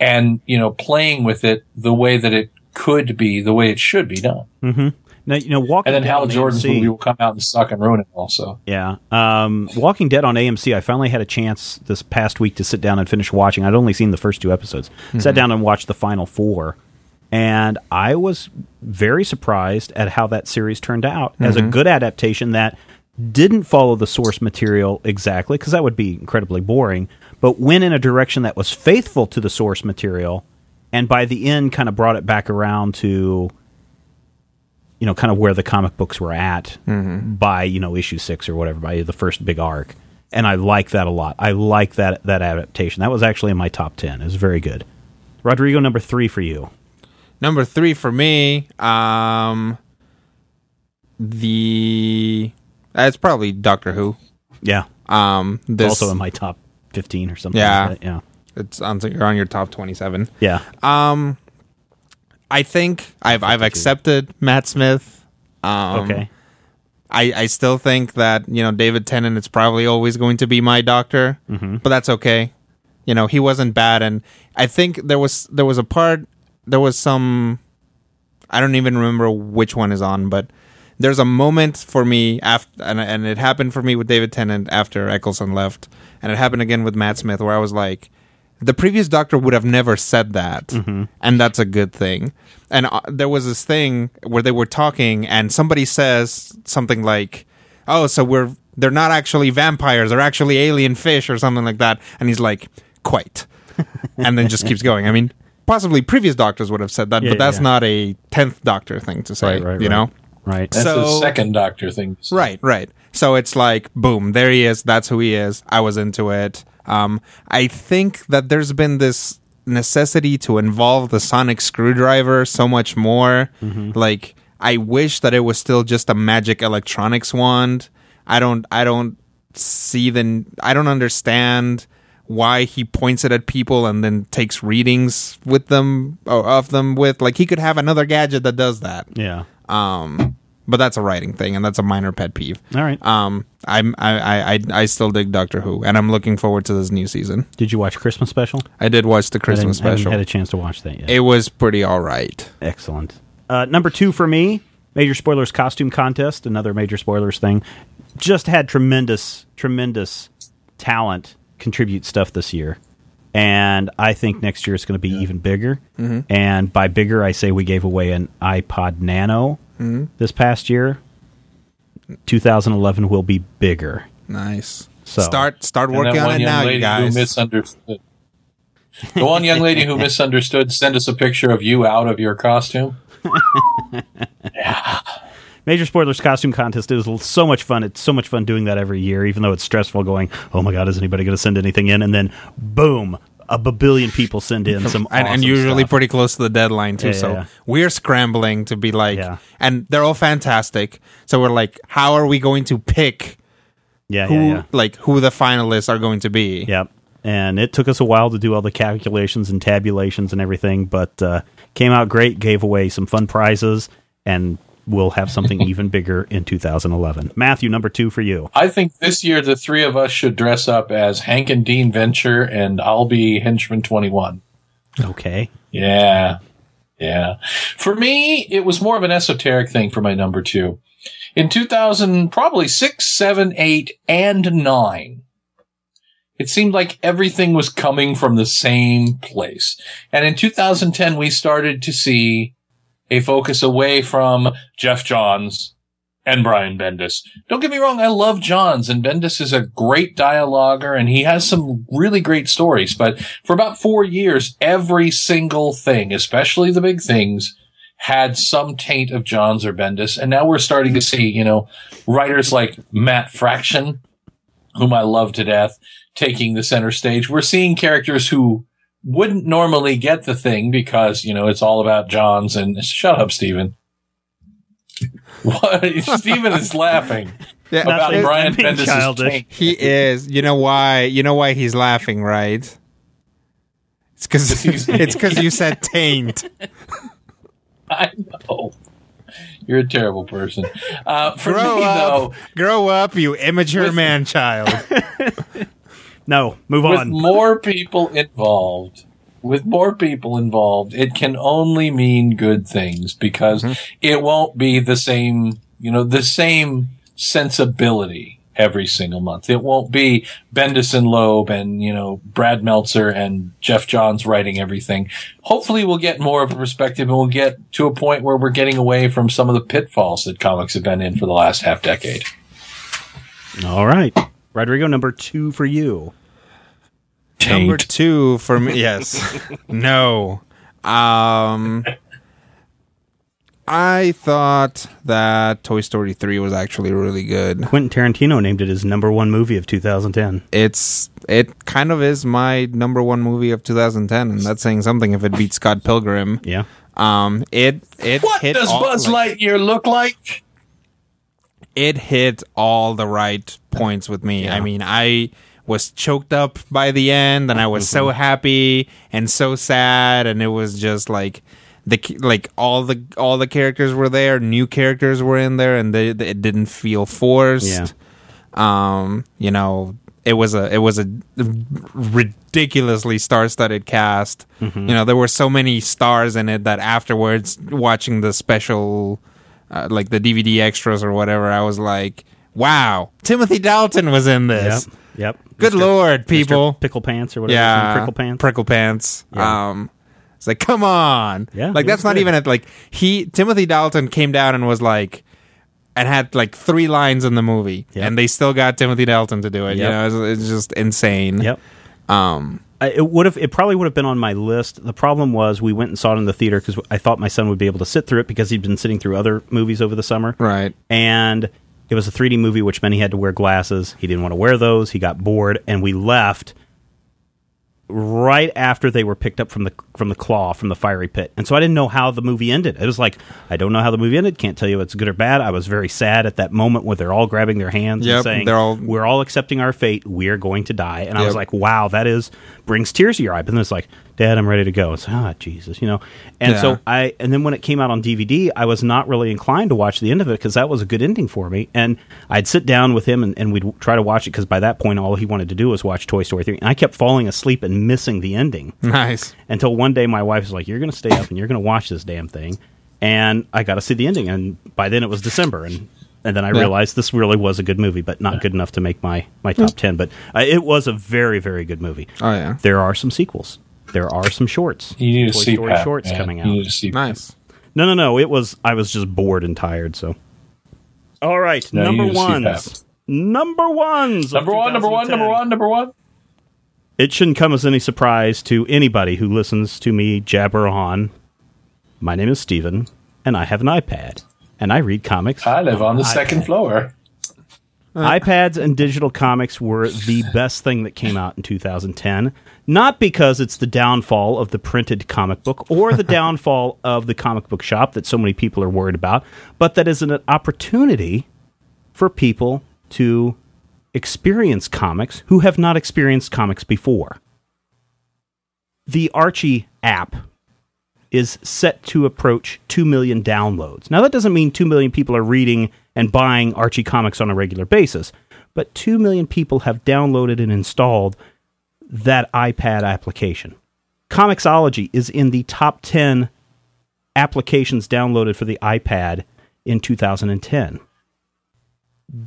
and, you know, playing with it the way that it could be, the way it should be done. Mm-hmm. Now you know Walking And then Dead Hal Jordan's AMC movie will come out and suck and ruin it also. Yeah. Um, Walking Dead on AMC, I finally had a chance this past week to sit down and finish watching. I'd only seen the first two episodes. Sat down and watched the final four. And I was very surprised at how that series turned out as a good adaptation that didn't follow the source material exactly, because that would be incredibly boring, but went in a direction that was faithful to the source material. And by the end, kind of brought it back around to you know, kind of where the comic books were at Mm-hmm. by you know issue six or whatever by the first big arc, and I like that a lot. I like that that adaptation. That was actually in my top ten. It was very good. Rodrigo, number three for you. Number three for me, um, the it's probably Doctor Who. Yeah, Um, this also in my top fifteen or something. Yeah. like yeah, it's on you're on your top twenty-seven. yeah. Um, I think I've I've accepted Matt Smith. Um, okay, I, I still think that you know David Tennant is probably always going to be my doctor, Mm-hmm. but that's okay. You know he wasn't bad, and I think there was there was a part there was some I don't even remember which one is on, but there's a moment for me after, and, and it happened for me with David Tennant after Eccleston left, and it happened again with Matt Smith, where I was like, the previous Doctor would have never said that, and that's a good thing. And uh, there was this thing where they were talking, and somebody says something like, "Oh, so we're they're not actually vampires; they're actually alien fish, or something like that," and he's like, "Quite," and then just keeps going. I mean. Possibly previous doctors would have said that, Yeah, but that's yeah. not a tenth doctor thing to say. Right, right, you right. know, right. That's So- the second Doctor thing. Right, right. So it's like, boom, there he is. That's who he is. I was into it. Um, I think that there's been this necessity to involve the sonic screwdriver so much more. Like, I wish that it was still just a magic electronics wand. I don't, I don't see the, I don't understand why he points it at people and then takes readings with them or of them with like he could have another gadget that does that yeah. um, but that's a writing thing, and that's a minor pet peeve. All right. Um, I'm I, I I I still dig Doctor Who, and I'm looking forward to this new season. Did you watch Christmas special? I did watch the I Christmas didn't- I haven't special. had a chance to watch that yet. it was pretty all right. Excellent. Uh, number two for me, Major Spoilers Costume Contest, another Major Spoilers thing. Just had tremendous, tremendous talent contribute stuff this year. And I think next year it's going to be even bigger. And by bigger, I say we gave away an iPod Nano this past year. 2011 will be bigger. Nice. So- start start working on it now, you guys. Who misunderstood. The one young lady who misunderstood, send us a picture of you out of your costume. Major Spoilers Costume Contest is so much fun. It's so much fun doing that every year, even though it's stressful going, oh my God, is anybody going to send anything in? And then, boom, a babillion people send in some and, and usually stuff. pretty close to the deadline too. Yeah, so yeah, we're scrambling to be like, Yeah. and they're all fantastic. So we're like, how are we going to pick yeah, who yeah, yeah. like who the finalists are going to be? Yep. And it took us a while to do all the calculations and tabulations and everything, but uh, came out great, gave away some fun prizes, and we'll have something even bigger in 2011. Matthew, number two for you. I think this year the three of us should dress up as Hank and Dean Venture, and I'll be Henchman 21. Okay. Yeah. Yeah. For me, it was more of an esoteric thing for my number two. In 2000, probably six, seven, eight, and nine, it seemed like everything was coming from the same place. And in 2010, we started to see a focus away from Geoff Johns and Brian Bendis. Don't get me wrong, I love Johns and Bendis is a great dialoguer and he has some really great stories, but for about four years, every single thing, especially the big things, had some taint of Johns or Bendis. And now we're starting to see, you know, writers like Matt Fraction, whom I love to death, taking the center stage. We're seeing characters who wouldn't normally get the thing because, you know, it's all about Johns and shut up, Stephen. What? Stephen is laughing Yeah, about it- Brian Bendis' childish. He is. You know why? You know why he's laughing, right? It's because it's because you said taint. I know. You're a terrible person. Uh, for Grow me, up, though, grow up, you immature man child. No, move with on. With more people involved, with more people involved, it can only mean good things because mm-hmm. it won't be the same, you know, the same sensibility every single month. It won't be Bendis and Loeb and, you know, Brad Meltzer and Geoff Johns writing everything. Hopefully we'll get more of a perspective and we'll get to a point where we're getting away from some of the pitfalls that comics have been in for the last half decade. All right. Rodrigo, number two for you. Number two for me, yes. no. Um, I thought that Toy Story 3 was actually really good. Quentin Tarantino named it his number one movie of 2010. It's it kind of is my number one movie of 2010, and that's saying something if it beats Scott Pilgrim. Yeah. Um, it it What hit does all, Buzz like, Lightyear look like? It hit all the right points with me. I mean, I was choked up by the end, and I was so Mm-hmm. happy and so sad, and it was just like the like all the all the characters were there, new characters were in there, and they, they- it didn't feel forced. Yeah. Um, you know, it was a it was a ridiculously star-studded cast. Mm-hmm. You know, there were so many stars in it that afterwards, watching the special, uh, like the DVD extras or whatever, I was like, "Wow, Timothy Dalton was in this." Yep. Yep. Good Mr. lord, Mr. people! Pickle Pants or whatever. Yeah, Prickle Pants. prickle pants. Yeah. Um, it's like, come on, Yeah, like that's not good. even at like he Timothy Dalton came down and was like. And had like three lines in the movie, Yep. and they still got Timothy Dalton to do it. You know, it's, it's just insane. Yep. Um, it would have. It probably would have been on my list. The problem was we went and saw it in the theater because I thought my son would be able to sit through it because he'd been sitting through other movies over the summer. right. And it was a 3D movie, which meant he had to wear glasses. He didn't want to wear those. He got bored, and we left right after they were picked up from the from the claw from the fiery pit. And so I didn't know how the movie ended. It was like I don't know how the movie ended. Can't tell you if it's good or bad. I was very sad at that moment where they're all grabbing their hands Yep, and saying, they're all- "We're all accepting our fate. We're going to die." And I was like, "Wow, that is brings tears to your eye." But then it's like, "Dad, I'm ready to go." It's ah, Jesus, you know. And Yeah. so I and then when it came out on DVD, I was not really inclined to watch the end of it because that was a good ending for me. And I'd sit down with him and, and we'd try to watch it because by that point, all he wanted to do was watch Toy Story 3. And I kept falling asleep and missing the ending Nice. until one day my wife was like, "You're going to stay up and you're going to watch this damn thing." And I got to see the ending, and by then it was December, and and then I Yeah. realized this really was a good movie, but not good enough to make my my top ten. But uh, it was a very very good movie. Oh yeah. There are some sequels. There are some shorts. You need a Toy Story CPAP. shorts man. coming You out. need a CPAP. Nice. No, no, no. It was. I was just bored and tired. So. All right, No, number need to ones. Number ones. Number one, number one, number one, number one. It shouldn't come as any surprise to anybody who listens to me jabber on. My name is Steven, and I have an iPad, and I read comics. I live on the second floor. Uh. iPads and digital comics were the best thing that came out in 2010. Not because it's the downfall of the printed comic book or the downfall of the comic book shop that so many people are worried about, but that is an opportunity for people to experience comics who have not experienced comics before. The Archie app is set to approach 2 million downloads. Now, that doesn't mean 2 million people are reading and buying Archie comics on a regular basis, but 2 million people have downloaded and installed that iPad application. Comixology is in the top 10 applications downloaded for the iPad in 2010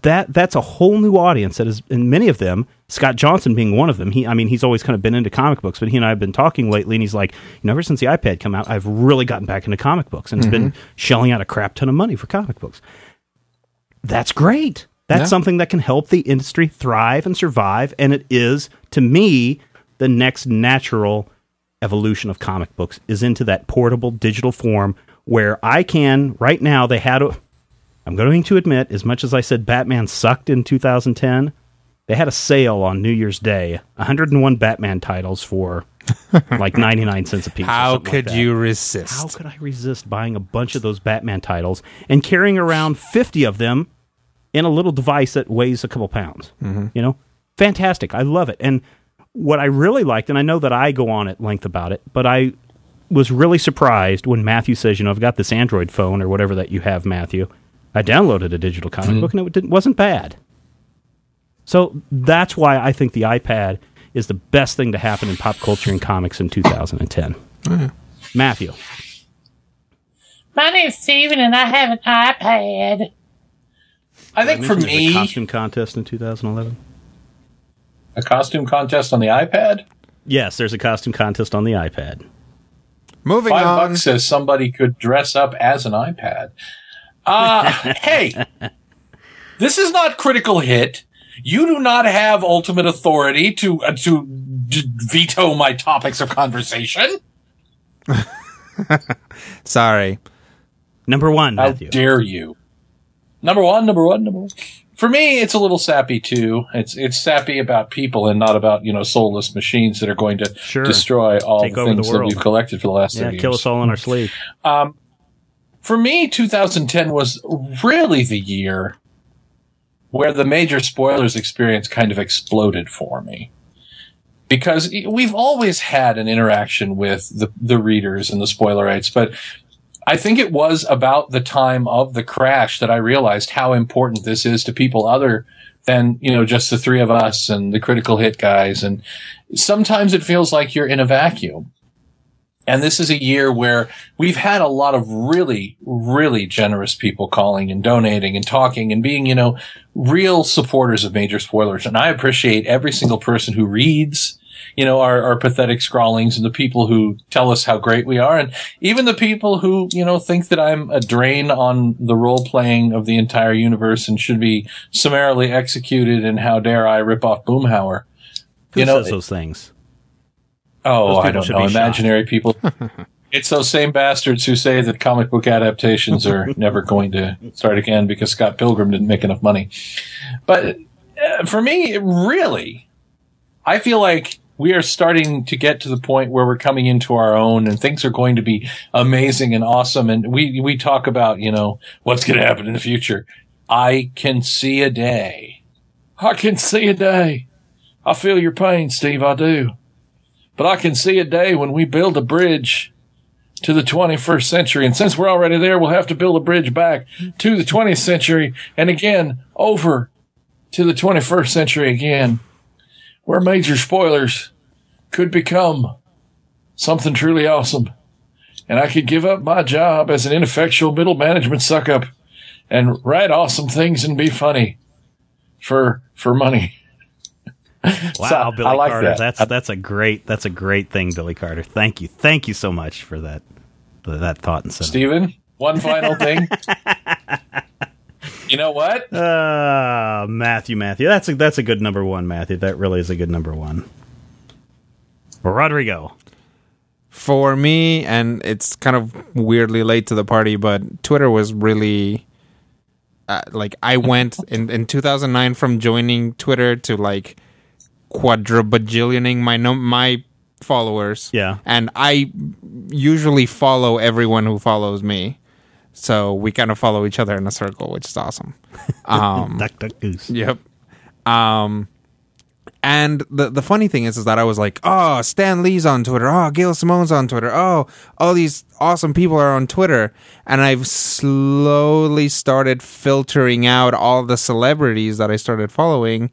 that that's a whole new audience that is and many of them scott johnson being one of them. He i mean he's always kind of been into comic books but he and i have been talking lately and he's like you know ever since the ipad come out i've really gotten back into comic books and has been mm-hmm. shelling out a crap ton of money for comic books. That's great. That's Yeah. something that can help the industry thrive and survive and it is to me the next natural evolution of comic books is into that portable digital form where i can right now they had a I'm going to admit, as much as I said Batman sucked in 2010, they had a sale on New Year's Day, 101 Batman titles for like 99 cents a piece. How like could that. you resist? How could I resist buying a bunch of those Batman titles and carrying around 50 of them in a little device that weighs a couple pounds? Mm-hmm. You know, fantastic. I love it. And what I really liked, and I know that I go on at length about it, but I was really surprised when Matthew says, you know, I've got this Android phone or whatever that you have, Matthew. I downloaded a digital comic book and it wasn't bad. So that's why I think the iPad is the best thing to happen in pop culture and comics in 2010. Matthew. My name's Steven and I have an iPad. I think for There's a costume contest in 2011. a costume contest on the iPad. Yes, there's a costume contest on the iPad. Moving Five on. bucks says somebody could dress up as an iPad. Uh, hey, this is not critical hit. You do not have ultimate authority to uh, to d- veto my topics of conversation. Sorry. Number one, Matthew. How Matthew. dare you? Number one, number one, number one. For me, it's a little sappy too. It's it's sappy about people and not about you know soulless machines that are going to Sure. destroy all Take the over the things that we've collected for the last years. yeah, 30 kill years. us all in our sleep. Um, for me, 2010 was really the year where the major spoilers experience kind of exploded for me. Because we've always had an interaction with the, the readers and the spoilerites, but I think it was about the time of the crash that I realized how important this is to people other than, you know, just the three of us and the critical hit guys. And sometimes it feels like you're in a vacuum. And this is a year where we've had a lot of really, really generous people calling and donating and talking and being, you know, real supporters of major spoilers. And I appreciate every single person who reads, you know, our, our pathetic scrawlings and the people who tell us how great we are. And even the people who, you know, think that I'm a drain on the role playing of the entire universe and should be summarily executed. And how dare I rip off Boomhauer? Who you know, says those things? Oh, I don't know. be shot. Imaginary people. it's those same bastards who say that comic book adaptations are never going to start again because Scott Pilgrim didn't make enough money. But uh, for me, really, I feel like we are starting to get to the point where we're coming into our own and things are going to be amazing and awesome. And we, we talk about, you know, what's going to happen in the future. I can see a day. I can see a day. I feel your pain, Steve. I do. But I can see a day when we build a bridge to the 21st century. And since we're already there, we'll have to build a bridge back to the 20th century and again over to the 21st century again, where major spoilers could become something truly awesome. And I could give up my job as an ineffectual middle management suck up and write awesome things and be funny for, for money. Wow, So, Billy I like Carter. that. That's that's a great that's a great thing, Billy Carter. Thank you, thank you so much for that for that thought and sentiment. Steven, one final thing. you know what? Uh, Matthew, Matthew. That's a that's a good number one, Matthew. That really is a good number one. Rodrigo. For me, and it's kind of weirdly late to the party, but Twitter was really uh, like I went in in 2009 from joining Twitter to like quadrubajillioning my my followers. Yeah. and I usually follow everyone who follows me, so we kind of follow each other in a circle, which is awesome. Um, Duck, duck, goose. Yep. Um, and the the funny thing is, is that I was like, oh, Stan Lee's on Twitter. Oh, Gail Simone's on Twitter. Oh, all these awesome people are on Twitter. And I've slowly started filtering out all the celebrities that I started following.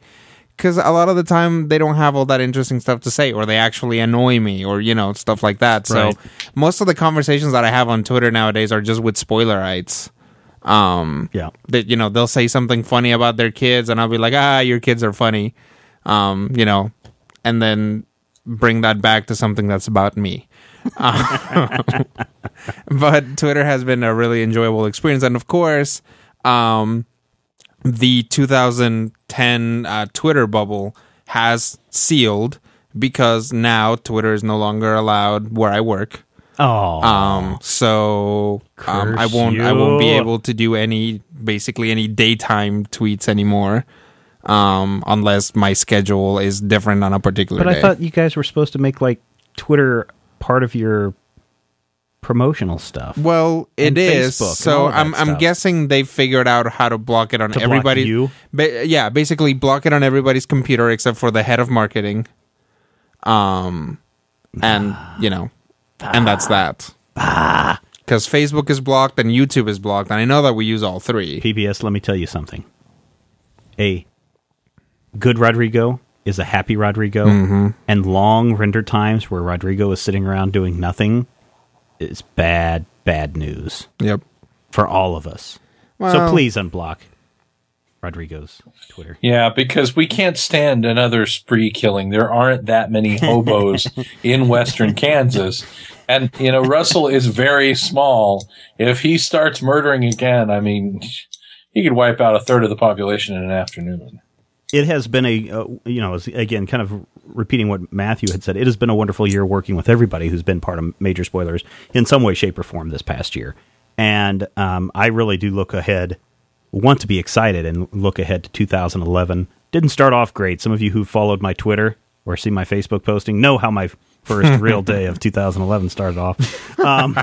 Because a lot of the time they don't have all that interesting stuff to say, or they actually annoy me, or you know stuff like that. So Right. most of the conversations that I have on Twitter nowadays are just with spoilerites. Um, Yeah. that you know they'll say something funny about their kids and i'll be like ah your kids are funny um you know and then bring that back to something that's about me Um, but twitter has been a really enjoyable experience and of course um the 2010 uh, twitter bubble has sealed because now twitter is no longer allowed where i work. Oh, um, so um, I won't I won't be able to do any basically any daytime tweets anymore, um, unless my schedule is different on a particular but day. I thought you guys were supposed to make like Twitter part of your promotional stuff. well, it is. Facebook So all of that I'm I'm stuff. guessing they figured out how to block it on To everybody. you? Ba- yeah, basically block it on everybody's computer except for the head of marketing. Um, and you know, and that's that. Because Facebook is blocked and YouTube is blocked, and I know that we use all three. PBS, let me tell you something. A good Rodrigo is a happy Rodrigo, Mm-hmm. and long render times where Rodrigo is sitting around doing nothing is bad, bad news Yep. for all of us. so please unblock Rodrigo's Twitter. Yeah, because we can't stand another spree killing. There aren't that many hobos in western Kansas. And, you know, Russell is very small. If he starts murdering again, I mean, he could wipe out a third of the population in an afternoon. It has been a, uh, you know, again, kind of repeating what Matthew had said, it has been a wonderful year working with everybody who's been part of Major Spoilers in some way, shape, or form this past year. and um, I really do look ahead, want to be excited and look ahead to 2011. Didn't start off great. Some of you who followed my Twitter or see my Facebook posting know how my first real day of 2011 started off. Um,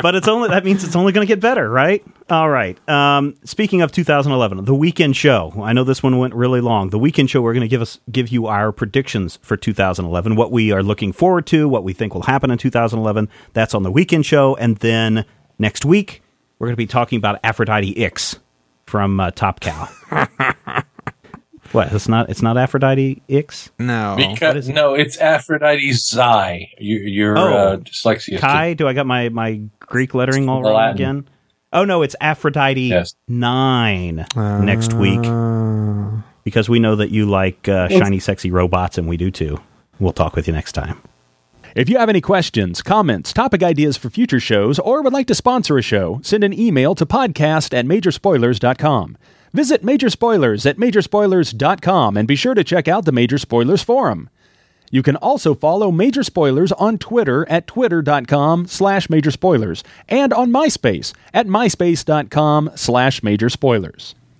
but it's only that means it's only going to get better, right? All right. Um, speaking of 2011, the weekend show. I know this one went really long. The weekend show. We're going to give us give you our predictions for 2011, what we are looking forward to, what we think will happen in 2011. That's on the weekend show, and then next week we're going to be talking about Aphrodite Ix from uh, Top Cow. what? It's not. It's not Aphrodite X. No. Because no, it's Aphrodite Xi. You, are Oh. uh, dyslexia. is Kai, do I got my, my Greek lettering all the wrong Latin. again? Oh no, it's Aphrodite Yes. nine next week because we know that you like uh, shiny, sexy robots, and we do too. We'll talk with you next time. If you have any questions, comments, topic ideas for future shows, or would like to sponsor a show, send an email to podcast at majorspoilers.com. Visit Major Spoilers at majorspoilers.com and be sure to check out the Major Spoilers Forum. You can also follow Major Spoilers on Twitter at twitter.com slash major spoilers and on MySpace at myspace.com slash major spoilers.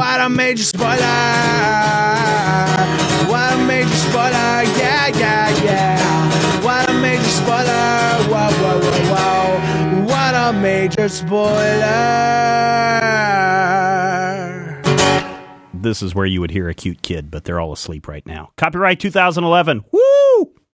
What a major spoiler! What a major spoiler! Yeah, yeah, yeah! What a major spoiler! Whoa, whoa, whoa, whoa! What a major spoiler! This is where you would hear a cute kid, but they're all asleep right now. Copyright 2011. Woo!